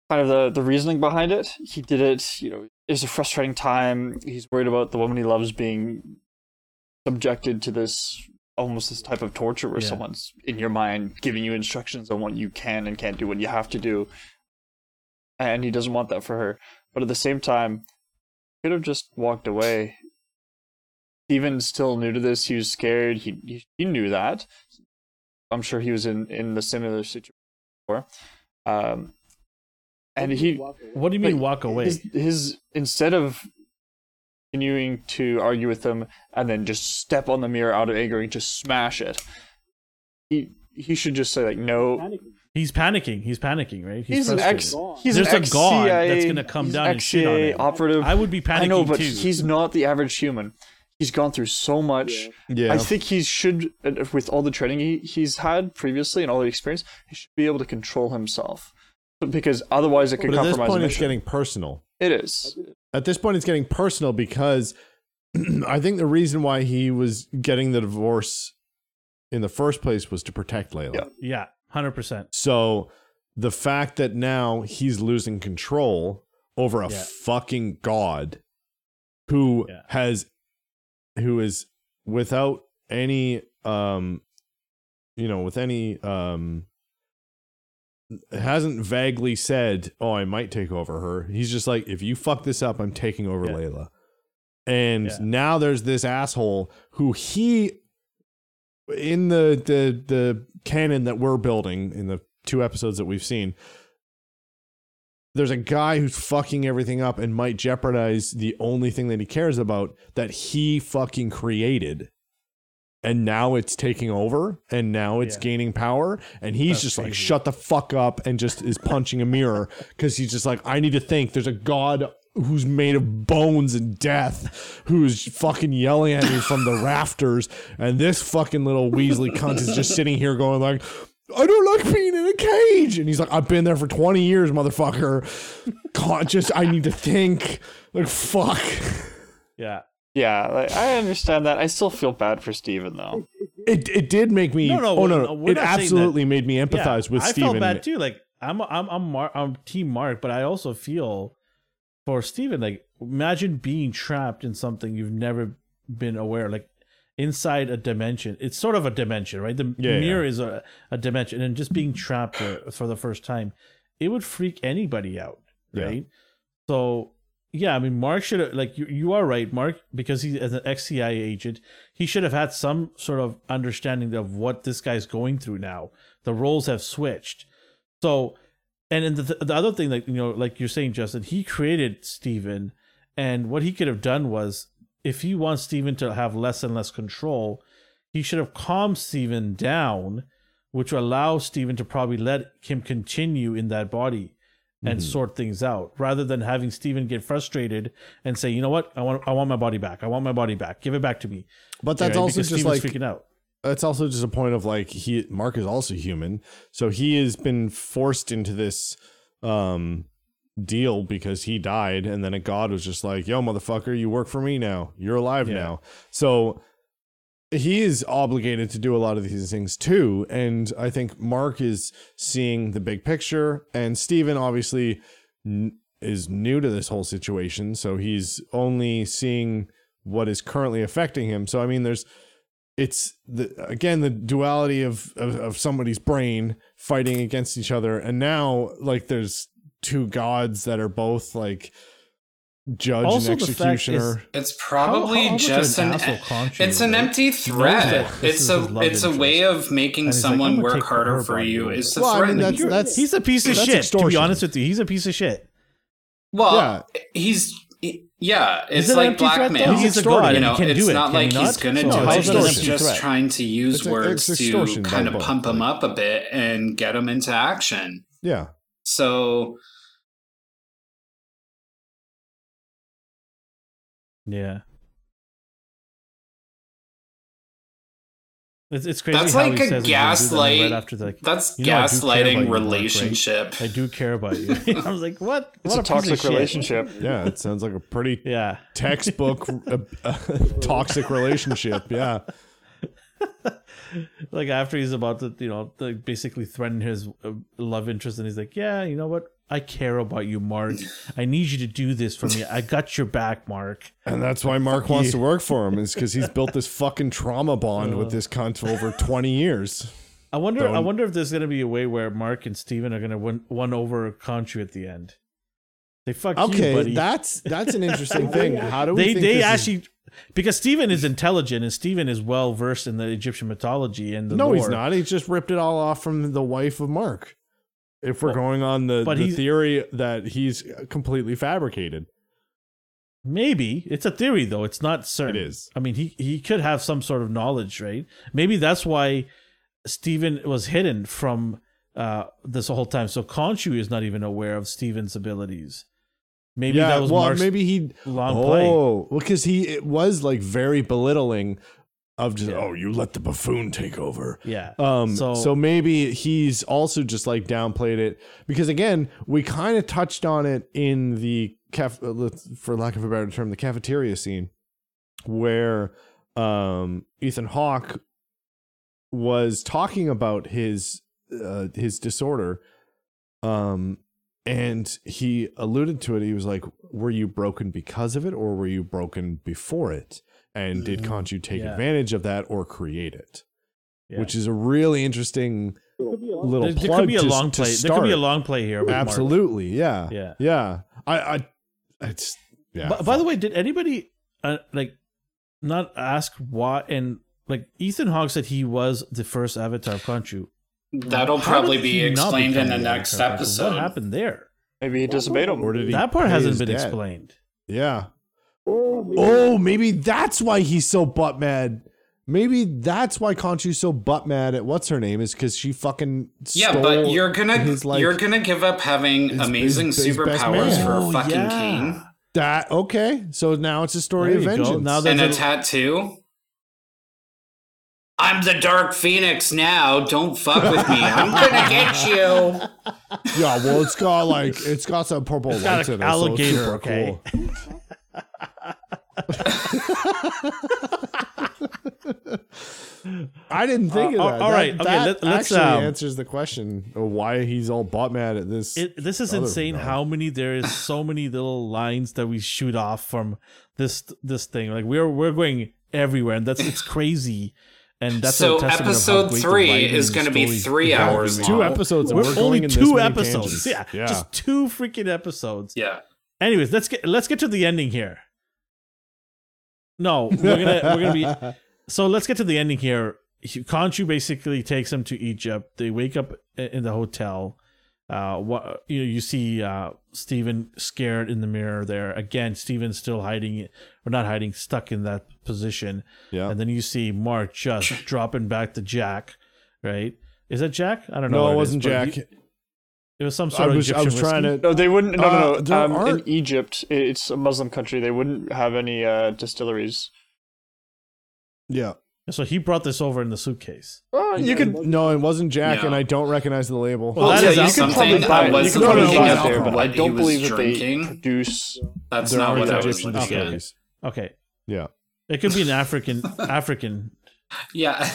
kind of the the reasoning behind it. He did it, you know, it's a frustrating time. He's worried about the woman he loves being subjected to this almost this type of torture where Yeah. someone's in your mind giving you instructions on what you can and can't do, what you have to do. And he doesn't want that for her. But at the same time, he could have just walked away. Steven's still new to this. He was scared. He he, he knew that. I'm sure he was in, in the similar situation before. Um, and he What do you mean but walk away? His, his instead of continuing to argue with them and then just step on the mirror out of anger and just smash it, he he should just say like no. He's panicking. He's panicking, right? He's, an ex. He's There's an a god ex-CIA that's gonna come he's down and shit on ex-CIA him. operative. I would be panicking I know, but too. he's not the average human. He's gone through so much. Yeah, I think he should, uh, with all the training he, he's had previously and all the experience, he should be able to control himself. Because otherwise, it could but at this compromise point, the it's getting personal. It is. At this point, it's getting personal because I think the reason why he was getting the divorce in the first place was to protect Layla. Yeah. yeah, hundred percent. So the fact that now he's losing control over a Yeah. fucking god who Yeah. has who is without any um you know with any um hasn't vaguely said oh i might take over her he's just like if you fuck this up i'm taking over Yeah. layla and Yeah. now there's this asshole who he in the the the canon that we're building in the two episodes that we've seen there's a guy who's fucking everything up and might jeopardize the only thing that he cares about that he fucking created. And now it's taking over and now it's Yeah. gaining power and he's That's just like shut the fuck up and just is punching a mirror because he's just like i need to think. There's a god who's made of bones and death, who's fucking yelling at me from the rafters, and this fucking little Weasley cunt is just sitting here going like, I don't like being in a cage. And he's like, I've been there for 20 years, motherfucker. Conscious, I need to think. Like, fuck. Yeah. Yeah, like, I understand that. I still feel bad for Steven though. It it did make me No, no, oh no, no. it not saying absolutely made me empathize yeah, with I Steven. felt bad too. Like I'm I'm I'm Mar- I'm team Mark, but I also feel for Steven, like imagine being trapped in something you've never been aware like inside a dimension. It's sort of a dimension, right? The Yeah, mirror is a, a dimension and just being trapped there for the first time, it would freak anybody out, Yeah. right? So yeah, I mean, Mark should have like you. You are right, Mark, because he as an ex CIA agent, he should have had some sort of understanding of what this guy's going through now. The roles have switched, so and and the, the other thing, that you know, like you're saying, Justin, he created Steven, and what he could have done was, if he wants Steven to have less and less control, he should have calmed Steven down, which will allow Steven to probably let him continue in that body and sort things out rather than having Steven get frustrated and say, you know what, I want I want my body back. I want my body back. Give it back to me. but that's also just Steven's like freaking out. it's also just a point of like he Mark is also human, so he has been forced into this um deal because he died, and then a god was just like, "Yo, motherfucker, you work for me now. You're alive Yeah. now." So he is obligated to do a lot of these things too, and I think Mark is seeing the big picture, and Steven obviously n- is new to this whole situation, so he's only seeing what is currently affecting him. So I mean, there's it's the again the duality of, of of somebody's brain fighting against each other and now like there's two gods that are both like judge Also, and the fact executioner It's How- how probably just an an, asshole it's an empty threat. that It's a it's a way of making And he's like, someone work harder for you. over." Is to Well, I mean, that's- that's- He's a piece of That's shit. To be honest with you, he's a piece of shit. well, Yeah. he's yeah, Is it's it like empty threat, blackmail. He's a god you know, can it's do it. not can like he he's not? gonna So do it. He's empty just threat? trying to use It's words it's to kind of pump him up a bit and get him into action. yeah So Yeah. It's, it's crazy. that's how like he a says he's gonna do that, and gaslight. Right after, like, that's you I do gaslighting you, Mark, right? relationship. I do care about you. I was like, what? It's what a piece of toxic shit. relationship. yeah it sounds like a pretty Yeah. textbook uh, uh, toxic relationship yeah like after he's about to, you know, like basically threaten his uh, love interest, and he's like, "Yeah, you know what? I care about you, Mark. I need you to do this for me. I got your back, Mark." and that's why Mark wants to work for him is because he's built this fucking trauma bond with this cunt for over 20 years I wonder. I Don't- wonder if there's gonna be a way where Mark and Steven are gonna win one over Khonshu at the end. They fuck okay you, buddy. that's that's an interesting thing how do we they think they this is- actually because Steven is intelligent and Steven is well versed in the Egyptian mythology and the No, he's not. He's just ripped it all off from the wife of Mark. If we're Well, going on the, the theory that he's completely fabricated, Maybe it's a theory though. It's not certain. It is. I mean, he he could have some sort of knowledge, right? Maybe that's why Steven was hidden from uh this whole time. So Khonshu is not even aware of Steven's abilities. Maybe yeah. that was well, Mark's maybe he. long play. Oh, because he it was like very belittling of just Yeah. oh you let the buffoon take over. Yeah. Um, so, So- maybe he's also just like downplayed it because again, we kind of touched on it in the caf, uh, for lack of a better term, the cafeteria scene, where um, Ethan Hawke was talking about his uh, his disorder, um, and he alluded to it. He was like, "Were you broken because of it, or were you broken before it?" And did Khonshu take yeah. advantage of that or create it? Yeah. which is a really interesting little there, there could be a to, long play. There could be a long play here. With Mark. Absolutely, yeah, Yeah. yeah. I, I, it's yeah. By, by the way, did anybody uh, like not ask why? And like Ethan Hawke said, he was the first Avatar of Khonshu. That'll How probably be explained in the the next Avatar episode. What happened there? Maybe he disobeyed him. or did he That part hasn't been debt? explained. Yeah. Oh, oh, maybe that's why he's so butt mad. Maybe that's why Khonshu's so butt mad at what's her name is because she fucking Yeah, but you're gonna his, like- you're gonna give up having his- amazing his- his superpowers for Oh, fucking yeah. Kane. That okay. So now it's a story There of you go. vengeance. Now and there's a tattoo. I'm the Dark Phoenix now. Don't fuck with me. I'm gonna get you. yeah, well, it's got like it's got some purple It's got lights in it. so it's alligator, super okay? cool. I didn't think Uh, of that. all right, That, okay, that let- let's, actually um, answers the question of why he's all bought mad at this. It, this is insane guy. how many there is so many little lines that we shoot off from this this thing like we're we're going everywhere and that's it's crazy and that's so a testament of how episode great the three is going to be three Yeah, hours it's two long. episodes. and we're, we're only in two this episodes yeah, yeah. just two freaking episodes Yeah. anyways let's get let's get to the ending here no we're gonna we're gonna be so let's get to the ending here. He- Khonshu basically takes him to Egypt. They wake up in the hotel. Uh, what you know, you see uh, Steven scared in the mirror there. Again, Steven's still hiding, or not hiding, stuck in that position. yeah. And then you see Mark just dropping back to Jack. Right? Is that Jack? I don't know. No, what it is, wasn't but Jack. he- it was some I sort of was, I was trying whiskey. to. No, they wouldn't. No, Uh, no, there no. Um, aren't- in Egypt, it's a Muslim country. They wouldn't have any uh, distilleries. Yeah. So he brought this over in the suitcase. Oh, you could. No, it wasn't Jack, No. and I don't recognize the label. Well, I'll that tell is you could something. probably buy I it. You was could probably looking buy at it there, but I what he don't was believe that drinking. they produce. That's there not aren't what I was Egyptian looking at. distilleries. Okay, Yeah. it could be an African African. Yeah.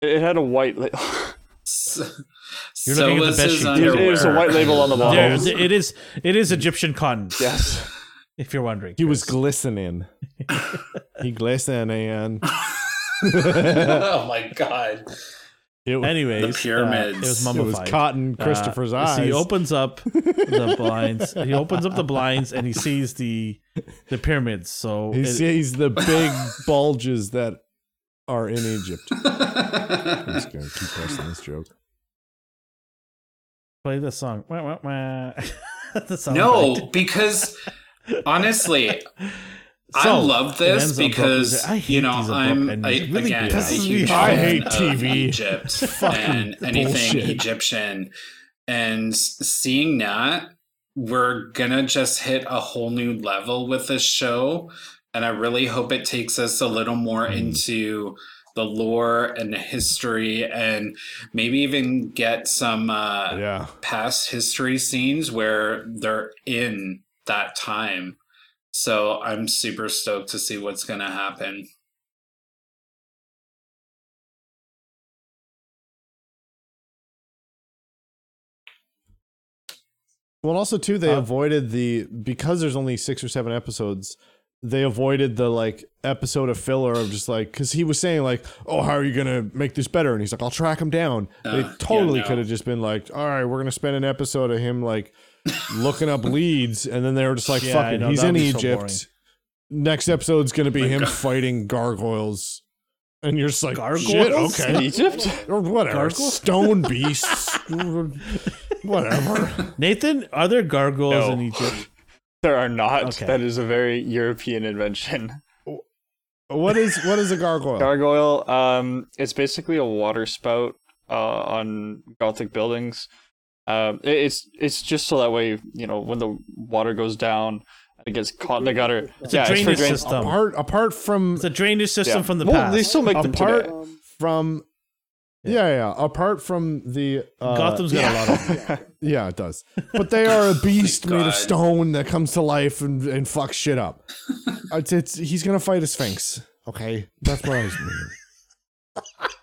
It had a white. La- So, You're so looking at the was bed his sheet. It is a white label on the bottle. There, it is. It is Egyptian cotton. Yes. If you're wondering, He was glistening. he glistening. oh my god. It was, Anyways, The pyramids. uh, it was mummified. it was mummified. caught in Uh, Christopher's so eyes. he opens up the blinds. He opens up the blinds and he sees the the pyramids. So He it- sees the big bulges that are in Egypt. I'm just gonna keep pressing this joke. play the song. Wah, wah, wah. the sound no, because honestly, I love this because. I hate you know I'm I, really again a huge. I hate TV. Egypt and anything bullshit. Egyptian, and seeing that we're gonna just hit a whole new level with this show, and I really hope it takes us a little more Mm. into the lore and the history, and maybe even get some uh, Yeah. past history scenes where they're in that time. So I'm super stoked to see what's going to happen. Well, also too, they Uh, avoided the because there's only six or seven episodes. They avoided the like episode of filler of just like because he was saying like, "Oh, how are you gonna make this better?" And he's like, "I'll track him down." Uh, they yeah, totally no. could have just been like, "All right, we're gonna spend an episode of him like looking up leads," and then they were just like, Yeah, I "Fuck it, know, he's in be so Egypt." Next episode's gonna be My him God. fighting gargoyles, and you're just like, Gargoyles? "Shit, In okay, Egypt? or whatever, Gargoyles? stone beasts, whatever." Nathan, are there gargoyles No. in Egypt? There are not. Okay. That is a very European invention. What is what is a gargoyle? Gargoyle, um, it's basically a water spout uh, on Gothic buildings. Um, it- it's it's just so that way you know when the water goes down, it gets caught in the gutter. It's a yeah, it's drainage drain- system. apart apart from It's a drainage system Yeah. from the well, past. They still make them apart today. from yeah. yeah apart from the uh, Gotham's got a lot of them. yeah it does but they are a beast made God. of stone that comes to life and, and fucks shit up it's, it's he's gonna fight a sphinx okay that's what i was meaning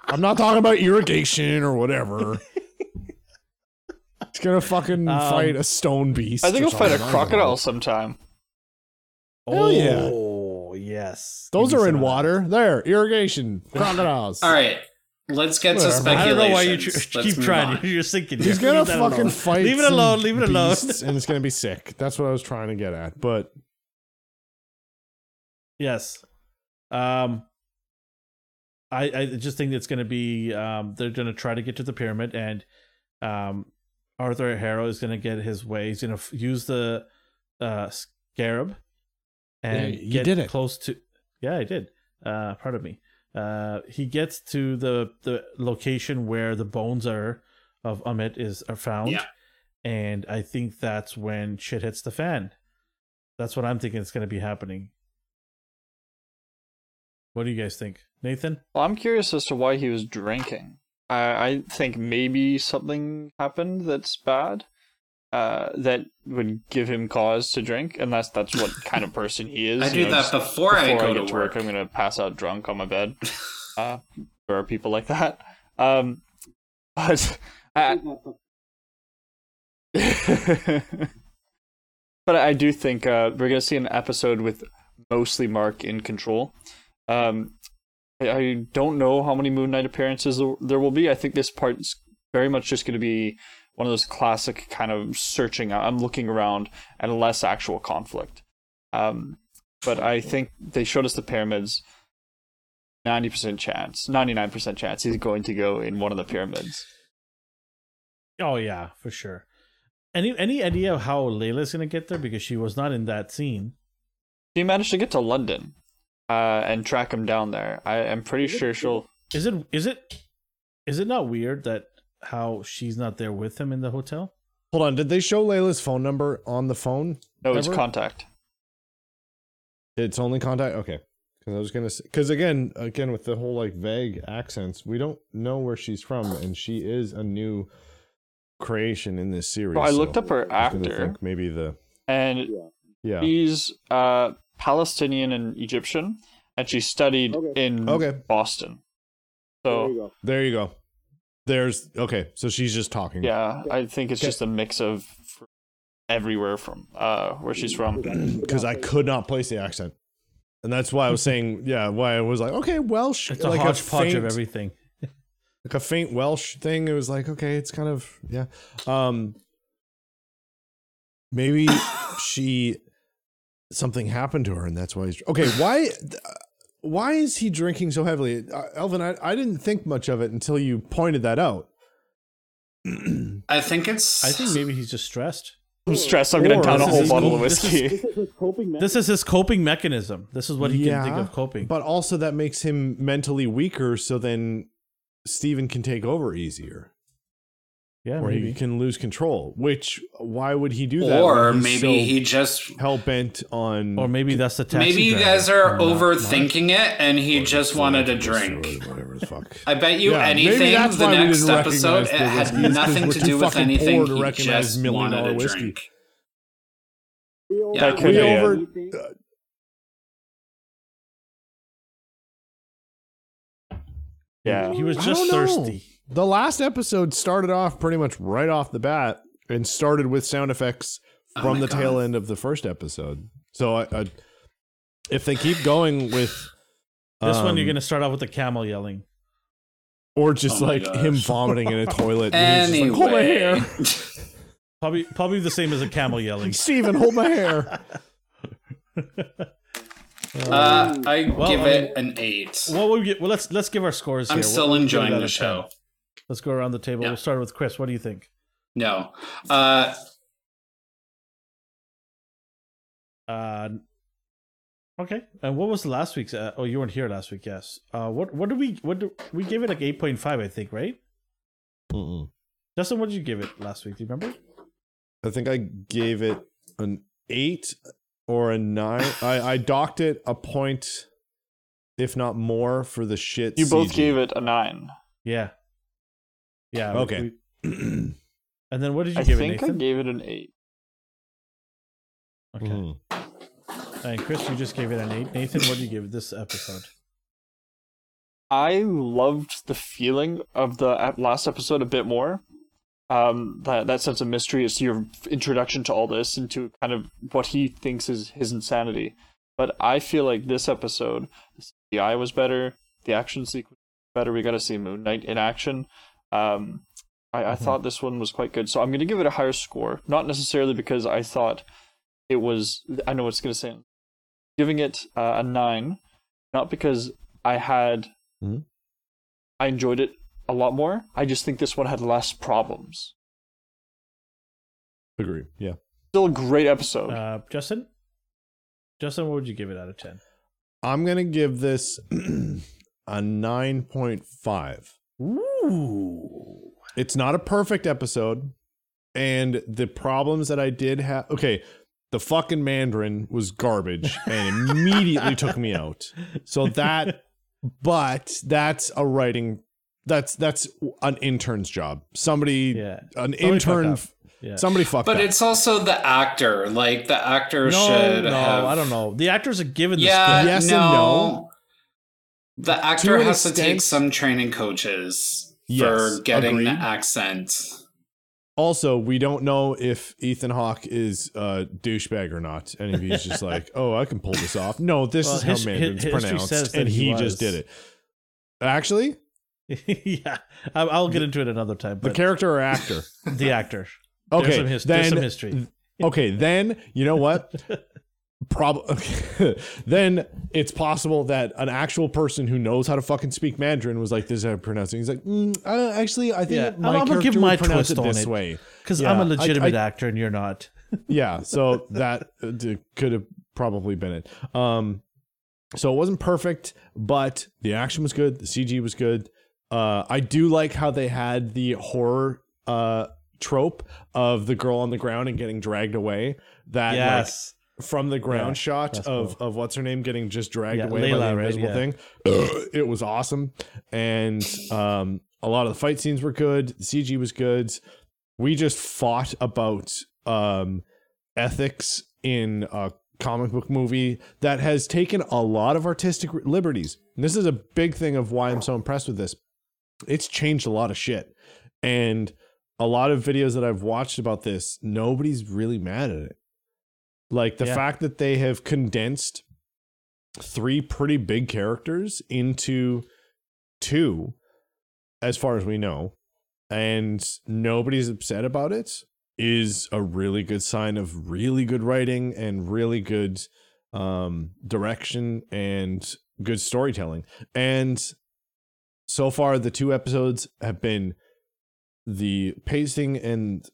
i'm not talking about irrigation or whatever he's gonna fucking Um, fight a stone beast I think or I'll fight a something. I don't crocodile sometime. Hell yeah. Oh, yes. those are in of that. water there irrigation crocodiles All right, let's get to Whatever. I don't know why you tr- keep trying. on. You're sinking. He's here. gonna fucking alone. fight. Leave it alone. Leave it alone. and it's gonna be sick. That's what I was trying to get at. But Yes. Um I I just think it's going to be um they're going to try to get to the pyramid and um Arthur Harrow is going to get his way. He's going to f- use the uh scarab and Yeah, you get did it. close to Yeah, I did. Uh pardon me. Uh he gets to the the location where the bones are of Ammit is are found. Yeah. and I think that's when shit hits the fan. That's what I'm thinking is going to be happening. What do you guys think, Nathan? Well, I'm curious as to why he was drinking. I, I think maybe something happened that's bad, uh, that would give him cause to drink, unless that's what kind of person he is. I do know, that just before, I go get to work. I'm gonna pass out drunk on my bed. Uh, there are people like that. Um, but I, but I do think uh, we're gonna see an episode with mostly Mark in control. Um, I, I don't know how many Moon Knight appearances there- will be. I think this part's very much just going to be one of those classic kind of searching. I'm looking around and less actual conflict. Um, but I think they showed us the pyramids. Ninety percent chance, ninety nine percent chance he's going to go in one of the pyramids. Oh yeah, for sure. Any any idea of how Layla's gonna get there because she was not in that scene? She managed to get to London, uh, and track him down there. I am pretty sure she'll. Is it is it is it not weird that how she's not there with him in the hotel? Hold on. Did they show Layla's phone number on the phone? No, it's contact. It's only contact. Okay. Because I was gonna say, because again, again with the whole like vague accents, we don't know where she's from, and she is a new creation in this series. So I looked up her I actor, think maybe the and yeah. She's uh, Palestinian and Egyptian, and she studied in Okay. Boston. So There you go. There's okay. So she's just talking. yeah, I think it's Okay. just a mix of everywhere from uh, where she's from. Because I could not place the accent, and that's why I was saying yeah. Why I was like okay Welsh. It's a like hodgepodge faint, of everything. like a faint Welsh thing. It was like, okay, it's kind of yeah. Um maybe she something happened to her and that's why he's okay, why why is he drinking so heavily? Uh, Elvin, I, I didn't think much of it until you pointed that out. I think it's. I think maybe he's just stressed. I'm stressed. I'm gonna down a whole bottle of this is- whiskey. This is his coping mechanism. This is what he can think of coping. But also that makes him mentally weaker so then Steven can take over easier. Yeah, or maybe. he can lose control. Which why would he do that? or maybe so he just. hell bent on or maybe that's the taxi Maybe you guys are and not overthinking it, and he just wanted a drink. Whatever the fuck. I bet you Yeah, anything. The next episode, it the had whiskey, is 'cause nothing to do with anything. He just wanted a whiskey. drink. Yeah, we be it. over. Yeah. He was just don't know. thirsty. The last episode started off pretty much right off the bat and started with sound effects Oh from my the God. tail end of the first episode. So I, I if they keep going with This one you're um, gonna start off with the camel yelling. or just Oh like gosh. him vomiting in a toilet. and he's Anyway, just like, hold my hair, Probably probably the same as a camel yelling. Steven, hold my hair. uh, I Well, give I it an eight. Well, we get, well, let's let's give our scores. I'm What- still we give it enjoying the of 10? show. Let's go around the table. Yeah. We'll start with Chris. What do you think? No, uh, Uh, okay. And what was last week's? Uh, oh, you weren't here last week. Yes. Uh, what what did we what do, we gave it like eight point five? I think right. Mm-mm. Justin, what did you give it last week? Do you remember? I think I gave it an eight or a nine. I, I docked it a point, if not more, for the shit. You both CG. gave it a nine. Yeah. Yeah. Okay. we- and then what did you I give it, I think I gave it an eight. okay. Mhm. And Chris, you just gave it an eight. Nathan, what did you give it this episode? I loved the feeling of the last episode a bit more. Um, that that sense of mystery is your introduction to all this into kind of what he thinks is his insanity. But I feel like this episode, the CGI was better, the action sequence was better. We got to see Moon Knight in action. Um, I, I thought this one was quite good, so I'm going to give it a higher score. Not necessarily because I thought it was. I know what it's going to say. Giving it uh, a nine, not because I had Mhm. I enjoyed it a lot more. I just think this one had less problems. Agree. Yeah. Still a great episode. Uh, Justin. Justin, what would you give it out of ten? I'm gonna give this a nine point five. Ooh. It's not a perfect episode. and the problems that I did have. Okay, the fucking Mandarin was garbage and immediately took me out. So that, but that's a writing. That's that's an intern's job. Somebody, Yeah. an Somebody intern. fucked. Yeah. Somebody fucked But up. it's also the actor. Like the actor no, should no, have. I don't know. The actors are given the Yeah, script. Yes and no. no. The actor an has to take some training coaches Yes, for getting the accent. Also, we don't know if Ethan Hawke is a douchebag or not, and if he's just like, "Oh, I can pull this off." No, this Well, is how his- Mandarin's hi- history pronounced, says and he he, just did it. Actually, yeah, I- I'll get into it another time. the character or actor? the actor. Okay, there's some, his- there's then some history. okay, then you know what? Probably then it's possible that an actual person who knows how to fucking speak Mandarin was like, "This is how I pronounce it." He's like, mm, uh, "Actually, I think Yeah, my I'm gonna give my twist on this it. way." Because yeah, I'm a legitimate I- actor and you're not. yeah so that uh, could have probably been it um so it wasn't perfect but the action was good the cg was good uh i do like how they had the horror uh trope of the girl on the ground and getting dragged away that yes. like from the ground Yeah, shot of cool. of what's her name getting just dragged Yeah, away by the Layla, right? invisible Yeah. thing it was awesome and um a lot of the fight scenes were good the cg was good we just fought about um ethics in a comic book movie that has taken a lot of artistic liberties. And this is a big thing of why I'm so impressed with this. It's changed a lot of shit. And a lot of videos that I've watched about this, nobody's really mad at it. Like the Yeah. fact that they have condensed three pretty big characters into two, as far as we know, and nobody's upset about it is a really good sign of really good writing and really good um, direction and good storytelling. And so far, the two episodes have been the pacing and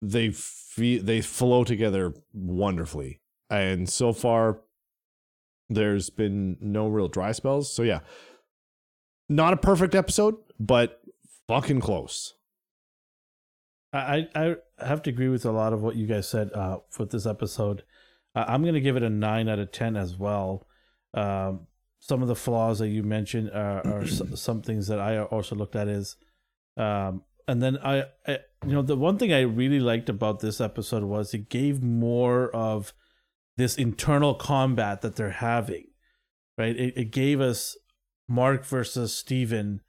they fe- they flow together wonderfully. And so far, there's been no real dry spells. So yeah, not a perfect episode, but fucking close. I, I have to agree with a lot of what you guys said uh, for this episode. I'm to give it a nine out of ten as well. Um, some of the flaws that you mentioned are, are some things that I also looked at is, um, and then I, I, you know, the one thing I really liked about this episode was it gave more of this internal combat that they're having, right? It, it gave us Mark versus Steven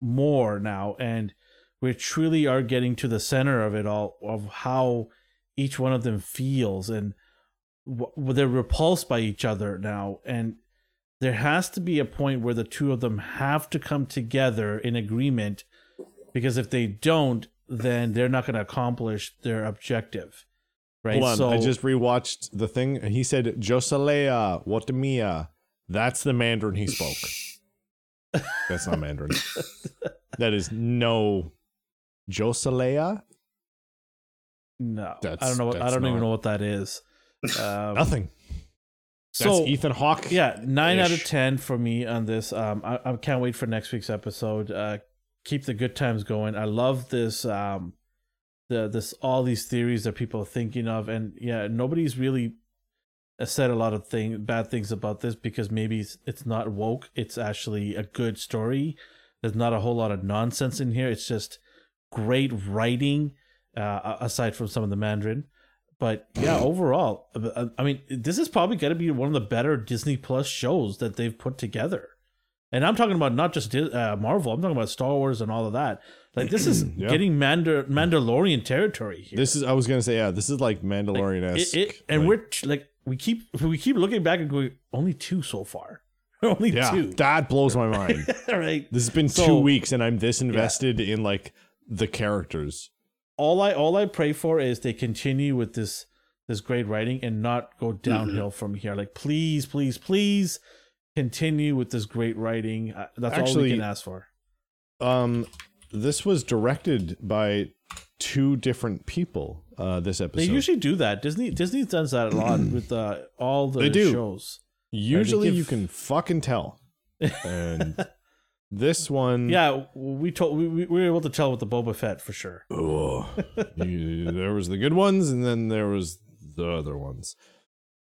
more now, and we truly are getting to the center of it all of how each one of them feels and w- they're repulsed by each other now and there has to be a point where the two of them have to come together in agreement because if they don't then they're not going to accomplish their objective right Hold on, so I just rewatched the thing. and He said Josalea Watamia. That's the Mandarin he spoke. That's not Mandarin. that is no Josalea. no That's- i don't know what, i don't even know what that is um, Nothing. so That's Ethan Hawke. yeah nine out of ten for me on this um i, I can't wait for next week's episode uh keep the good times going. I love this um the this all these theories that people are thinking of and yeah nobody's really uh, said a lot of thing bad things about this because maybe it's, it's not woke. It's actually a good story. There's not a whole lot of nonsense in here. It's just great writing uh aside from some of the mandarin. But yeah overall uh, i mean this is probably going to be one of the better disney plus shows that they've put together and i'm talking about not just uh, marvel i'm talking about star wars and all of that like this is Yeah. getting Mandar- mandalorian territory here This is. I was gonna say. Yeah. This is like Mandalorian esque. it- and we're like we keep we keep looking back and going only two so far only yeah. two That blows my mind. right this has been So- two weeks, and I'm this invested in like the characters. all I all I pray for is they continue with this this great writing and not go downhill from here. Like please, please, please continue with this great writing. Uh, That's all we can ask for. Um, this was directed by two different people. Uh, this episode. They usually do that. Disney Disney does that a lot with uh, all the They do. shows. Usually give- you can fucking tell. And this one, Yeah, we told we, we were able to tell with the Boba Fett for sure. Oh, you, there was the good ones, and then there was the other ones.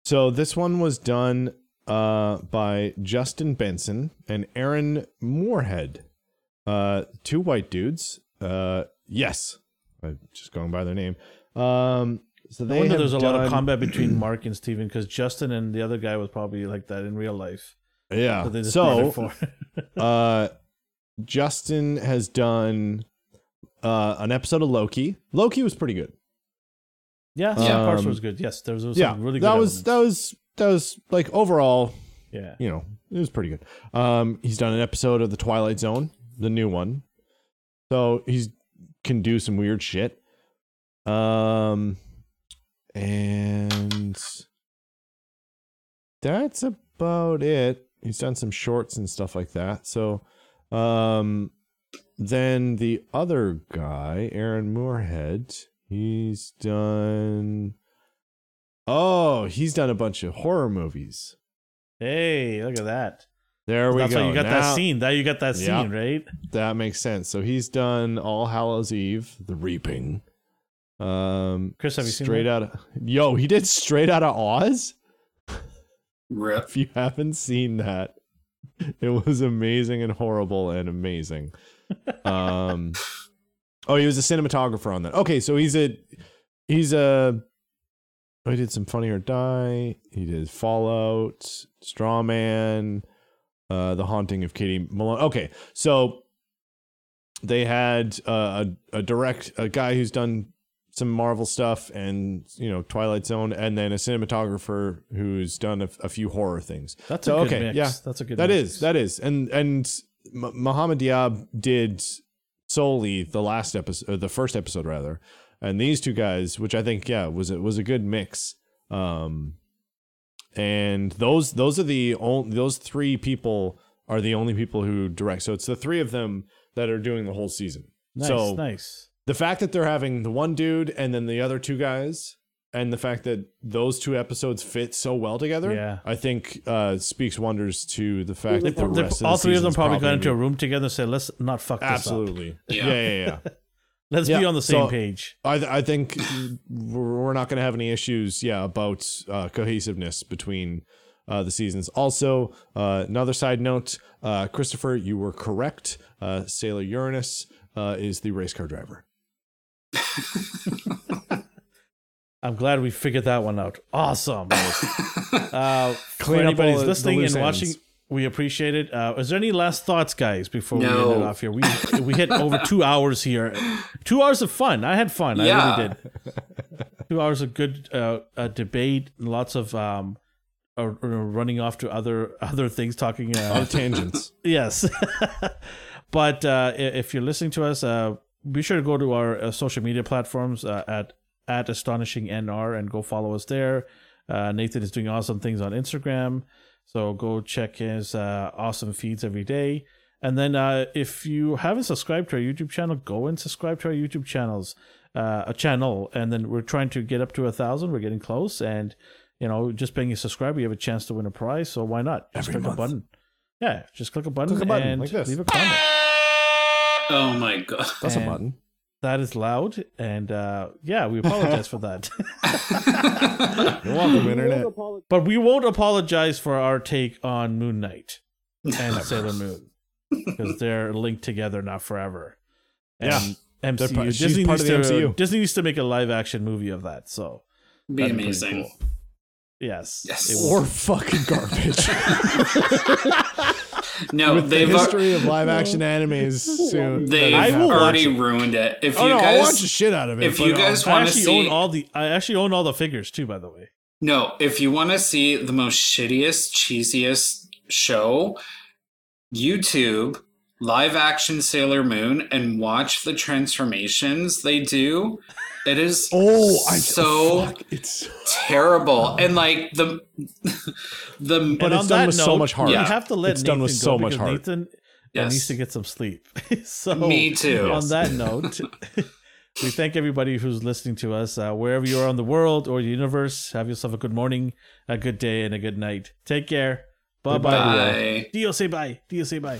So this one was done uh, by Justin Benson and Aaron Moorhead, uh, two white dudes. Uh, yes, I'm just going by their name. Um, so they wonder there's a lot of combat between Mark and Steven because Justin and the other guy was probably like that in real life. Yeah. So So uh, Justin has done uh, an episode of Loki. Loki was pretty good. yeah, parts Um, was good. Yes, there was some yeah, really good. that was elements. that was that was like overall yeah. you know, it was pretty good. Um, he's done an episode of the Twilight Zone, the new one, so he's can do some weird shit. Um, and that's about it. He's done some shorts and stuff like that. So, um, then the other guy, Aaron Moorhead, he's done. Oh, he's done a bunch of horror movies. Hey, look at that. There we That's go. why you got Now- that scene. That you got that Yeah. scene, right? That makes sense. So he's done All Hallows Eve, The Reaping. Um, Chris, have you seen straight out of Yo, he did Straight Out of Oz. Rip. If you haven't seen that, it was amazing and horrible and amazing. Um, oh, he was a cinematographer on that. Okay, so he's a he's a. Oh, he did some Funny or Die. He did Fallout, Strawman, uh, The Haunting of Katie Malone. Okay, so they had uh, a a direct a guy who's done some Marvel stuff and you know Twilight Zone, and then a cinematographer who's done a, a few horror things. That's So, a good okay, mix. yeah. That's a good That mix. is that is, and and M- Mohamed Diab did solely the last episode, the first episode rather, and these two guys, which I think yeah was it was a good mix. Um, and those those are the only those three people are the only people who direct. So it's the three of them that are doing the whole season. nice, so nice. the fact that they're having the one dude and then the other two guys and the fact that those two episodes fit so well together Yeah. i think uh speaks wonders to the fact They- that the rest of all three of them season's probably got into a room together and said, "Let's not fuck this up. absolutely Yeah. yeah yeah yeah, Let's be on the same so- page." I, I think we're not going to have any issues yeah about uh cohesiveness between uh, the seasons. Also, uh, another side note, uh, Christopher, you were correct. Uh, Sailor Uranus uh, is the race car driver. I'm glad we figured that one out. Awesome. uh, Clean up anybody all who's the- the listening and watching, ends. We appreciate it. Uh, is there any last thoughts, guys, before we end it off here? We we hit over two hours here. Two hours of fun. I had fun. I really did. Two hours of good uh, uh, debate. Lots of um, uh, uh, running off to other other things, talking. Uh, All tangents. Yes. but uh, if you're listening to us, uh, be sure to go to our uh, social media platforms uh, at at astonishing nr and go follow us there. Uh, Nathan is doing awesome things on Instagram, so go check his uh, awesome feeds every day. And then uh, if you haven't subscribed to our YouTube channel, go and subscribe to our YouTube channels, uh, a channel. And then we're trying to get up to a thousand. We're getting close, and you know, just being a subscriber, you have a chance to win a prize. So why not? Just Every click month. a button. Yeah, just click a button, Click a button, and like this. leave a comment. oh my god. That's a button. That is loud, and uh, yeah, we apologize for that. You're welcome, internet. but we won't apologize for our take on Moon Knight and Sailor Moon because they're linked together now forever. And They're MCU part- Disney part needs of the to MCU. Disney needs to make a live action movie of that. So Be that'd amazing. cool. Yes, Yes. it will. Or fucking garbage. No, With the they've al- history of live action animes soon. they've I will watch already it. ruined it. If Oh you no, I'll watch the shit out of it. if you um, guys want to actually see own all the. I actually own all the figures too. By the way, No, if you want to see the most shittiest, cheesiest show, YouTube live action Sailor Moon and watch the transformations they do. It is oh, I so fuck, it's terrible. And like the the But and it's done with so much heart. We Yeah. have to let It's Nathan done with so much because heart. Nathan uh, Yes. needs to get some sleep. so Me too. On that note, we thank everybody who's listening to us uh, wherever you are in the world or the universe. Have yourself a good morning, a good day, and a good night. Take care. Bye bye. bye. you say bye. do you say bye.